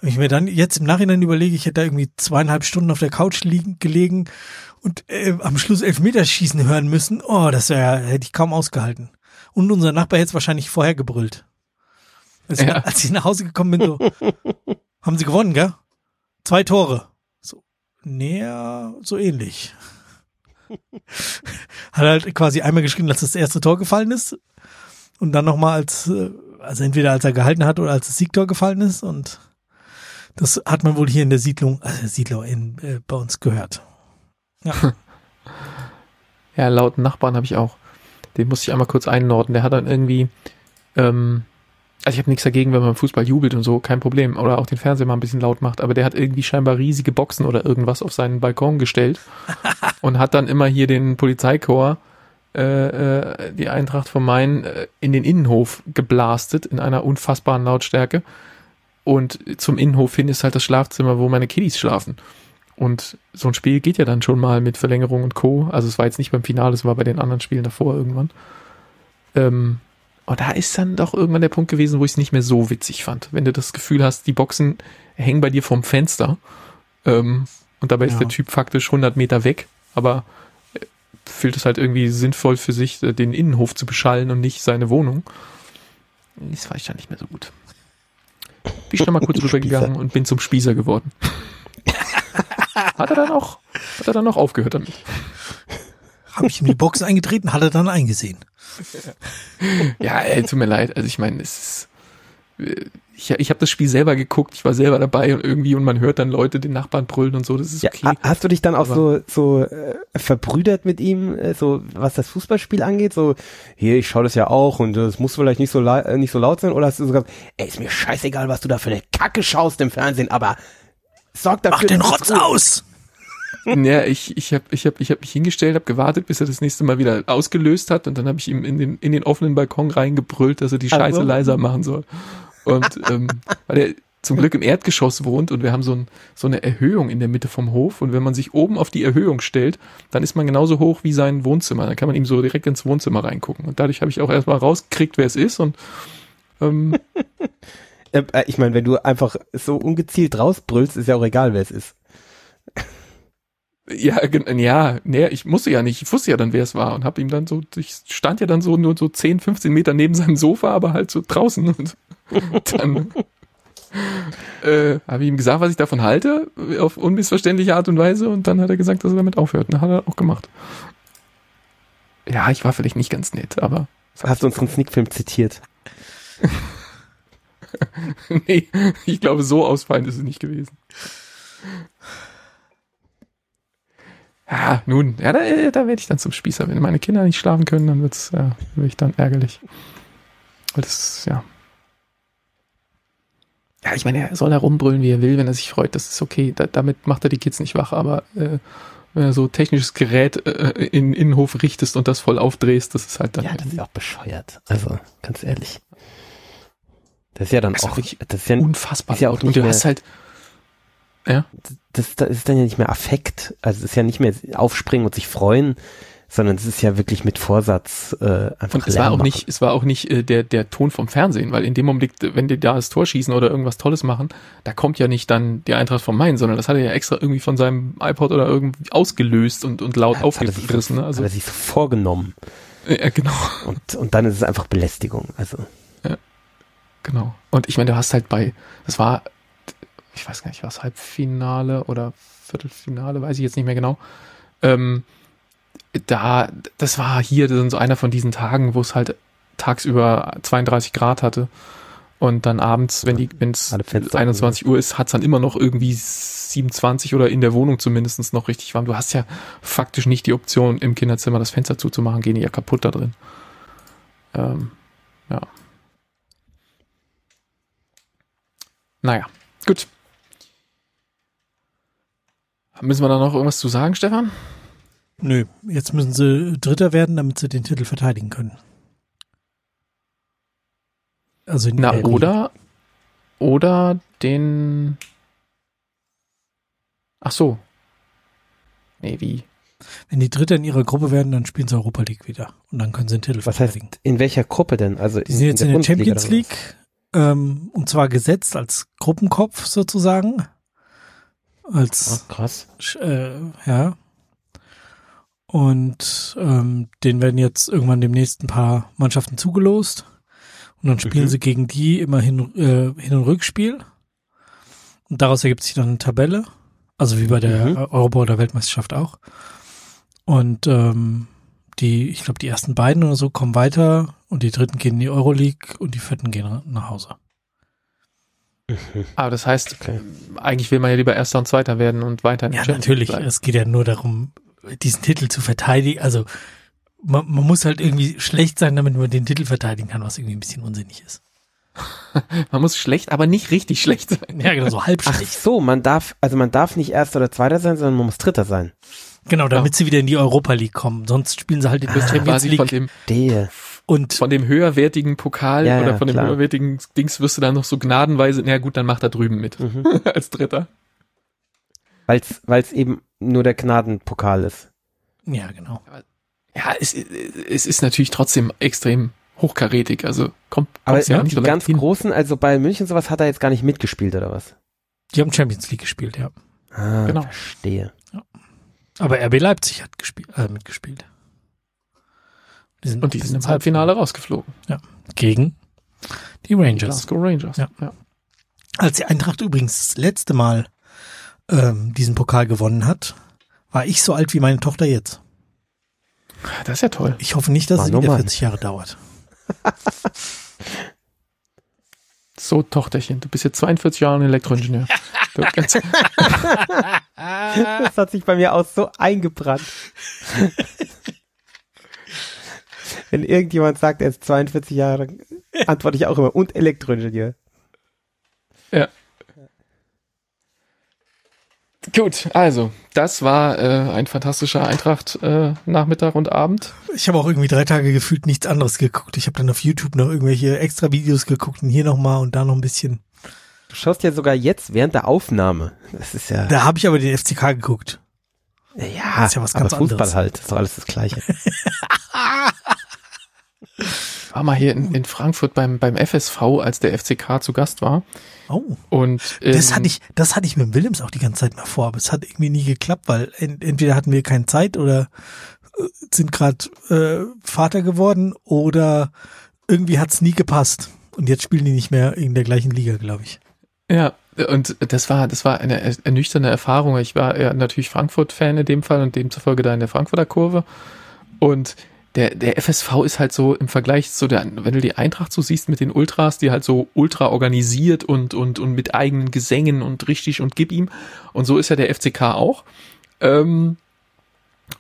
Und ich mir dann jetzt im Nachhinein überlege, ich hätte da irgendwie zweieinhalb Stunden auf der Couch liegen, gelegen und äh, am Schluss Elfmeterschießen hören müssen. Oh, das wär, hätte ich kaum ausgehalten. Und unser Nachbar hätte es wahrscheinlich vorher gebrüllt. Als, Ja. ich, als ich nach Hause gekommen bin, so, haben sie gewonnen, gell? Zwei Tore. So, näher, so ähnlich. Hat halt quasi einmal geschrien, als das erste Tor gefallen ist. Und dann nochmal als, äh, also entweder als er gehalten hat oder als das Siegtor gefallen ist. Und das hat man wohl hier in der Siedlung, also Siedler in, äh, bei uns gehört. Ja. Ja, laut Nachbarn habe ich auch. Den musste ich einmal kurz einnorden. Der hat dann irgendwie, ähm, also ich habe nichts dagegen, wenn man Fußball jubelt und so, kein Problem. Oder auch den Fernseher mal ein bisschen laut macht. Aber der hat irgendwie scheinbar riesige Boxen oder irgendwas auf seinen Balkon gestellt und hat dann immer hier den Polizeichor, äh, äh, die Eintracht von Main, äh, in den Innenhof geblastet in einer unfassbaren Lautstärke. Und zum Innenhof hin ist halt das Schlafzimmer, wo meine Kiddies schlafen. Und so ein Spiel geht ja dann schon mal mit Verlängerung und Co. Also es war jetzt nicht beim Finale, es war bei den anderen Spielen davor irgendwann. Ähm, und da ist dann doch irgendwann der Punkt gewesen, wo ich es nicht mehr so witzig fand. Wenn du das Gefühl hast, die Boxen hängen bei dir vom Fenster ähm, und dabei Ja. ist der Typ faktisch 100 Meter weg, aber äh, fühlt es halt irgendwie sinnvoll für sich, äh, den Innenhof zu beschallen und nicht seine Wohnung. Das war ich dann nicht mehr so gut. Bin ich noch mal kurz rübergegangen und bin zum Spießer geworden. hat er dann auch, hat er dann auch aufgehört damit. Habe ich ihm die Box eingetreten, hat er dann eingesehen. Ja, ey, tut mir leid. Also ich meine, es ist, ich, ich habe das Spiel selber geguckt, ich war selber dabei und irgendwie und man hört dann Leute den Nachbarn brüllen und so, das ist Ja, okay. ha- Hast du dich dann auch Aber- so, so äh, verbrüdert mit ihm, äh, so was das Fußballspiel angeht? So, hier, ich schaue das ja auch und das muss vielleicht nicht so, la- äh, nicht so laut sein? Oder hast du so gesagt, ey, ist mir scheißegal, was du da für eine Kacke schaust im Fernsehen, aber sorg dafür, Mach den Rotz gut ist." aus! Ja, ich, ich habe ich hab, ich hab mich hingestellt, habe gewartet, bis er das nächste Mal wieder ausgelöst hat und dann habe ich ihm in den, in den offenen Balkon reingebrüllt, dass er die. Scheiße leiser machen soll. Und ähm, weil er zum Glück im Erdgeschoss wohnt und wir haben so, ein, so eine Erhöhung in der Mitte vom Hof und wenn man sich oben auf die Erhöhung stellt, dann ist man genauso hoch wie sein Wohnzimmer. Dann kann man ihm so direkt ins Wohnzimmer reingucken. Und dadurch habe ich auch erstmal rausgekriegt, wer es ist und ähm, Äh, äh, ich meine, wenn du einfach so ungezielt rausbrüllst, ist ja auch egal, wer es ist. Ja, ja, nee, ich musste ja nicht, ich wusste ja dann, wer es war und hab ihm dann so, ich stand ja dann so nur so 10, 15 Meter neben seinem Sofa, aber halt so draußen und dann äh, habe ich ihm gesagt, was ich davon halte, auf unmissverständliche Art und Weise und dann hat er gesagt, dass er damit aufhört und dann hat er auch gemacht. Ja, ich war vielleicht nicht ganz nett, aber Hast du uns einen Sneakfilm zitiert? nee, ich glaube, so ausfallend ist es nicht gewesen. Ja, nun, ja, da, da werde ich dann zum Spießer. Wenn meine Kinder nicht schlafen können, dann wird's, ja, werde ich dann ärgerlich. Weil das, ja. Ja, ich meine, er soll herumbrüllen, wie er will, wenn er sich freut, das ist okay. Da, damit macht er die Kids nicht wach, aber äh, wenn er so technisches Gerät äh, in den Innenhof richtest und das voll aufdrehst, das ist halt dann. Ja, das ist auch bescheuert. Also, ganz ehrlich. Das ist ja dann Das auch, das ist ja, unfassbar. ist ja auch und du hast halt, ja. das, das ist dann ja nicht mehr Affekt. Also, es ist ja nicht mehr aufspringen und sich freuen, sondern es ist ja wirklich mit Vorsatz äh, einfach Und es war auch machen. nicht, es war auch nicht äh, der, der Ton vom Fernsehen, weil in dem Augenblick, wenn die da das Tor schießen oder irgendwas Tolles machen, da kommt ja nicht dann die Eintracht vom Main, sondern das hat er ja extra irgendwie von seinem iPod oder irgendwie ausgelöst und, und laut Ja, er aufgerissen. so, Ne? Also, hat er sich so vorgenommen. ja, genau, Und, und dann ist es einfach Belästigung. Also, genau. Und ich meine, du hast halt bei, das war, ich weiß gar nicht, was Halbfinale oder Viertelfinale, weiß ich jetzt nicht mehr genau. Ähm, da, das war hier dann so einer von diesen Tagen, wo es halt tagsüber 32 Grad hatte. Und dann abends, wenn die, wenn es Alle Fenster 21 Uhr ist, hat es dann immer noch irgendwie 27 oder in der Wohnung zumindest noch richtig warm. Du hast ja faktisch nicht die Option, im Kinderzimmer das Fenster zuzumachen, gehen die ja kaputt da drin. Ähm, ja. Naja, gut. Müssen wir da noch irgendwas zu sagen, Stefan? Nö, jetzt müssen sie Dritter werden, damit sie den Titel verteidigen können. Also in Na, der Liga. oder, oder den. Ach so. Nee, wie? Wenn die Dritter in ihrer Gruppe werden, dann spielen sie Europa League wieder. Und dann können sie den Titel was heißt, verteidigen. in welcher Gruppe denn? Also, Die sind jetzt in der Bundesliga Champions oder was? League, ähm, und zwar gesetzt als Gruppenkopf sozusagen. Als, Ah, krass. äh, ja. Und ähm, den werden jetzt irgendwann demnächst ein paar Mannschaften zugelost. Und dann spielen Mhm. sie gegen die immer hin, äh, Hin- und Rückspiel. Und daraus ergibt sich dann eine Tabelle. Also wie bei der Mhm. Europa- oder Weltmeisterschaft auch. Und ähm, die, ich glaube, die ersten beiden oder so kommen weiter und die dritten gehen in die Euroleague und die vierten gehen nach Hause. Aber das heißt, Okay. eigentlich will man ja lieber Erster und Zweiter werden und weiter Ja, Champions natürlich. League bleiben. Es geht ja nur darum, diesen Titel zu verteidigen. Also man, man muss halt irgendwie schlecht sein, damit man den Titel verteidigen kann, was irgendwie ein bisschen unsinnig ist. Man muss schlecht, aber nicht richtig schlecht sein. Ja, genau, so halb Ach schlecht. so, man darf, also man darf nicht Erster oder Zweiter sein, sondern man muss Dritter sein. Genau, damit sie wieder in die Europa League kommen. Sonst spielen sie halt in der Champions Quasi von League dem, Der. Und von dem höherwertigen Pokal Ja, ja, oder von dem klar. höherwertigen Dings wirst du dann noch so gnadenweise, na gut, dann macht er drüben mit. Mhm. Als Dritter. Weil's, weil's eben nur der Gnadenpokal ist. ja, genau. Ja, es, es ist natürlich trotzdem extrem hochkarätig, also kommt, Aber ja die nicht so ganz hin. großen, also bei München sowas hat er jetzt gar nicht mitgespielt, oder was? Die haben Champions League gespielt, ja. Ah, Genau. verstehe. Aber RB Leipzig hat gespielt, äh, mitgespielt. Die sind Und die sind im Halbfinale rausgeflogen. gegen die Rangers. Glasgow Rangers. Ja. Als die Eintracht übrigens das letzte Mal ähm, diesen Pokal gewonnen hat, war ich so alt wie meine Tochter jetzt. Das ist ja toll. Ich hoffe nicht, dass Mann, es wieder Mann. 40 Jahre dauert. So, Tochterchen, du bist jetzt 42 Jahre ein Elektroingenieur. Das hat sich bei mir auch so eingebrannt. Wenn irgendjemand sagt, er ist 42 Jahre, dann antworte ich auch immer, und Elektroingenieur. ja. Gut, also, das war äh, ein fantastischer Eintracht-Nachmittag und Abend. Ich habe auch irgendwie drei Tage gefühlt nichts anderes geguckt. Ich habe dann auf YouTube noch irgendwelche extra Videos geguckt und hier nochmal und da noch ein bisschen. Du schaust ja sogar jetzt während der Aufnahme. Das ist ja, Da habe ich aber den FCK geguckt. ja, ist ja was aber ganz Fußball anderes. halt, ist doch alles das Gleiche. War mal hier in, in Frankfurt beim, beim FSV, als der FCK zu Gast war. Oh, Und ähm, das hatte ich, das hatte ich mit dem Willems auch die ganze Zeit mal vor, aber es hat irgendwie nie geklappt, weil ent entweder hatten wir keine Zeit oder äh, sind gerade äh, Vater geworden oder irgendwie hat's nie gepasst. Und jetzt spielen die nicht mehr in der gleichen Liga, glaube ich. Ja, und das war, das war eine er- ernüchternde Erfahrung. Ich war ja natürlich Frankfurt-Fan in dem Fall und demzufolge da in der Frankfurter Kurve. Und der, der FSV ist halt so im Vergleich zu der, wenn du die Eintracht so siehst mit den Ultras, die halt so ultra organisiert und, und, und mit eigenen Gesängen und richtig und gib ihm. Und so ist ja der FCK auch. Ähm,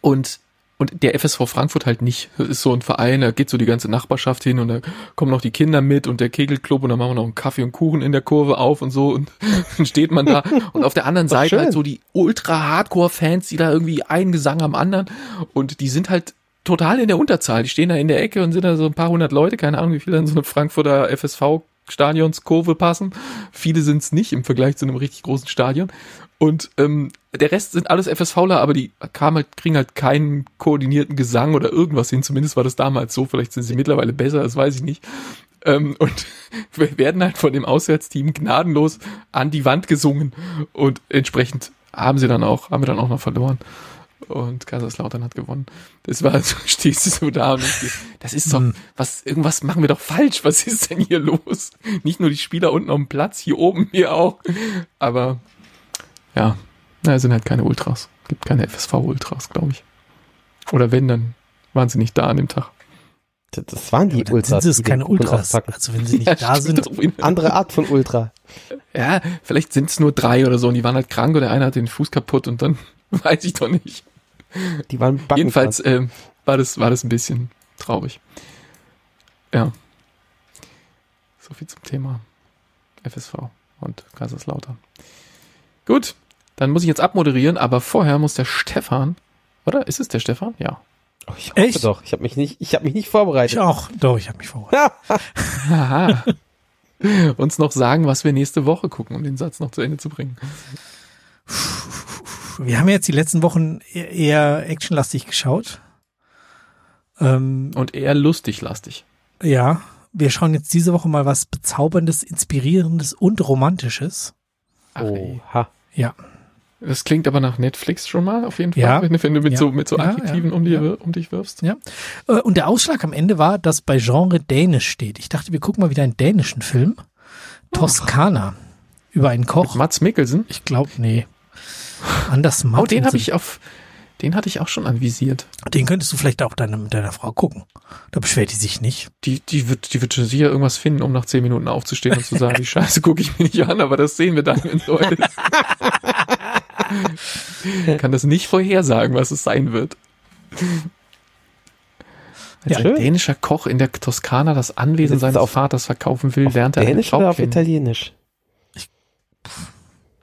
und und der FSV Frankfurt halt nicht. Das ist so ein Verein, da geht so die ganze Nachbarschaft hin und da kommen noch die Kinder mit und der Kegelclub und dann machen wir noch einen Kaffee und Kuchen in der Kurve auf und so und dann steht man da und auf der anderen Seite schön. halt so die Ultra-Hardcore-Fans, die da irgendwie einen Gesang am anderen und die sind halt total in der Unterzahl. Die stehen da in der Ecke und sind da so ein paar hundert Leute, keine Ahnung, wie viele in so eine Frankfurter FSV Stadionskurve passen. Viele sind es nicht im Vergleich zu einem richtig großen Stadion. Und ähm, der Rest sind alles FSVler, aber die kamen halt, kriegen halt keinen koordinierten Gesang oder irgendwas hin. Zumindest war das damals so. Vielleicht sind sie mittlerweile besser, das weiß ich nicht. Ähm, und werden halt von dem Auswärtsteam gnadenlos an die Wand gesungen. Und entsprechend haben sie dann auch, haben wir dann auch noch verloren. Und Kaiserslautern hat gewonnen. Das war so, stehst du so da und das ist doch, Hm. was, irgendwas machen wir doch falsch. Was ist denn hier los? Nicht nur die Spieler unten auf dem Platz, hier oben wir auch. Aber, ja, na, es sind halt keine Ultras. Gibt keine FSV-Ultras, glaube ich. Oder wenn, dann waren sie nicht da an dem Tag. Das, waren die dann Ultras. sind es keine Ultras. Also wenn sie nicht Ja, da sind. Andere Art von Ultra. Ja, vielleicht sind es nur drei oder so und die waren halt krank oder einer hat den Fuß kaputt und dann weiß ich doch nicht. Die waren backen Jedenfalls ähm, war das war das ein bisschen traurig. Ja. So viel zum Thema FSV und Kaiserslautern. Gut, dann muss ich jetzt abmoderieren, aber vorher muss der Stefan, oder? Ist es der Stefan? Ja. Oh, ich hoffe Echt? doch. Ich habe mich nicht, ich habe mich nicht ich vorbereitet. auch. Doch, ich habe mich vorbereitet. Haha. Uns noch sagen, was wir nächste Woche gucken, um den Satz noch zu Ende zu bringen. Wir haben jetzt die letzten Wochen eher- eher actionlastig geschaut. Ähm, Und eher lustig lastig. ja, wir schauen jetzt diese Woche mal was Bezauberndes, Inspirierendes und Romantisches. Oha. Ja. Das klingt aber nach Netflix schon mal, auf jeden Fall, Ja. wenn, du- wenn du mit Ja. so, mit so Ja, Adjektiven ja. um, dir, Ja. um dich wirfst. Ja. Äh, Und der Ausschlag am Ende war, dass bei Genre Dänisch steht. Ich dachte, wir gucken mal wieder einen dänischen Film. Toskana. Über einen Koch. Mats Mikkelsen. Ich glaube, nee. Anders Oh, den habe ich auf, den hatte ich auch schon anvisiert. Den könntest du vielleicht auch deine, mit deiner Frau gucken. Da beschwert die sich nicht. Die, die wird, die wird schon sicher irgendwas finden, um nach zehn Minuten aufzustehen und zu sagen, die Scheiße gucke ich mir nicht an, aber das sehen wir dann, wenn es soweit ist. Kann das nicht vorhersagen, was es sein wird. Als Ja. ein Schön. dänischer Koch in der Toskana das Anwesen seines auf- Vaters verkaufen will, während er Dänisch oder auf Italienisch?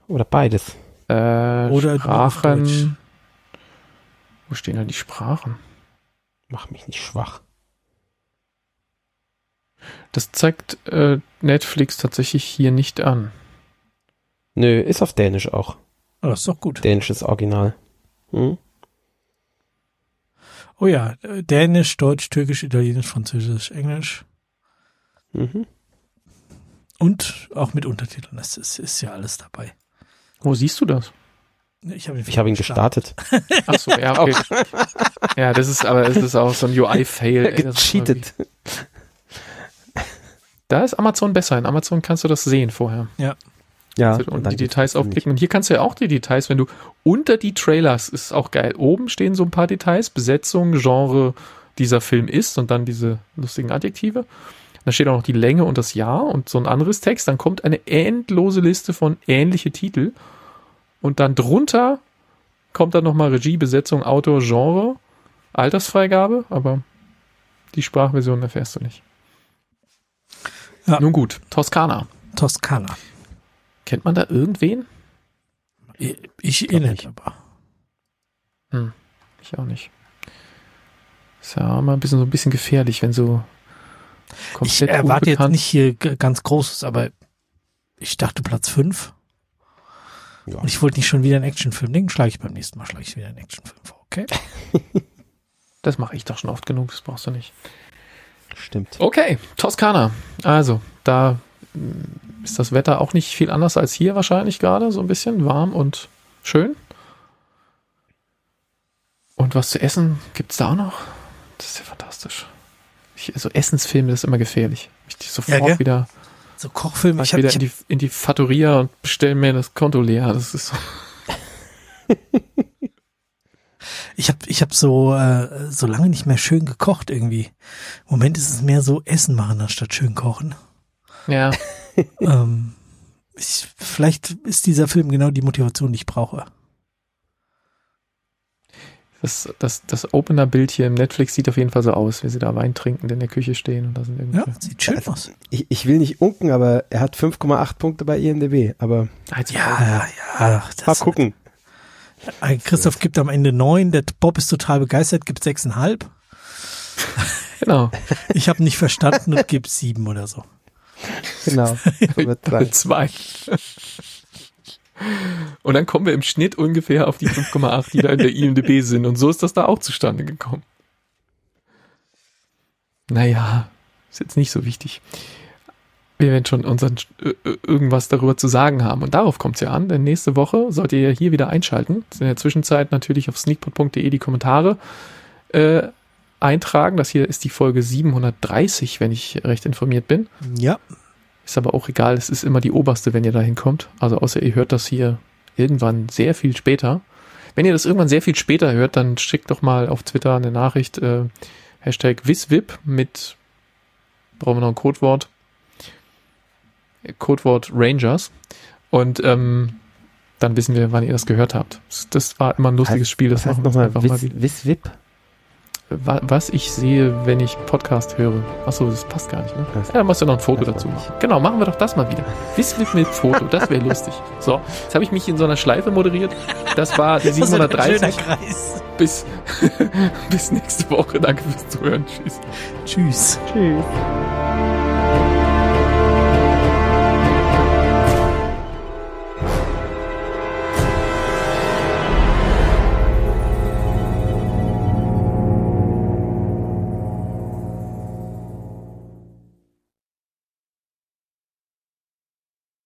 Oder beides. Äh, Oder Sprachen. Wo stehen denn die Sprachen? Mach mich nicht schwach. Das zeigt äh, Netflix tatsächlich hier nicht an. Nö, ist auf Dänisch auch. Oh, das ist doch gut. Dänisches Original. Hm? Oh ja, Dänisch, Deutsch, Türkisch, Italienisch, Französisch, Englisch. Mhm. Und auch mit Untertiteln. Das ist, ist ja alles dabei. Wo siehst du das? Ich habe ihn, Ich habe ihn gestartet. Ach so, ja, okay. ja, das ist aber das ist auch so ein UI-Fail. Gecheatet. Da ist Amazon besser. In Amazon kannst du das sehen vorher. Ja. und die Details aufklicken. Und hier kannst du ja auch die Details, wenn du unter die Trailers, ist auch geil. Oben stehen so ein paar Details, Besetzung, Genre dieser Film ist und dann diese lustigen Adjektive. Da steht auch noch die Länge und das Jahr und so ein anderes Text. Dann kommt eine endlose Liste von ähnliche Titel. Und dann drunter kommt dann nochmal Regie, Besetzung, Autor, Genre, Altersfreigabe, aber die Sprachversion erfährst du nicht. Ja. Nun gut, Toskana. Toskana. Kennt man da irgendwen? Ich, ich eh nicht, aber. Ich auch nicht. Ist ja immer ein bisschen so ein bisschen gefährlich, wenn so Ich komplett erwarte jetzt unbekannt- nicht hier ganz Großes, aber ich dachte Platz 5. Ja. Und ich wollte nicht schon wieder einen Actionfilm. Den schlage ich beim nächsten Mal, schlage ich wieder einen Actionfilm vor, okay? Das mache ich doch schon oft genug, das brauchst du nicht. Stimmt. Okay, Toskana. Also, da mm, ist das Wetter auch nicht viel anders als hier wahrscheinlich gerade, so ein bisschen warm und schön. Und was zu essen gibt's da auch noch? Das ist ja fantastisch. Ich, so Essensfilme, das ist immer gefährlich. Ich sofort gell? wieder, So Kochfilme. ich habe wieder ich in, hab, die, in die Fattoria und bestelle mir das Konto leer. Das ist so. ich hab, ich hab so, äh, so lange nicht mehr schön gekocht irgendwie. Im Moment ist es mehr so Essen machen anstatt schön kochen. Ja, ähm, ich, vielleicht ist dieser Film genau die Motivation, die ich brauche. Das, das, das Opener-Bild hier im Netflix sieht auf jeden Fall so aus, wie sie da Wein trinken, in der Küche stehen und da sind irgendwie. Ja, sieht schön Also, aus. Ich, ich will nicht unken, aber er hat 5,8 Punkte bei IMDb. Aber Als Ja, ja, ja. mal Das, gucken. Ein Christoph gibt am Ende neun, der Bob ist total begeistert, gibt sechseinhalb. Genau. Ich habe nicht verstanden und gebe sieben oder so. Genau. Sein. Zwei. Und dann kommen wir im Schnitt ungefähr auf die 5,8, die da in der IMDB sind. Und so ist das da auch zustande gekommen. Naja, ist jetzt nicht so wichtig. Wir werden schon unseren, äh, äh, irgendwas darüber zu sagen haben. Und darauf kommt es ja an, denn nächste Woche sollt ihr ja hier wieder einschalten. In der Zwischenzeit natürlich auf sneakpot.de die Kommentare äh, eintragen. Das hier ist die Folge 730, wenn ich recht informiert bin. Ja, Ist aber auch egal, es ist immer die oberste, wenn ihr da hinkommt. Also außer ihr hört das hier irgendwann sehr viel später. Wenn ihr das irgendwann sehr viel später hört, dann schickt doch mal auf Twitter eine Nachricht, äh, Hashtag WisWip mit, brauchen wir noch ein Codewort, Codewort Rangers. Und ähm, dann wissen wir, wann ihr das gehört habt. Das- war immer ein lustiges Heißt- Spiel, das heißt machen wir nochmal? einfach mal wieder. Wiss, Wiss Wip? Wa- Was ich sehe, wenn ich Podcast höre. Achso, das passt gar nicht, ne? Das- Ja, dann musst du noch ein Foto das dazu machen. Genau, machen wir doch das mal wieder. Wiswip mit Foto, das wäre lustig. So, jetzt habe ich mich in so einer Schleife moderiert. Das war die das ist ein schöner 730. Kreis. Bis, bis nächste Woche. Danke fürs Zuhören. Tschüss. Tschüss. Tschüss.